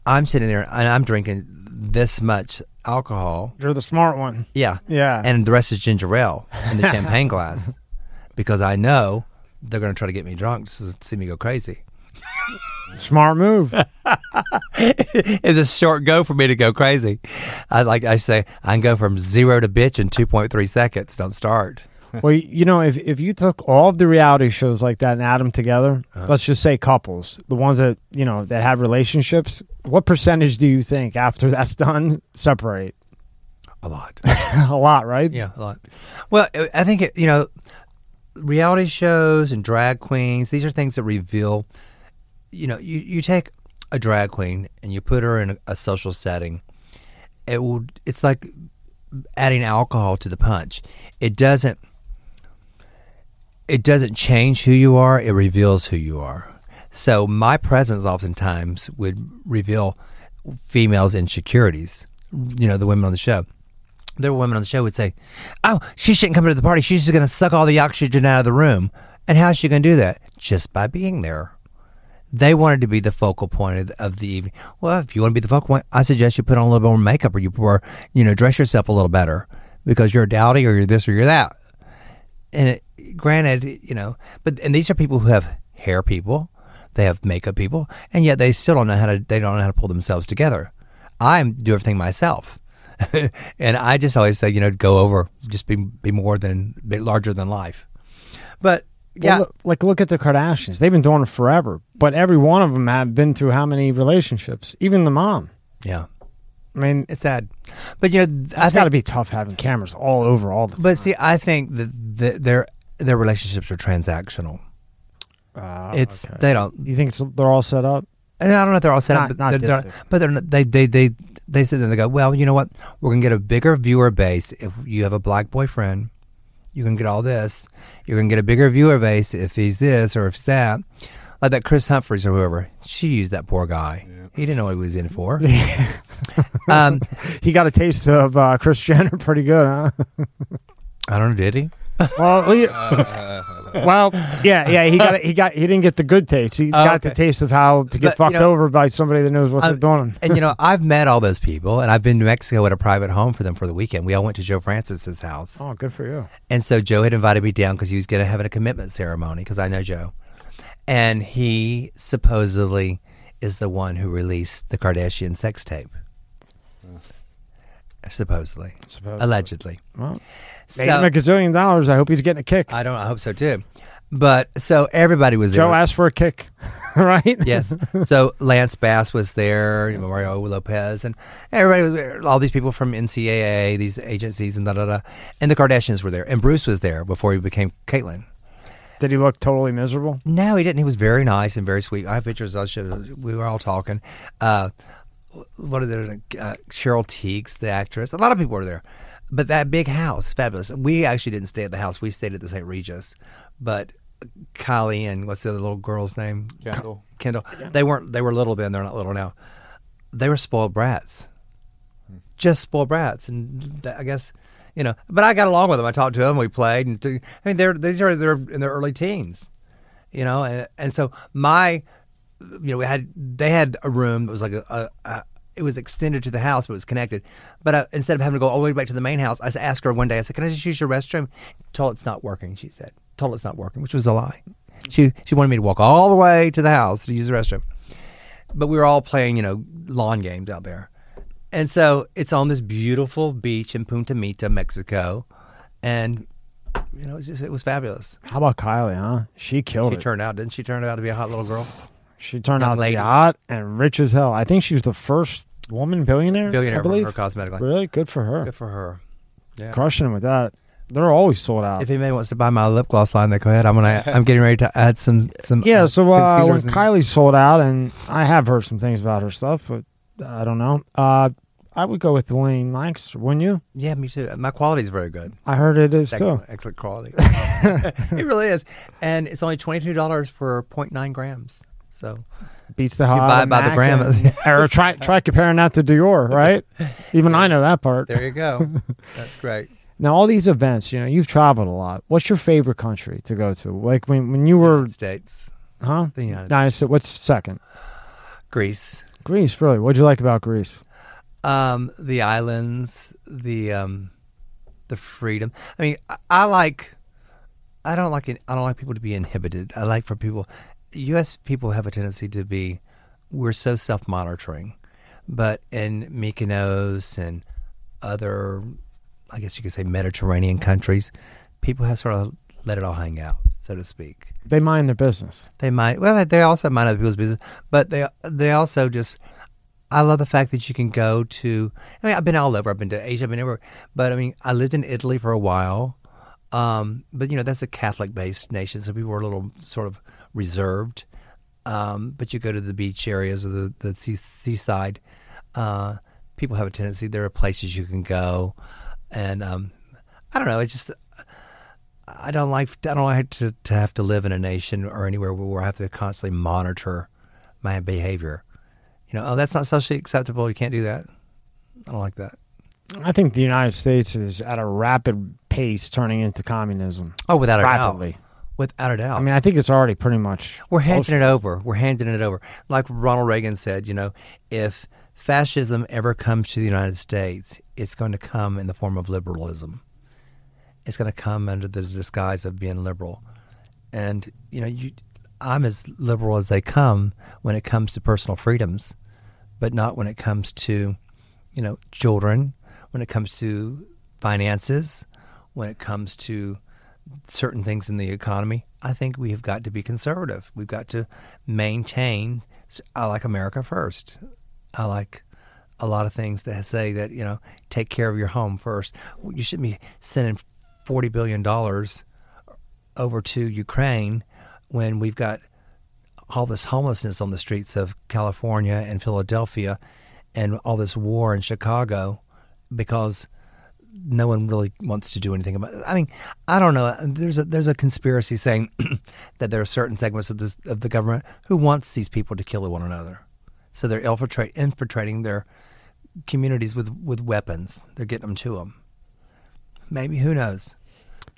I'm sitting there and I'm drinking this much alcohol. You're the smart one. Yeah, Yeah. and the rest is ginger ale in the champagne glass because I know they're going to try to get me drunk to see me go crazy. Smart move. it's a short go for me to go crazy. I like I say I can go from zero to bitch in two point three seconds. Don't start. Well, you know, if if you took all of the reality shows like that and add them together, Uh-huh. let's just say couples, the ones that you know that have relationships, what percentage do you think after that's done separate? A lot. a lot, right? Yeah, a lot. Well, I think it, you know, reality shows and drag queens. These are things that reveal. You know, you you take a drag queen and you put her in a, a social setting. It will. It's like adding alcohol to the punch. It doesn't. It doesn't change who you are. It reveals who you are. So my presence oftentimes would reveal females' insecurities. You know, the women on the show there were women on the show would say, "Oh, she shouldn't come to the party. She's just going to suck all the oxygen out of the room." And how's she going to do that? Just by being there. They wanted to be the focal point of the, of the evening. Well, if you want to be the focal point, I suggest you put on a little bit more makeup, or you or you know dress yourself a little better because you're a dowdy, or you're this, or you're that. And it, granted, you know, but and these are people who have hair people, they have makeup people, and yet they still don't know how to. They don't know how to pull themselves together. I do everything myself. and I just always say, you know, go over, just be be more than be larger than life. But Well, yeah, look- like look at the Kardashians. They've been doing it forever, but every one of them have been through how many relationships? Even the mom. yeah, I mean, it's sad. But you know, I think it's got to be tough having cameras all over all the. but see, I think that the, their their relationships are transactional. Uh, It's okay. they don't, You think it's, they're all set up? and I don't know if they're all set Not- up, not but, they're, they're, but they're not, they they they they sit there and they go, well, you know what, we're gonna get a bigger viewer base if you have a black boyfriend. You can get all this. You're gonna get a bigger viewer base if he's this or if he's that. Like that Kris Humphries or whoever. She used that poor guy. He didn't know what he was in for. um, He got a taste of uh, Kris Jenner pretty good, huh? I don't know. Did he? Well, he- uh, uh, uh, well, yeah, yeah. He got he got he didn't get the good taste. He oh, got the taste of how to get But, you fucked know, over by somebody that knows what they're um, doing. and you know, I've met all those people, and I've been to Mexico at a private home for them for the weekend. We all went to Joe Francis's house, Oh, good for you. and so Joe had invited me down because he was going to have a commitment ceremony because I know Joe, and he supposedly is the one who released the Kardashian sex tape. Hmm. Supposedly, Supposedly. allegedly. Well, So, made him a gazillion dollars. I hope he's getting a kick. I don't. I hope so too. But so everybody was there. Joe asked for a kick, right? yes. So Lance Bass was there, Mario Lopez, and everybody was there. All these people from NCAA, these agencies, and da da da. And the Kardashians were there, and Bruce was there before he became Caitlyn. Did he look totally miserable? No, he didn't. He was very nice and very sweet. I have pictures. Show. We were all talking. Uh, what are there? Uh, Cheryl Tiegs, the actress. A lot of people were there. But that big house, fabulous. We actually didn't stay at the house. We stayed at the St. Regis. But Kylie and what's the other little girl's name? Kendall. Kendall. They weren't. They were little then. They're not little now. They were spoiled brats. Just spoiled brats, and th- I guess you know. But I got along with them. I talked to them. We played, and I mean, they're these are they're in their early teens, you know. And and so my, you know, we had they had a room that was like a, a it was extended to the house, but it was connected. But uh, instead of having to go all the way back to the main house, I asked her one day. I said, "Can I just use your restroom?" Told it's not working. She said, "Told it's not working," which was a lie. She she wanted me to walk all the way to the house to use the restroom. But we were all playing, you know, lawn games out there. And so it's on this beautiful beach in Punta Mita, Mexico. And, you know, it was just, it was fabulous. How about Kylie? Huh? She killed She it. turned out, didn't she turn out to be a hot little girl? She turned Young out to lady. be hot and rich as hell. I think she was the first woman billionaire. Billionaire I for believe. her cosmetically. Really good for her. Good for her. Yeah. Crushing it with that. They're always sold out. If anybody wants to buy my lip gloss line, they go ahead. I'm gonna. I'm getting ready to add some some. yeah, so uh, when and- Kylie sold out, and I have heard some things about her stuff, but I don't know. Uh, I would go with Elaine Lancaster, wouldn't you? Yeah, me too. My quality is very good. I heard it is Excellent, too. excellent quality. it really is, and it's only twenty two dollars for 0.9 grams. So Beats the hell buy by the gram. or try try comparing that to Dior, right? Even I know that part. there you go. That's great. Now, all these events, you know, you've traveled a lot. What's your favorite country to go to? Like when when you were, United States, huh? the United Nice. So what's second? Greece, Greece, really? What'd you like about Greece? um, the islands, the um, the freedom. I mean, I, I like. I don't like it. I don't like people to be inhibited. I like for people. U.S. people have a tendency to be. We're so self-monitoring, but in Mykonos and other, I guess you could say Mediterranean countries, people have sort of let it all hang out, so to speak. They mind their business. They might. Well, they also mind other people's business, but they they also just. I love the fact that you can go to. I mean, I've been all over. I've been to Asia. I've been everywhere. But I mean, I lived in Italy for a while. Um, but you know, that's a Catholic-based nation, so people were a little sort of reserved. Um, but you go to the beach areas or the the sea, seaside. Uh, people have a tendency. There are places you can go, and um, I don't know. It's just I don't like I don't like to, to have to live in a nation or anywhere where I have to constantly monitor my behavior. You know, oh, that's not socially acceptable. You can't do that. I don't like that. I think the United States is at a rapid pace turning into communism. Oh, without a Rapidly. doubt. Without a doubt. I mean, I think it's already pretty much. We're handing it over. We're handing it over. Like Ronald Reagan said, you know, if fascism ever comes to the United States, it's going to come in the form of liberalism. It's going to come under the disguise of being liberal. And, you know, you, I'm as liberal as they come when it comes to personal freedoms, but not when it comes to, you know, children, when it comes to finances, when it comes to certain things in the economy, I think we have got to be conservative. We've got to maintain. I like America first. I like a lot of things that say that you know take care of your home first. You shouldn't be sending forty billion dollars over to Ukraine when we've got all this homelessness on the streets of California and Philadelphia, and all this war in Chicago, because no one really wants to do anything about it. I mean, I don't know. There's a there's a conspiracy saying that there are certain segments of this of the government who wants these people to kill one another, so they're infiltrate infiltrating their communities with with weapons. They're getting them to them. Maybe who knows?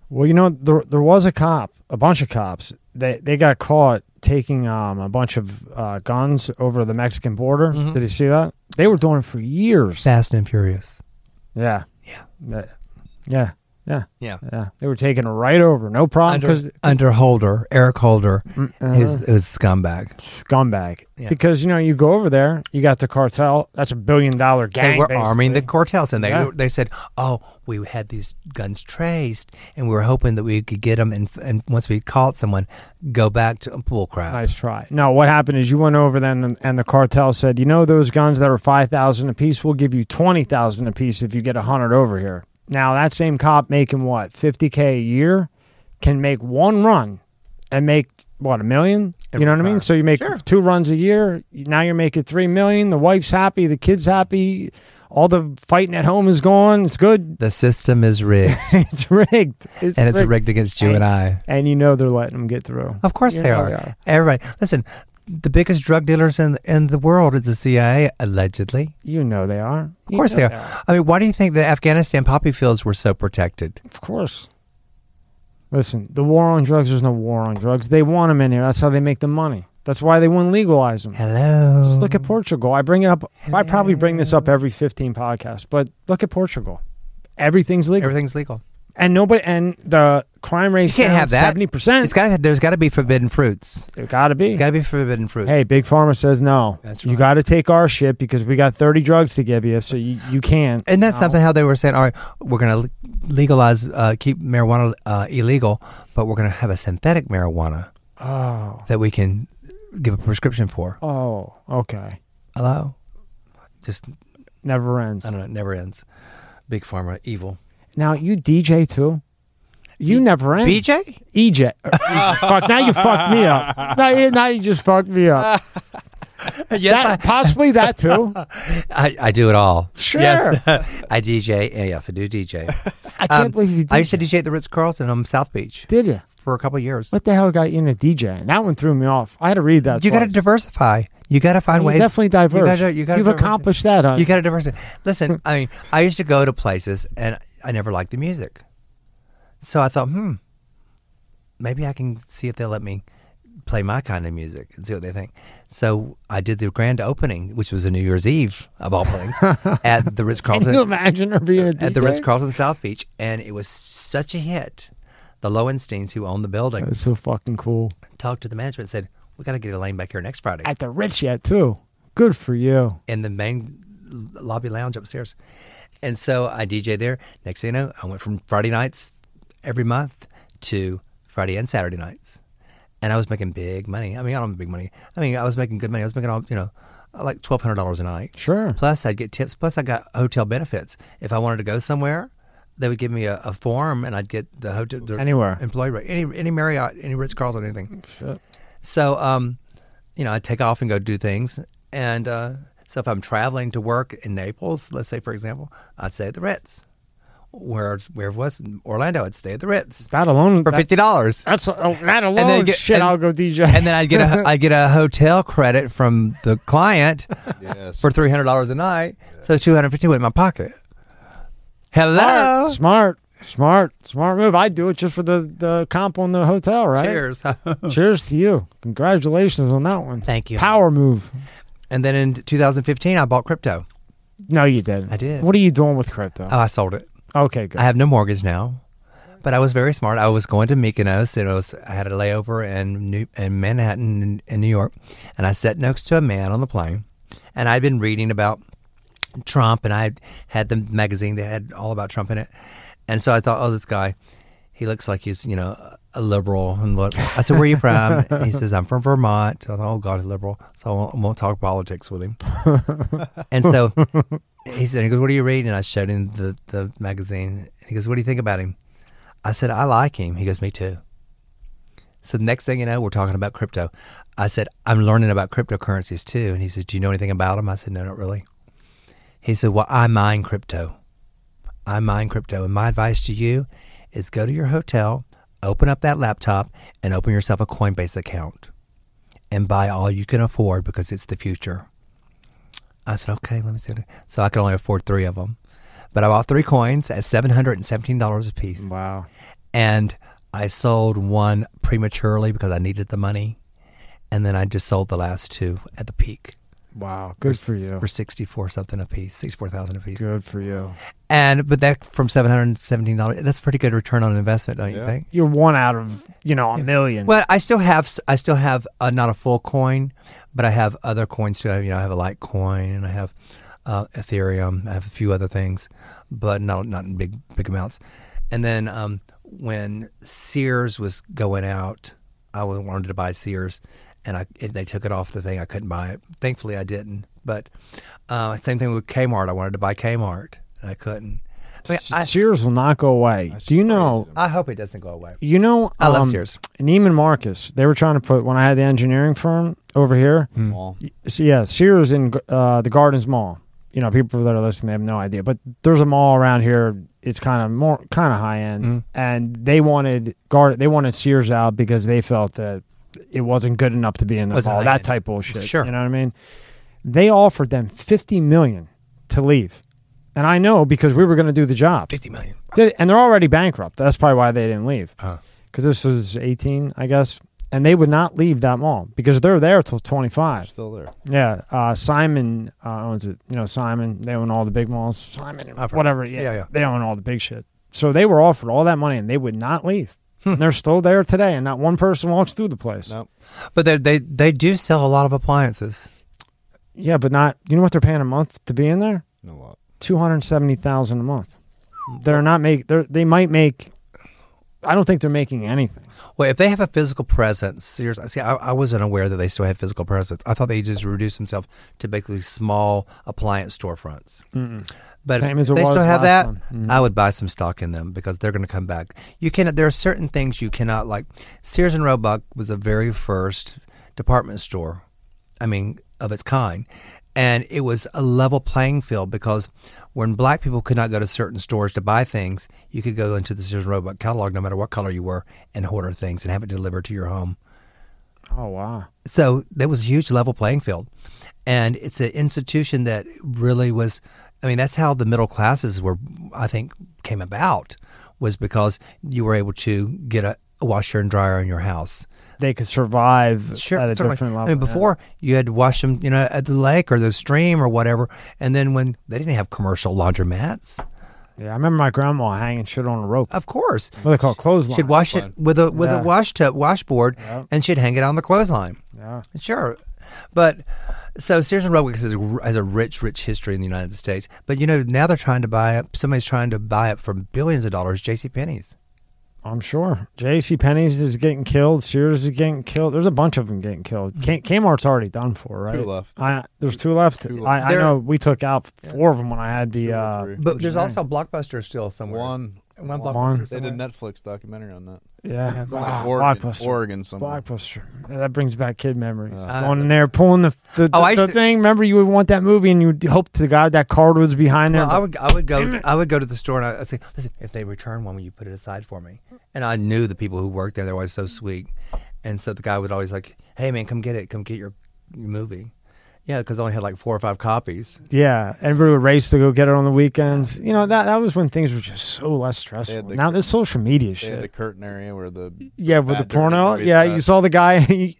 Well, you know, there there was a cop, a bunch of cops. They they got caught taking um, a bunch of uh, guns over the Mexican border. Mhm. Did you see that? They were doing it for years. Fast and Furious. Yeah. Yeah. Yeah. Yeah. Yeah. They were taken right over. No problem. Under, Because under Holder, Eric Holder, uh, who's a scumbag. scumbag. Yeah. Because, you know, you go over there, you got the cartel. That's a billion dollar gang. they were arming the cartels, and they Yeah. they said, "Oh, we had these guns traced, and we were hoping that we could get them, and and once we caught someone, go back to bull crap." Nice try. No, what happened is you went over then, and, and the cartel said, "You know those guns that are five thousand apiece? We'll give you twenty thousand apiece if you get a hundred over here." Now that same cop making what fifty k a year can make one run and make what a million. You know what I mean? So you make Sure. two runs a year. Now you're making three million. The wife's happy. The kid's happy. All the fighting at home is gone. It's good. The system is rigged, it's rigged. It's and it's rigged. rigged against you and I. And you know they're letting them get through. Of course You they are. they are. Everybody, listen. The biggest drug dealers in in the world is the CIA, allegedly. You know they are. Of course they are. I mean, why do you think the Afghanistan poppy fields were so protected? Of course. Listen, the war on drugs, there's no war on drugs. They want them in here. That's how they make the money. That's why they wouldn't legalize them. Hello. Just look at Portugal. I bring it up. I probably bring this up every 15 podcasts, but look at Portugal. Everything's legal. Everything's legal. And nobody, and the crime rate You can't have that. 70%. It's got. There's got to be forbidden fruits. it got to be. Got to be forbidden fruits. Hey, Big Pharma says no. That's You got to take our shit because we got 30 drugs to give you, so you, you can't. And that's No. something how they were saying, all right, we're going to legalize, uh, keep marijuana uh, illegal, but we're going to have a synthetic marijuana Oh. that we can give a prescription for. Oh, okay. Hello? Just, Never ends. I don't know, it never ends. Big pharma, evil. Now, you DJ too? You never end. BJ? EJ. Fuck, now you fucked me up. Now you, now you just fucked me up. yes, That- possibly that too. I, I do it all. Sure. Yes. I DJ. yeah, Yes, I do DJ. I can't Um, believe you did. I used to DJ at the Ritz Carlton on South Beach Did you? for a couple of years. What the hell got you into DJ? That one threw me off. I had to read that. You got to diversify. You got to find You're ways. definitely diverse. gotta- you gotta You've diversify. accomplished that, huh? You got to diversify. Listen, I mean, I used to go to places and I never liked the music. So I thought, hmm, maybe I can see if they'll let me play my kind of music and see what they think. So I did the grand opening, which was a New Year's Eve of all things, at the Ritz Can you Carlton imagine her being at the Ritz Carlton South Beach, and it was such a hit. The Lowensteins, who own the building, That's so fucking cool. talked to the management, and said, "We got to get Elaine back here next Friday." At the Rich yet too. Good for you. in the main lobby lounge upstairs. And so I DJ there. Next thing you know, I went from Friday nights every month to Friday and Saturday nights. And I was making big money. I mean, I don't make big money. I mean, I was making good money. I was making all, you know, like twelve hundred dollars a night. Sure. Plus, I'd get tips. Plus, I got hotel benefits. If I wanted to go somewhere, they would give me a, a form, and I'd get the hotel the Anywhere. employee rate, any any Marriott, any Ritz Carlton, anything. Shit. So, um, you know, I'd take off and go do things. And uh, so if I'm traveling to work in Naples, let's say, for example, I'd stay at the Ritz. Where, where was Orlando, I'd stay at the Ritz That alone. for that- fifty dollars. That's oh, that alone. then get- shit, and- I'll go DJ. And then I'd get a I get a hotel credit from the client Yes. for three hundred dollars a night. So two hundred fifty went in my pocket. Hello. smart, smart, smart, smart move. I'd do it just for the the comp on the hotel, right? Cheers. Cheers to you. Congratulations on that one. Thank you. Power move. And then in 2015, I bought crypto. No, you didn't. I did. What are you doing with crypto? Oh, I sold it. okay, good. I have no mortgage now, but I was very smart. I was going to Mykonos, and I was I had a layover in New, in Manhattan in, in New York, and I sat next to a man on the plane, and I'd been reading about Trump, and I had the magazine that had all about Trump in it, and so I thought, oh, this guy, he looks like he's you know a liberal, and what I said, where are you from? And he says, I'm from Vermont. I thought, oh God, he's liberal, so I won't, I won't talk politics with him. and so he said, he goes, what are you reading? And I showed him the, the magazine. He goes, what do you think about him? I said, I like him. He goes, me too. So the next thing you know, we're talking about crypto. I said, I'm learning about cryptocurrencies too. And he said, do you know anything about them? I said, no, not really. He said, well, I mine crypto. I mine crypto. And my advice to you is go to your hotel, open up that laptop, and open yourself a Coinbase account and buy all you can afford because it's the future. I said, okay, let me see. So I could only afford three of them. But I bought three coins at $717 a piece. wow. and I sold one prematurely because I needed the money, and then I just sold the last two at the peak. Wow, good for s- you. For sixty four something a piece, sixty four thousand a piece. Good for you. And but that from seven hundred seventeen dollars, that's a pretty good return on investment, don't you think? You're one out of you know a million. Well, I still have I still have uh, not a full coin, but I have other coins too. I, you know, I have a Litecoin and I have uh, Ethereum. I have a few other things, but not not in big big amounts. And then um, when Sears was going out, I wa- wanted to buy Sears, and I it, they took it off the thing. I couldn't buy it. Thankfully, I didn't. But uh, same thing with Kmart. I wanted to buy Kmart, and I couldn't. I, mean, I, Sears will not go away. That's Do you know? I hope it doesn't go away. You know, I love um, Sears. Neiman Marcus. They were trying to put when I had the engineering firm over here. Mall. So yeah, Sears in uh, the Gardens Mall. You know, people that are listening they have no idea, but there's a mall around here. It's kind of more kind of high end, Mhm. and they wanted guard. They wanted Sears out because they felt that it wasn't good enough to be in the Wasn't mall. That type of shit. Sure. you know what I mean. They offered them fifty million to leave, and I know because we were going to do the job. Fifty million. They- and they're already bankrupt. That's probably why they didn't leave. Uh. Because this was 18, I guess. And they would not leave that mall because they're there till 25. Still there. Yeah. Uh, Simon uh, owns it. You know, Simon, they own all the big malls. Simon, whatever. Yeah, Yeah, yeah. They own all the big shit. So they were offered all that money and they would not leave. Hmm. They're still there today. And not one person walks through the place. No. But they they they do sell a lot of appliances. Yeah, but not, you know what they're paying a month to be in there? No lot. 270000 a month. They're not make, they're, they might make, I don't think they're making anything. Well, if they have a physical presence, seriously, see, I, I wasn't aware that they still had physical presence. I thought they just reduced themselves to basically small appliance storefronts. Mm-mm. But Same as they still have that. Mhm. I would buy some stock in them because they're going to come back. You can. There are certain things you cannot like. Sears and Roebuck was the very first department store. I mean, of its kind, and it was a level playing field because when black people could not go to certain stores to buy things, you could go into the Sears and Roebuck catalog, no matter what color you were, and order things and have it delivered to your home. Oh, wow. So there was a huge level playing field. And it's an institution that really was, I mean, that's how the middle classes were, I think, came about, was because you were able to get a, washer and dryer in your house. They could survive Sure, at a certainly. different level. I mean, before you had to wash them, you know, at the lake or the stream or whatever. And then when they didn't have commercial laundromats, Yeah, I remember my grandma hanging shit on a rope. of course, What they call it? Clothesline. she'd wash it with a with Yeah. a wash tub, washboard, Yeah. and she'd hang it on the clothesline. Yeah. Sure, but so Sears and Roebuck has a, has a rich, rich history in the United States. But you know now they're trying to buy it. Somebody's trying to buy it for billions of dollars. J.C. Penney's. I'm sure. J.C. Penney's is getting killed. Sears is getting killed. There's a bunch of them getting killed. K- Kmart's already done for, right? Two left. I there's two left. Two left. I, I There- know we took out four of them when I had the. Uh. But there's also Blockbuster still somewhere. One. One one. Blockbuster They did a. Netflix documentary on that. yeah, It's wow, Oregon, Blockbuster. Oregon somewhere. Blockbuster. Yeah, that brings back kid memories. Uh, Going in there, pulling the the, Oh, I the to- thing. Remember, you would want that movie, and you would hope to God that card was behind there. Well, I would I would go it. I would go to the store and I, I'd say, listen, if they return one, will you put it aside for me? And I knew the people who worked there; they were always so sweet. And so the guy would always like, hey man, come get it, come get your, your movie. Yeah, because I only had like four or five copies. Yeah, everybody would race to go get it on the weekends. You know that that was when things were just so less stressful. the- now this social media They had the curtain area where the Yeah, with the bad, dirty porno. Yeah, back. you saw the guy.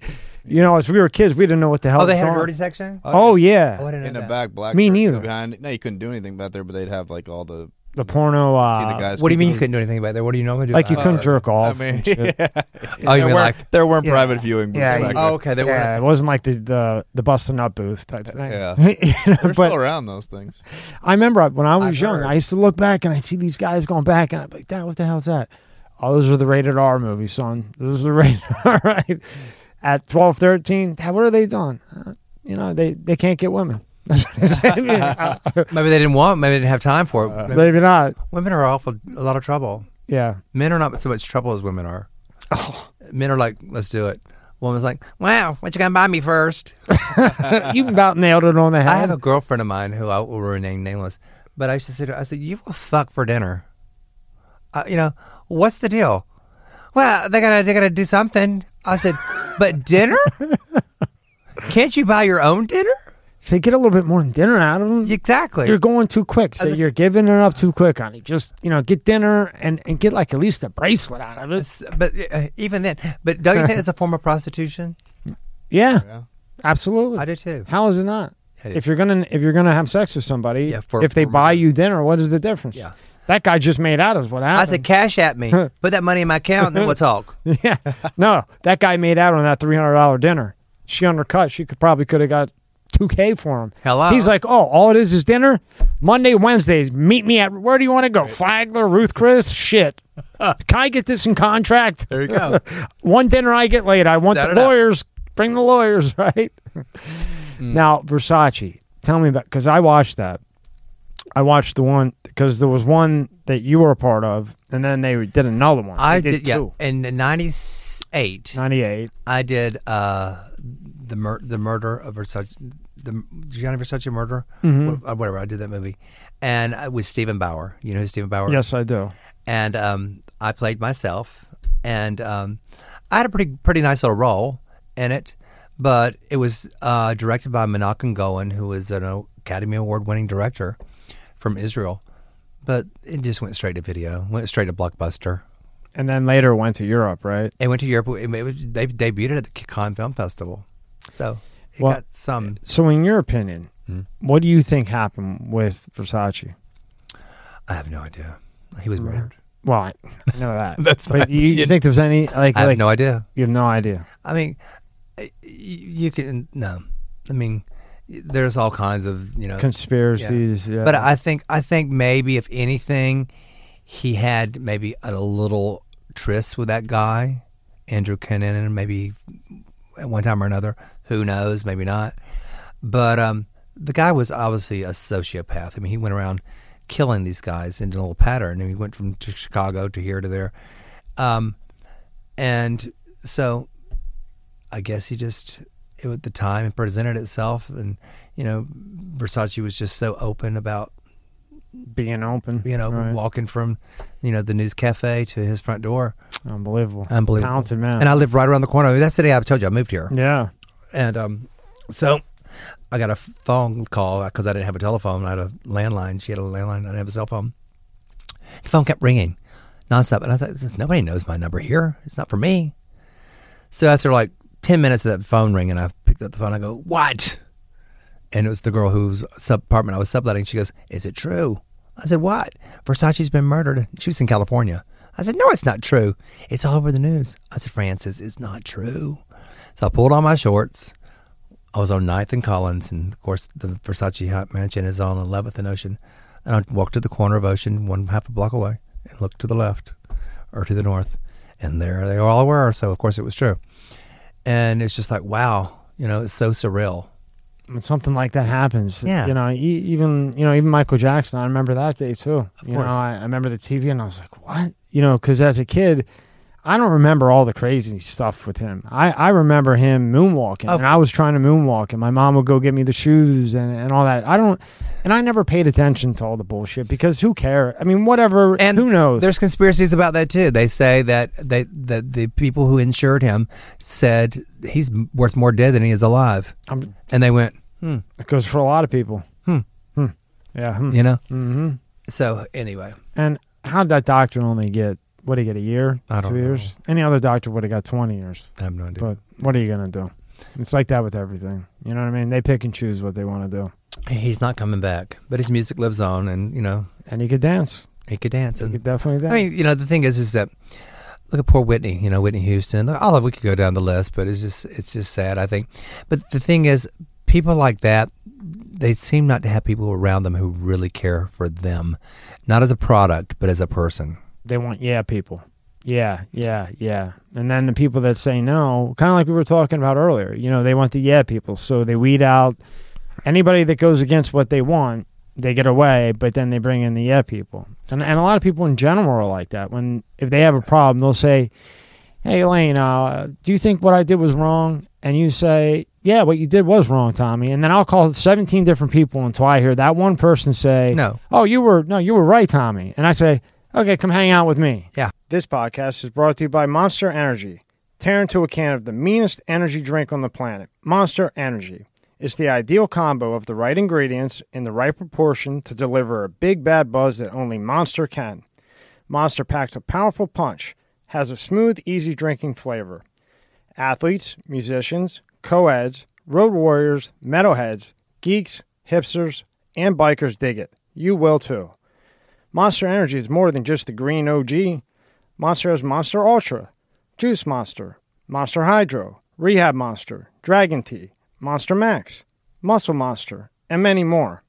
you know, as we were kids, we didn't know what the hell. Oh, they was had a dirty section. Oh Oh, yeah, I didn't know in the back black. Me curtain neither. Behind, no, you couldn't do anything back there, but they'd have like all the the porno. see the Uh, guys. What do you mean you couldn't do anything about there? What do you normally do? like you Uh, couldn't jerk off. I mean, and shit. yeah. Oh, you there mean weren't, like- there weren't Yeah. private viewing. booths Yeah, back you- there. Oh, okay. They were. yeah, it wasn't like the the the busting up booth type thing. Yeah. You know, They're but still around those things. I remember when I was I've young, heard. I used to look back and I see these guys going back, and I'm like, "Dad, what the hell's that?" Oh, those are the rated R movies, son. Those are the rated R, right? At 12, 13, Dad, what are they doing? Uh, you know, they they can't get women. That's what I'm saying. Yeah, Maybe they didn't want. Maybe they didn't have time for it. Uh, Maybe- Maybe not. women are awful. A lot of trouble. Yeah. Men are not so much trouble as women are. Men are like, let's do it. Woman's like, wow, what you gonna buy me first? you about nailed it on the head. I have a girlfriend of mine who I will remain nameless, but I used to say to her, I said, "You will fuck for dinner." Uh, you know, what's the deal? Well, they gotta they gotta do something. I said, but dinner? Can't you buy your own dinner? Say, get a little bit more than dinner out of them. Exactly. You're going too quick. So Uh, you're giving it up too quick, honey. Just you know, get dinner and and get like at least a bracelet out of it. But uh, even then, but don't you think it's a form of prostitution? Yeah, Yeah. absolutely. I do too. How is it not? If you're gonna if you're gonna have sex with somebody, Yeah, for- if they for- buy you dinner, what is the difference? Yeah. that guy just made out is what happened. I said, cash at me. Put that money in my account, and then we'll talk. yeah, no, that guy made out on that three hundred dollar dinner. She undercut. She could probably could have got two k for him. Hello. He's like, oh, all it is is dinner. Monday, Wednesdays, meet me at where do you want to go? Flagler, Ruth, Chris. Shit, can I get this in contract? There you go. One dinner I get late. I want the it up. lawyers. Bring the lawyers, right? Mm. Now Versace, tell me about because I watched that. I watched the one because there was one that you were a part of, and then they did another one. I They did, yeah. two. In '98, 98. I did uh, the mur- the murder of Versace, the Gianni Versace murder, Mhm. Whatever. I did that movie, and it was Steven Bauer. You know who Steven Bauer? Yes, I do. and um, I played myself, and um, I had a pretty pretty nice little role in it. But it was uh, directed by Menachem Golan, who is an Academy Award winning director from Israel. But it just went straight to video, went straight to blockbuster. And then later went to Europe, right? It went to Europe. It, it was, they debuted it at the Cannes Film Festival, so it Well- got some. So, in your opinion, Mhm. what do you think happened with Versace? I have no idea. He was murdered. Well, I I know that. That's but fine. you, you You- think there's any like I have like no idea. you have no idea? I mean, you can no. I mean, there's all kinds of you know. Conspiracies. Yeah. But I think I think maybe if anything, he had maybe a little tryst with that guy, Andrew Cunanan, and maybe at one time or another. Who knows? Maybe not. But um, the guy was obviously a sociopath. I mean, he went around killing these guys in a little pattern, and he went from Chicago to here to there. Um, and so, I guess he just it, at the time it presented itself, and you know, Versace was just so open about being open. you know right. walking from you know the news cafe to his front door. unbelievable, Unbelievable. talented man. And I live right around the corner. That's the day I told you I moved here, yeah, and um, so I got a phone call because I didn't have a telephone. I had a landline. She had a landline. I didn't have a cell phone. The phone kept ringing nonstop, and I thought nobody knows my number here. It's not for me. So after like ten minutes of that phone ringing, I picked up the phone. I go, "What?" And it was the girl whose sub apartment I was subletting. She goes, "Is it true?" I said, "What?" Versace's been murdered. She was in California. I said, "No, it's not true. It's all over the news." I said, "Francis, it's not true." So I pulled on my shorts. I was on 9th and Collins, and of course, the Versace Hot Mansion is on 11th and Ocean. And I walked to the corner of Ocean, one half a block away, and looked to the left or to the north, and there they all were. So of course, it was true. And it's just like, wow, you know, it's so surreal. When something like that happens, Yeah. you know, even you know, even Michael Jackson. I remember that day too. Of you course. know, I, I remember the TV, and I was like, what? You know, because as a kid. I don't remember all the crazy stuff with him. I, I remember him moonwalking, Oh. and I was trying to moonwalk, and my mom would go get me the shoes and, and all that. I don't, and I never paid attention to all the bullshit because who cares? I mean, whatever. And who knows? There's conspiracies about that too. They say that they that the people who insured him said he's worth more dead than he is alive, I'm- and they went, hmm, It goes for a lot of people. Hmm. Hmm. Yeah. Hmm. you know. hmm So anyway, And how'd that doctor only get? What did he get? A year? I don't Two know. years? Any other doctor would have got twenty years. I have no idea. But what are you gonna do? It's like that with everything. You know what I mean? They pick and choose what they want to do. He's not coming back, but his music lives on, and you know And he could dance. he could dance. He And could definitely dance. I mean, you know, the thing is, is that look at poor Whitney. You know, Whitney Houston. All of we could go down the list, but it's just it's just sad. I think. But the thing is, people like that, they seem not to have people around them who really care for them, not as a product, but as a person. They want yeah people. Yeah, yeah, yeah. And then the people that say no, kind of like we were talking about earlier, you know, they want the yeah people. So they weed out anybody that goes against what they want, they get away, but then they bring in the yeah people. And and a lot of people in general are like that. When if they have a problem, they'll say, "Hey Elaine, uh, do you think what I did was wrong?" And you say, "Yeah, what you did was wrong, Tommy." And then I'll call 17 different people until I hear that one person say, No, Oh, you were no, you were right, Tommy. And I say, okay, come hang out with me. Yeah. This podcast is brought to you by Monster Energy. Tear into a can of the meanest energy drink on the planet, Monster Energy. It's the ideal combo of the right ingredients in the right proportion to deliver a big bad buzz that only Monster can. Monster packs a powerful punch, has a smooth, easy drinking flavor. Athletes, musicians, co-eds, road warriors, metalheads, geeks, hipsters, and bikers dig it. You will too. Monster Energy is more than just the green OG. Monster has Monster Ultra, Juice Monster, Monster Hydro, Rehab Monster, Dragon Tea, Monster Max, Muscle Monster, and many more.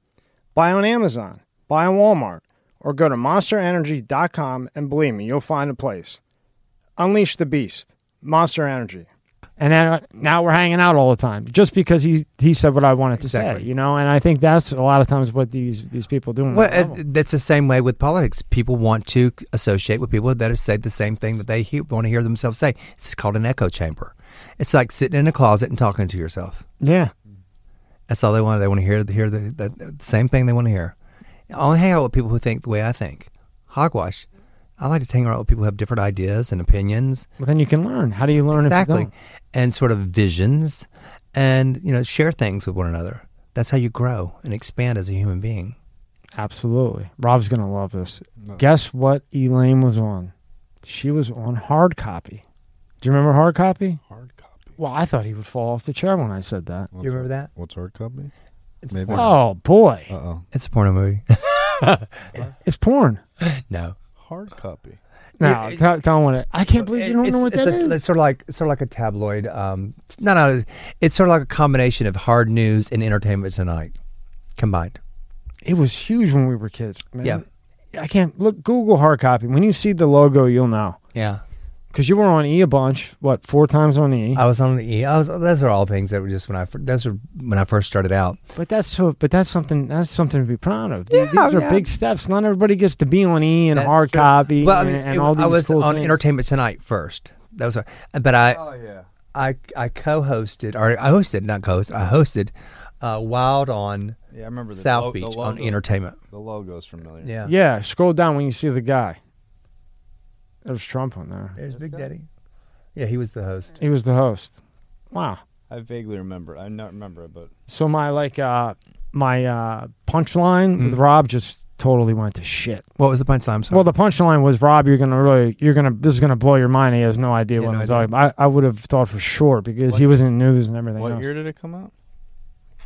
Buy on Amazon, buy on Walmart, or go to monsterenergy.com and believe me, you'll find a place. Unleash the beast. Monster Energy. And now we're hanging out all the time just because he he said what I wanted to Exactly. say, you know. And I think that's a lot of times what these these people do. Well, uh, that's the same way with politics. People want to associate with people that say the same thing that they hear, want to hear themselves say. It's called an echo chamber. It's like sitting in a closet and talking to yourself. yeah, That's all they want. They want to hear hear the, the, the same thing they want to hear. I only hang out with people who think the way I think. Hogwash. I like to hang out with people who have different ideas and opinions. but then you can learn. How do you learn exactly, if you and sort of visions, and you know, share things with one another. That's how you grow and expand as a human being. Absolutely. Rob's gonna love this. No. Guess what Elaine was on? She was on hard copy. Do you remember hard copy? Hard copy. Well, I thought he would fall off the chair when I said that. What's you remember hard- that? What's hard copy? It's Maybe. porn. Oh boy, Uh oh. It's a porno movie. it's porn. no. Hard copy. No, It- tell, tell him what it. I can't believe you don't it's, know what it's that a- is. It's sort of like sort of like a tabloid. Um, no, no, it's sort of like a combination of hard news and entertainment tonight combined. It was huge when we were kids. Man. Yeah. I can't look. Google hard copy. When you see the logo, you'll know. Yeah, Because you were on E a bunch. What four times on E? I was on the E. I was, those are all things that were just when I fir- those are when I first started out. But that's so. But that's something. That's something to be proud of. Yeah, These are yeah. big steps. Not everybody gets to be on E and That's hard true. copy Well, I and, mean, and it- all these I was cool on things. Entertainment Tonight first. That was, a, but I Oh yeah. I I co-hosted or I hosted not co-hosted. I hosted uh, Wild on Yeah, I remember the South lo- Beach the on Entertainment. The logo's familiar. Yeah, Yeah, scroll down when you see the guy. There's Trump on there. There's Big? Daddy. Yeah, he was the host. He was the host. Wow. I vaguely remember. I not remember it, but So my like uh my uh punchline with Mm. Rob just totally went to shit. What was the punchline? I'm sorry. Well, the punchline was Rob. You're gonna really, you're gonna, this is gonna blow your mind. He has no idea Yeah, what no I'm idea. talking about. I, I would have thought for sure because he What- was in news and everything what else. year did it come out?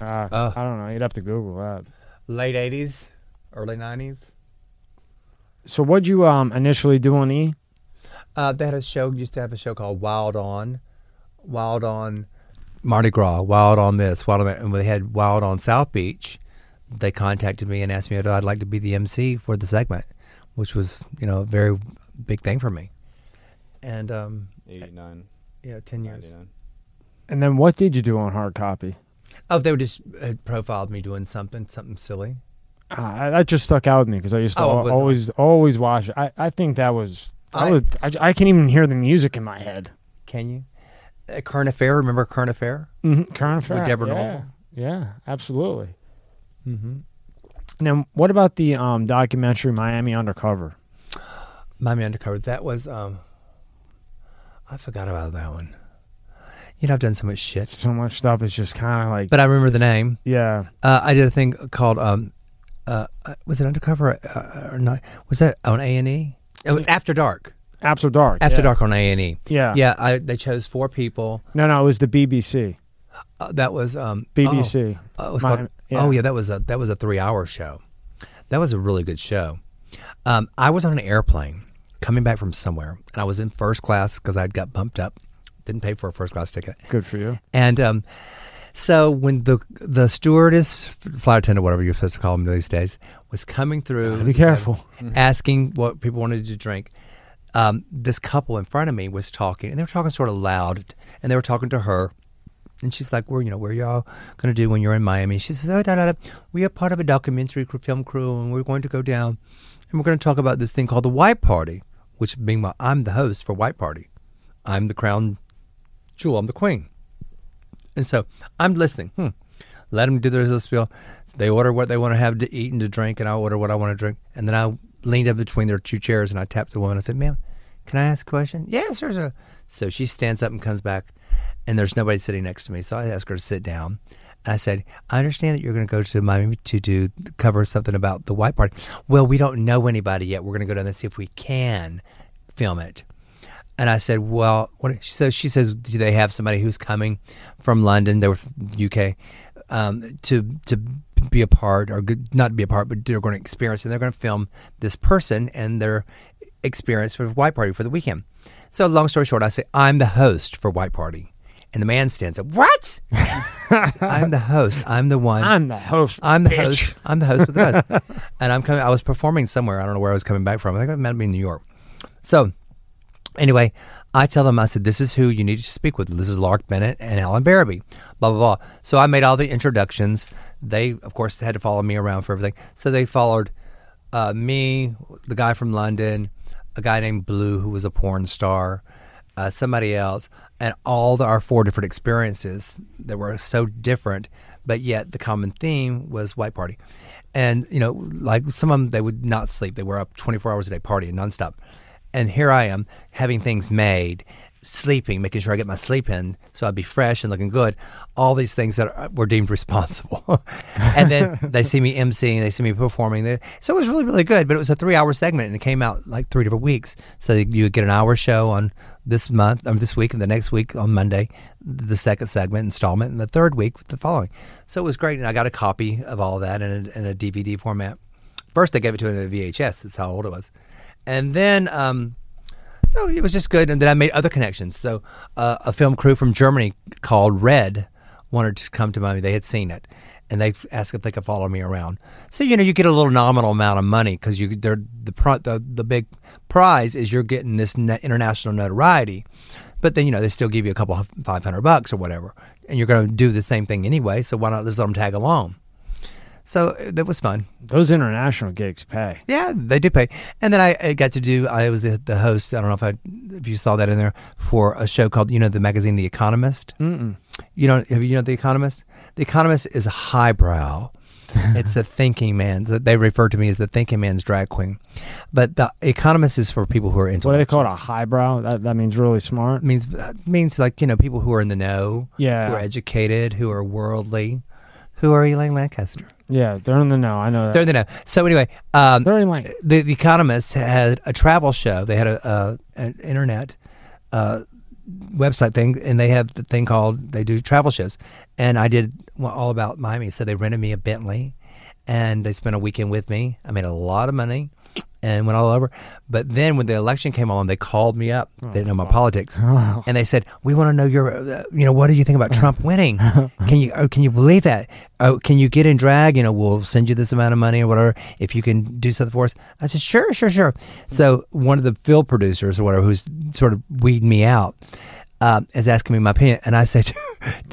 Uh, Oh. I don't know. You'd have to Google that. late '80s, early '90s. So what'd you um initially do on E? Uh, they had a show. Used to have a show called Wild On, Wild On Mardi Gras, Wild on this, Wild on that, and when they had Wild on South Beach. They contacted me and asked me if I'd like to be the MC for the segment, which was you know a very big thing for me. And um, Eighty nine. yeah, ten years. Ninety nine. And then what did you do on hard copy? Oh, they were just had profiled me doing something, something silly. Uh, that just stuck out with me because I used to Oh, al- always always watch it. I, I think that was I, I- was I, I can even hear the music in my head. Can you? Uh, Current Affair. Remember Current Affair? Mm-hmm. Current affair. Deborah yeah. Yeah, absolutely. Mm-hmm. Then what about the um, documentary Miami Undercover? Miami Undercover. That was um. I forgot about that one. You know, I've done so much shit, So much stuff is just kind of like but I remember the name. yeah. Uh, I did a thing called um, uh, uh, was it Undercover uh, or not? Was that on A and E? It was After Dark. After Dark. After yeah. Dark on A and E. Yeah. Yeah, I, they chose four people. No, no, it was the BBC. Uh, that was um, BBC. Oh, uh, was called- yeah. oh yeah, that was a that was a three hour show. That was a really good show. Um, I was on an airplane coming back from somewhere, and I was in first class because I'd got bumped up. Didn't pay for a first class ticket. Good for you. And um, so when the the stewardess, flight attendant, whatever you're supposed to call them these days, was coming through, be careful. asking what people wanted to drink. Um, this couple in front of me was talking, and they were talking sort of loud, and they were talking to her. And she's like, "Where you know, where y'all gonna do when you're in Miami?" She says, "Oh, da, da, da. we are part of a documentary film crew, and we're going to go down, and we're going to talk about this thing called the White Party, which meanwhile I'm the host for White Party. I'm the crown jewel. I'm the queen." And so I'm listening. Hmm. Let them do their spiel. So they order what they want to have to eat and to drink, and I order what I want to drink. And then I leaned up between their two chairs and I tapped the woman. I said, "Ma'am, can I ask a question?" Yes, sir. sir." So she stands up and comes back, and there's nobody sitting next to me. So I ask her to sit down, I said, I understand that you're going to go to Miami to do cover something about the white party. Well, we don't know anybody yet. We're going to go down and see if we can film it. And I said, well, what? So she says, do they have somebody who's coming from London? They were from UK um, to to be a part, or not be a part, but they're going to experience, and they're going to film this person and their experience for White Party for the weekend. So, long story short, I say I'm the host for White Party, and the man stands up. What? I'm the host. I'm the one. I'm the host. I'm the bitch. host. I'm the host with the host. and I'm coming. I was performing somewhere. I don't know where I was coming back from. I think it might be in New York. So, anyway, I tell them. I said, "This is who you need to speak with. This is Lark Bennett and Alan Barabee." Blah blah blah. So I made all the introductions. They, of course, had to follow me around for everything. So they followed uh, me, the guy from London, a guy named Blue who was a porn star, uh, somebody else, and all the, our four different experiences that were so different, but yet the common theme was white party. And you know, like some of them, they would not sleep; they were up twenty four hours a day partying nonstop. And here I am having things made, sleeping, making sure I get my sleep in so I'd be fresh and looking good. All these things that are, were deemed responsible. and then they see me emceeing, they see me performing. So it was really, really good. But it was a three hour segment and it came out like three different weeks. So you would get an hour show on this month, or this week, and the next week on Monday, the second segment installment, and the third week the following. So it was great. And I got a copy of all that in a, in a DVD format. First, they gave it to me in a VHS. That's how old it was. And then, um, so it was just good. And then I made other connections. So uh, a film crew from Germany called Red wanted to come to Miami. They had seen it. And they asked if they could follow me around. So you know, you get a little nominal amount of money because you they're the the the big prize is you're getting this international notoriety, but then you know they still give you a couple of five hundred bucks or whatever, and you're going to do the same thing anyway. So why not just let them tag along? So uh, that was fun. Those international gigs pay. Yeah, they do pay. And then I, I got to do. I was the, the host. I don't know if I if you saw that in there for a show called you know the magazine The Economist. Mm-mm. You know have you know The Economist? The Economist is a highbrow. it's a thinking man. They refer to me as the thinking man's drag queen. But the Economist is for people who are into. What do they call it? A highbrow? That that means really smart. means means like you know people who are in the know, Yeah. who are educated, who are worldly, who are Elaine Lancaster. Yeah, they're in the know. I know that. They're in the know. So anyway, um, They're in like the, the Economist had a travel show. They had a, an internet uh, website thing, and they have the thing called they do travel shows. And I did all about Miami. So they rented me a Bentley, and they spent a weekend with me. I made a lot of money. And went all over, but then when the election came on, they called me up. they didn't know my politics, Oh. and they said, "We want to know your, uh, you know, what do you think about Trump winning? Can you, oh, can you believe that? Oh, can you get in drag? You know, we'll send you this amount of money or whatever if you can do something for us." I said, "Sure, sure, sure." So one of the film producers or whatever, who's sort of weeding me out, um, is asking me my opinion, and I said,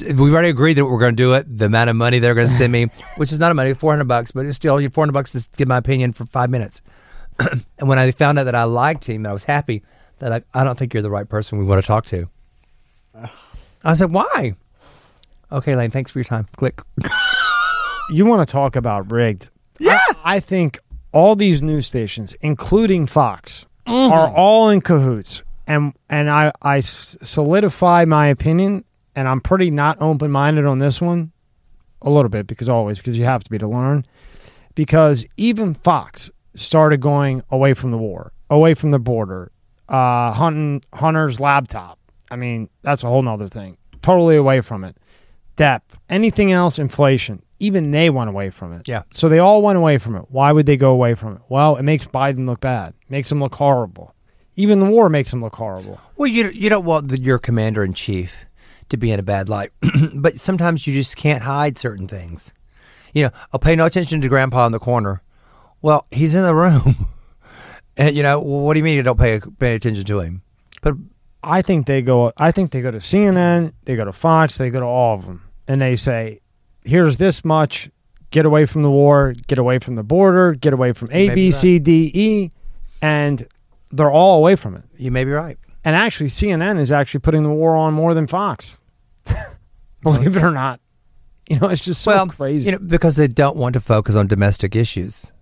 "We've already agreed that we're going to do it. The amount of money they're going to send me, which is not a money, four hundred bucks, but it's still four hundred bucks to give my opinion for five minutes." and when I found out that I liked him, that I was happy, that like, I don't think you're the right person we want to talk to. I said, why? Okay, Lane, thanks for your time. Click. you want to talk about rigged? Yeah. I, I think all these news stations, including Fox, mm-hmm. are all in cahoots, and and I I s- solidify my opinion, and I'm pretty not open minded on this one, a little bit because always because you have to be to learn, because even Fox started going away from the war, away from the border, uh, hunting Hunter's laptop. I mean, that's a whole nother thing. Totally away from it. Debt, anything else, inflation. Even they went away from it. Yeah. So they all went away from it. Why would they go away from it? Well, it makes Biden look bad. Makes him look horrible. Even the war makes him look horrible. Well, you you don't want the, your commander in chief to be in a bad light, but sometimes you just can't hide certain things. You know, I'll pay no attention to Grandpa in the corner. Well, he's in the room, and you know, well, what do you mean you don't pay pay attention to him? But I think they go. I think they go to CNN. They go to Fox. They go to all of them, and they say, "Here's this much. Get away from the war. Get away from the border. Get away from A, B, C, D, E," and they're all away from it. you may be right. And actually, CNN is actually putting the war on more than Fox. Believe it or not, you know it's just so well, crazy you know, because they don't want to focus on domestic issues.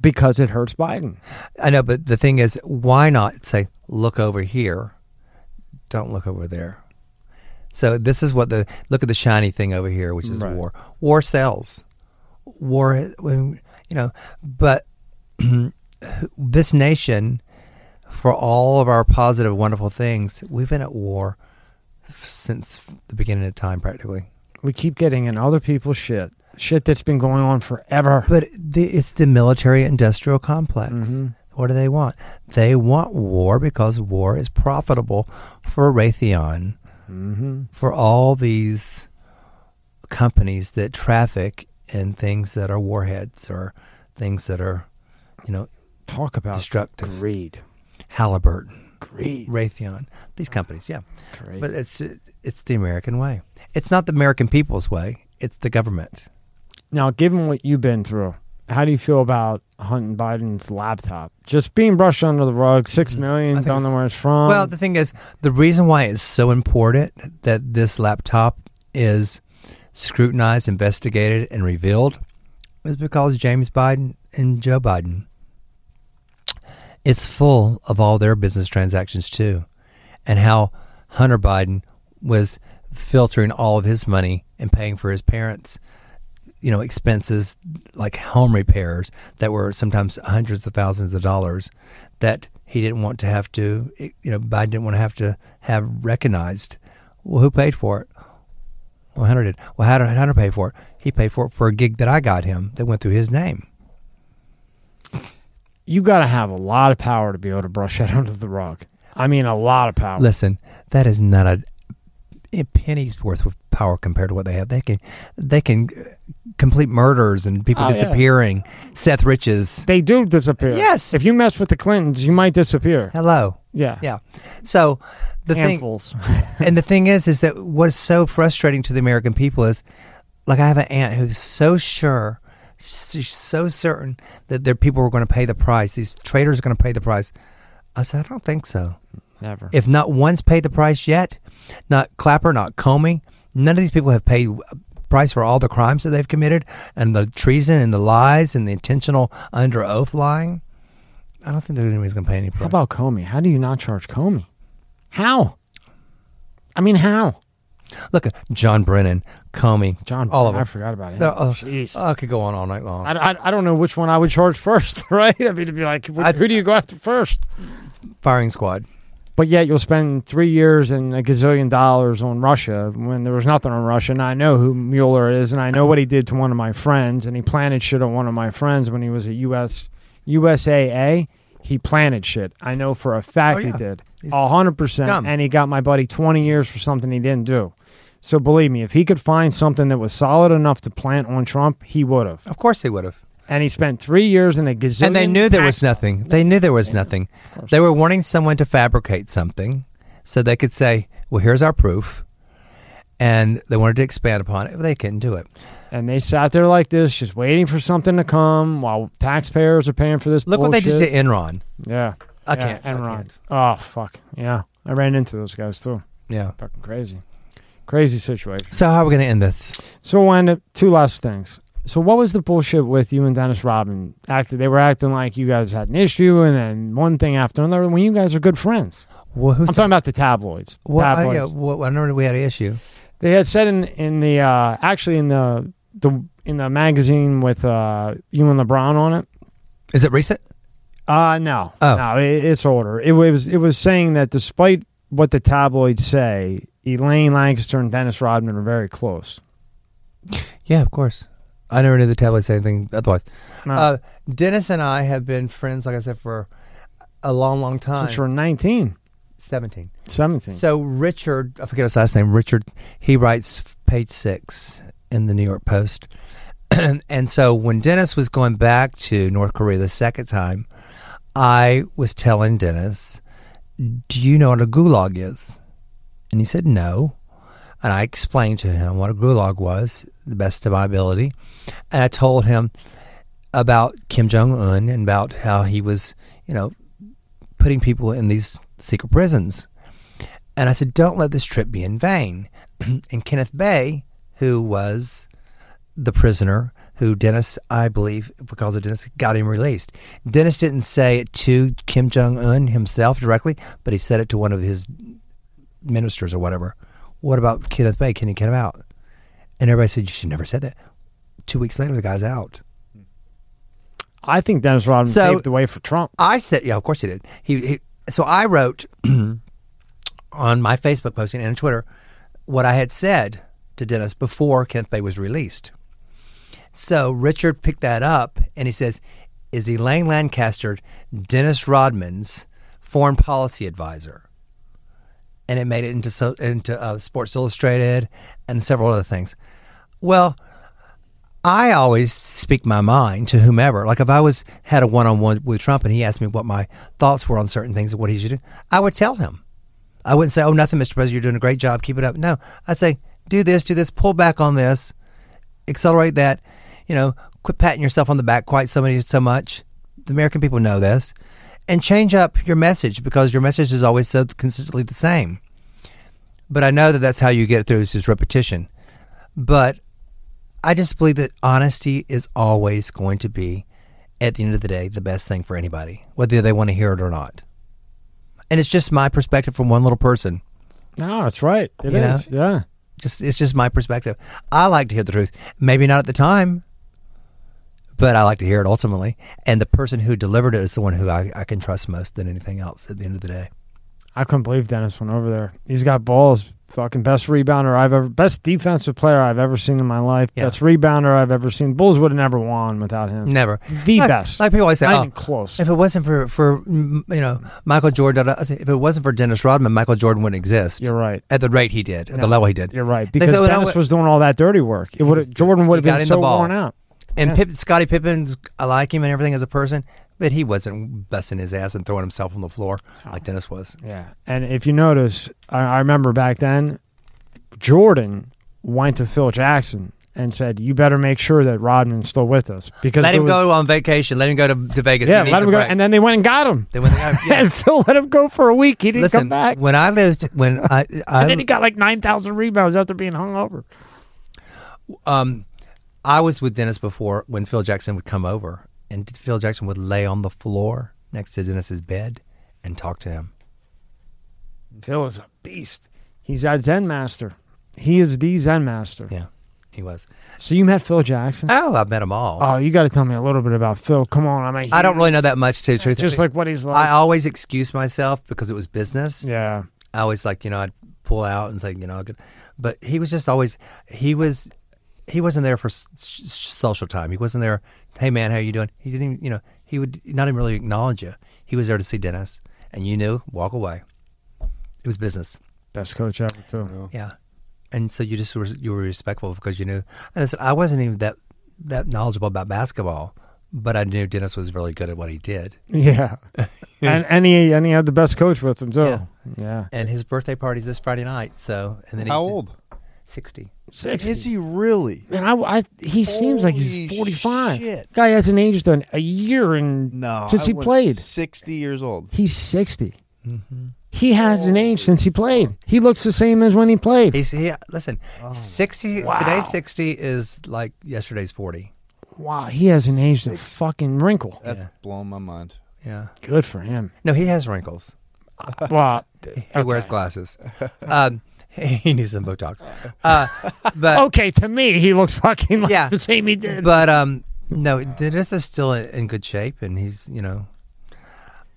Because it hurts Biden. I know, but the thing is, why not say, look over here? Don't look over there. So this is what the look at the shiny thing over here, which is Right. war. War sells. War, you know, but this nation, for all of our positive, wonderful things, we've been at war since the beginning of time, practically. We keep getting in other people's shit. Shit that's been going on forever. But the, it's the military-industrial complex. Mhm. What do they want? They want war because war is profitable for Raytheon, Mm-hmm. for all these companies that traffic in things that are warheads or things that are, you know, Talk about destructive. greed. Halliburton, Greed. Raytheon, these companies, yeah. Greed. But it's it's the American way. It's not the American people's way. It's the government. Now, given what you've been through, how do you feel about Hunter Biden's laptop just being brushed under the rug? Six million, Mm, I million, don't know where it's from. well, the thing is, the reason why it's so important that this laptop is scrutinized, investigated, and revealed is because James Biden and Joe Biden. It's full of all their business transactions too, and how Hunter Biden was filtering all of his money and paying for his parents, you know, expenses like home repairs that were sometimes hundreds of thousands of dollars that he didn't want to have to, you know, Biden didn't want to have to have recognized. Well, who paid for it? Well, Hunter did. Well, how did Hunter pay for it? He paid for it for a gig that I got him that went through his name. you got to have a lot of power to be able to brush that under the rug. I mean, a lot of power. Listen, that is not a, a penny's worth of power compared to what they have. They can, they can uh, complete murders and people Oh, yeah. disappearing. Seth Riches. They do disappear. Yes. If you mess with the Clintons, you might disappear. Hello. Yeah. Yeah. So the thing, Handfuls. and the thing is, is that what's so frustrating to the American people is, like, I have an aunt who's so sure, she's so certain that their people were going to pay the price. These traders are going to pay the price. I said, I don't think so. Never. If not one's paid the price yet, not Clapper, not Comey, none of these people have paid price for all the crimes that they've committed and the treason and the lies and the intentional under oath lying. I don't think that anybody's going to pay any price. How about Comey? How do you not charge Comey? How? I mean, how? Look John Brennan, Comey, John, all of them. I forgot about him. Oh, Jeez. I could go on all night long. I, I, I don't know which one I would charge first, right? I mean, to be like, wh- I'd- who do you go after first? Firing squad. But yet you'll spend three years and a gazillion dollars on Russia when there was nothing on Russia. And I know who Mueller is, and I know what he did to one of my friends, and he planted shit on one of my friends when he was a U.S. USAA. He planted shit. I know for a fact Oh, he did. A hundred percent. And he got my buddy twenty years for something he didn't do. So believe me, if he could find something that was solid enough to plant on Trump, he would have. Of course they would have. And he spent three years in a gazillion. And they knew there was nothing. They knew there was nothing. They were wanting someone to fabricate something so they could say, well, here's our proof. And they wanted to expand upon it, but they couldn't do it. And they sat there like this, just waiting for something to come while taxpayers are paying for this Look what they did to Enron. Yeah. I yeah, can't. I Enron. can't. Oh, fuck. Yeah. I ran into those guys too. Yeah. Fucking crazy. Crazy situation. So how are we going to end this? So we'll end up two last things. So what was the bullshit with you and Dennis Rodman? Acted they were acting like you guys had an issue and then one thing after another when you guys are good friends. Well, I'm talking about the tabloids. The well, I, tabloids. yeah, well, I remember we had an issue. They had said in in the uh actually in the the in the magazine with uh you and LeBron on it. Is it recent? Uh no. Oh. No, it, it's older. It was it was saying that despite what the tabloids say, Elaine Lancaster and Dennis Rodman are very close. Yeah, of course. I never knew the tabloid said anything otherwise. No, Uh, Dennis and I have been friends, like I said, for a long, long time. since you're 19, 17. 17. So Richard, I forget his last name. Richard, he writes page six in the New York Post, and so when Dennis was going back to North Korea the second time, I was telling Dennis, "Do you know what a gulag is?" And he said, "No." And I explained to him what a gulag was, the best of my ability, and I told him about Kim Jong Un and about how he was, you know, putting people in these secret prisons. And I said, don't let this trip be in vain. and Kenneth Bae, who was the prisoner who Dennis, I believe, because of Dennis, got him released. Dennis didn't say it to Kim Jong Un himself directly, but he said it to one of his ministers or whatever. What about Kenneth Bae? Can you get him out? And everybody said, you should never said that. Two weeks later, the guy's out. I think Dennis Rodman So- paved the way for Trump. I said, yeah, of course he did. He, he so I wrote on my Facebook posting and Twitter what I had said to Dennis before Kenneth Bae was released. So Richard picked that up and he says, "Is Elaine Lancaster Dennis Rodman's foreign policy advisor?" And it made it into so, into uh, Sports Illustrated and several other things. Well, I always speak my mind to whomever. Like if I was had a one on one with Trump and he asked me what my thoughts were on certain things and what he should do, I would tell him. I wouldn't say, "Oh, nothing, Mr. President. You're doing a great job. Keep it up." No, I'd say, "Do this, do this. Pull back on this. Accelerate that. You know, quit patting yourself on the back quite so many so much. The American people know this, and change up your message because your message is always so consistently the same." But I know that that's how you get through is just repetition. But I just believe that honesty is always going to be, at the end of the day, the best thing for anybody, whether they want to hear it or not. And it's just my perspective from one little person. No, that's right. It You know? Yeah. Just it's just my perspective. I like to hear the truth. Maybe not at the time, but I like to hear it ultimately. And the person who delivered it is the one who I, I can trust most than anything else at the end of the day. I couldn't believe Dennis went over there. He's got balls. Fucking best rebounder I've ever, best defensive player I've ever seen in my life. Yeah. Best rebounder I've ever seen. Bulls would have never won without him. Never. The like, best. Like people always say, Not oh, even close. if it wasn't for, for you know, Michael Jordan, if it wasn't for Dennis Rodman, Michael Jordan wouldn't exist. You're right. at the rate he did, at No, the level he did. You're right. Because oh, well, Dennis was doing all that dirty work. It would Jordan would have been so worn out. And Yeah. Pip, Scottie Pippen's, I like him and everything as a person, but he wasn't busting his ass and throwing himself on the floor like Dennis was. Yeah. And if you notice, I, I remember back then, Jordan went to Phil Jackson and said, "You better make sure that Rodman's still with us because Let him was- go on vacation. Let him go to, to Vegas. Yeah, let him go. break. And then they went and got him. They went, and, got him, yeah. And Phil let him go for a week. He didn't Listen, come back. when I lived, when I, I and then he got like nine thousand rebounds after being hung over. um, I was with Dennis before when Phil Jackson would come over, and Phil Jackson would lay on the floor next to Dennis's bed and talk to him. Phil is a beast. He's that Zen master. He is the Zen master. Yeah, he was. So you met Phil Jackson? Oh, I've met them all. Oh, you got to tell me a little bit about Phil. Come on, I'm a I don't really know that much to truth. just like what he's like. I always excuse myself because it was business. yeah, I always like you know I'd pull out and say you know, I could, but he was just always he was he wasn't there for s- s- social time. He wasn't there. Hey man, how you doing? He didn't even you know he would not even really acknowledge you. He was there to see Dennis, and you knew walk away. It was business. best coach ever too. Yeah, and so you just were you were respectful because you knew. And I said I wasn't even that that knowledgeable about basketball, but I knew Dennis was really good at what he did. Yeah, and and he and he had the best coach with him too. Yeah. Yeah, And his birthday party's this Friday night. So and then How he's old? Sixty. Sixty. Is he really? Man, I, I he seems like Holy he's forty five. shit. Guy hasn't aged in a year and No. since I he went played. 60 years old. He's 60 Mm-hmm. He hasn't aged since he played. He looks the same as when he played. He's he. Listen, sixty Wow. today's sixty is like yesterday's forty. Wow, he hasn't aged a fucking wrinkle. That's Yeah. blowing my mind. Yeah. Good for him. No, he has wrinkles. Well, He wears glasses. Um, he needs some Botox. Uh, but okay, to me, he looks fucking like Yeah. the same he did. but um, no, Dennis is still in, in good shape, and he's you know.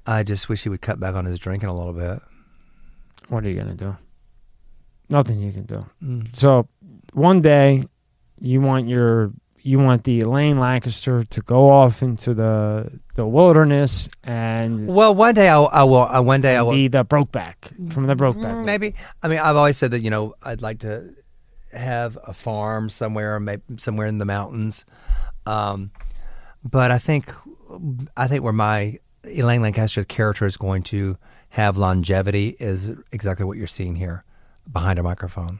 I just wish he would cut back on his drinking a little bit. what are you gonna do? Nothing you can do. Mm. So one day, you want your you want the Elaine Lancaster to go off into the the wilderness and Well, one day I, I will. Uh, one day I will. be the Brokeback from the Brokeback. Mm. Maybe. I mean, I've always said that you know I'd like to have a farm somewhere, maybe somewhere in the mountains. Um, but I think I think where my Elaine Lancaster character is going to have longevity is exactly what you're seeing here, behind a microphone,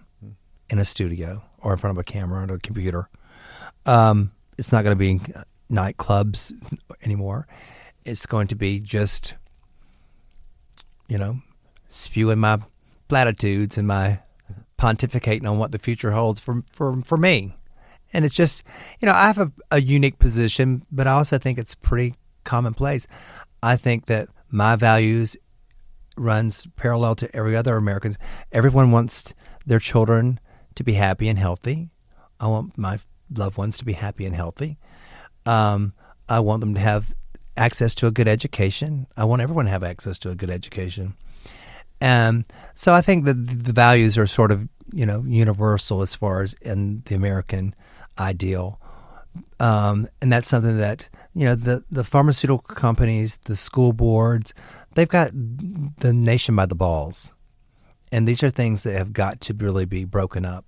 in a studio, or in front of a camera or a computer. Um, it's not going to be nightclubs anymore. It's going to be just you know, spewing my platitudes and my pontificating on what the future holds for for for me. And it's just, you know, I have a, a unique position, but I also think it's pretty commonplace. I think that my values runs parallel to every other Americans. Everyone wants their children to be happy and healthy. I want my loved ones to be happy and healthy. Um, I want them to have access to a good education. I want everyone to have access to a good education. And so I think that the values are sort of, you know, universal as far as in the American ideal. Um, and that's something that, you know, the, the pharmaceutical companies, the school boards, they've got the nation by the balls. And these are things that have got to really be broken up.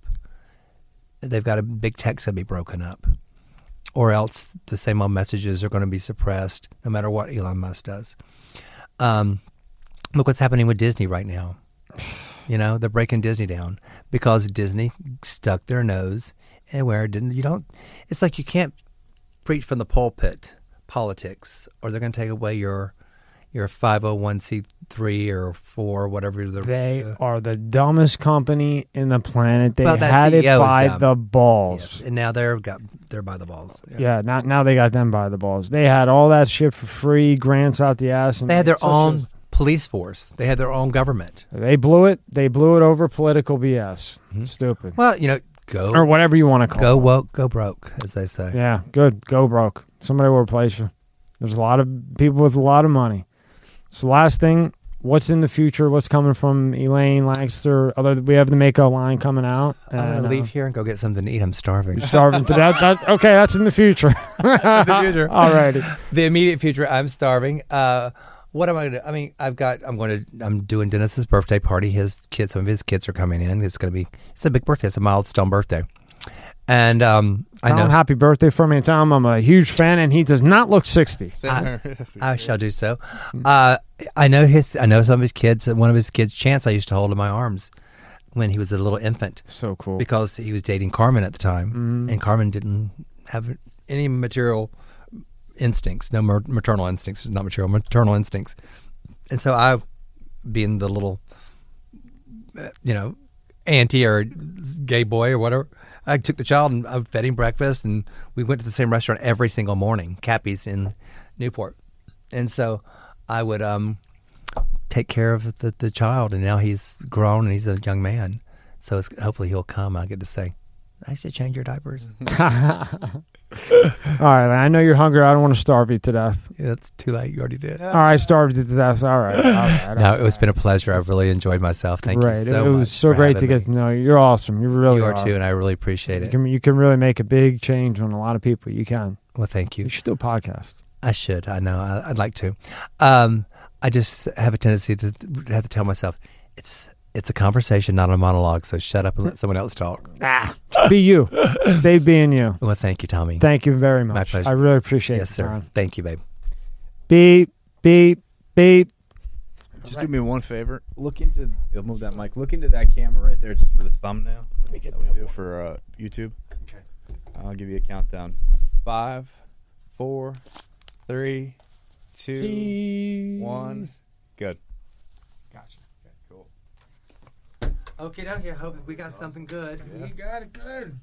They've got a big tech's to be broken up. Or else the same old messages are going to be suppressed no matter what Elon Musk does. Um, look what's happening with Disney right now. You know, they're breaking Disney down because Disney stuck their nose and where it didn't. You don't. It's like you can't preach from the pulpit politics, or they're going to take away your your five hundred one c three or four, whatever. The, They the- are the dumbest company in the planet. They Well, had it by dumb. the balls. yes. and now they're got they're by the balls. Yeah, now, now they got them by the balls. They had all that shit for free, grants out the ass. And They had their own police force. They had their own government. they blew it. They blew it over political BS. Mhm. Stupid. Well, you know, go Or whatever you want to call go it. woke, go broke, as they say. Yeah, good. Go broke. Somebody will replace you. There's a lot of people with a lot of money. So last thing, what's in the future? What's coming from Elaine Lancaster? Other we have the Mako line coming out. I'm gonna uh, leave here and go get something to eat. I'm starving. You're starving to death. That, okay, that's in the future. the future. Alrighty. the immediate future, I'm starving. Uh, what am I going to do? I mean, I've got, I'm going to, I'm doing Dennis's birthday party. His kids, some of his kids are coming in. It's going to be, it's a big birthday. It's a milestone birthday. And um, I know him happy birthday for me and tell him I'm a huge fan and he does not look 60. I- I shall do so. Uh, I know his, I know some of his kids. One of his kids, Chance, I used to hold in my arms when he was a little infant So cool. because he was dating Carmen at the time. Mhm. and Carmen didn't have any material instincts, no mer- maternal instincts, not material, maternal instincts. And so I, being the little, uh, you know, auntie or gay boy or whatever, I took the child and I fed him breakfast, and we went to the same restaurant every single morning, Cappy's in Newport. And so I would um, take care of the, the child, and now he's grown and he's a young man. So hopefully he'll come. I get to say, I should change your diapers. All right, I know you're hungry. I don't want to starve you to death. Yeah, that's too late. You already did. All right, starved you to death. All right. All right all No, right. it's been a pleasure. I've really enjoyed myself. Thank Great. you so it much. was so for great to having get to know you. You're awesome. You really You are are. too, and I really appreciate You it. can, you can really make a big change on a lot of people. You can. Well, thank you. You should do a podcast. I should. I know. I, I'd like to. Um, I just have a tendency to have to tell myself it's it's a conversation, not a monologue. So shut up and let someone else talk. Ah, be you. Stay being you. Well, thank you, Tommy. Thank you very much. My pleasure. I really appreciate it. yes, sir. time. Thank you, babe. Beep, beep, beep. Just do me one favor. Look into. You'll move that mic. Look into that camera right there, just for the thumbnail. Let me get that we do for uh, YouTube. Okay. I'll give you a countdown. Five, four, three, two, one. Good. Okay, dokie. I hope we got something good. You got it good.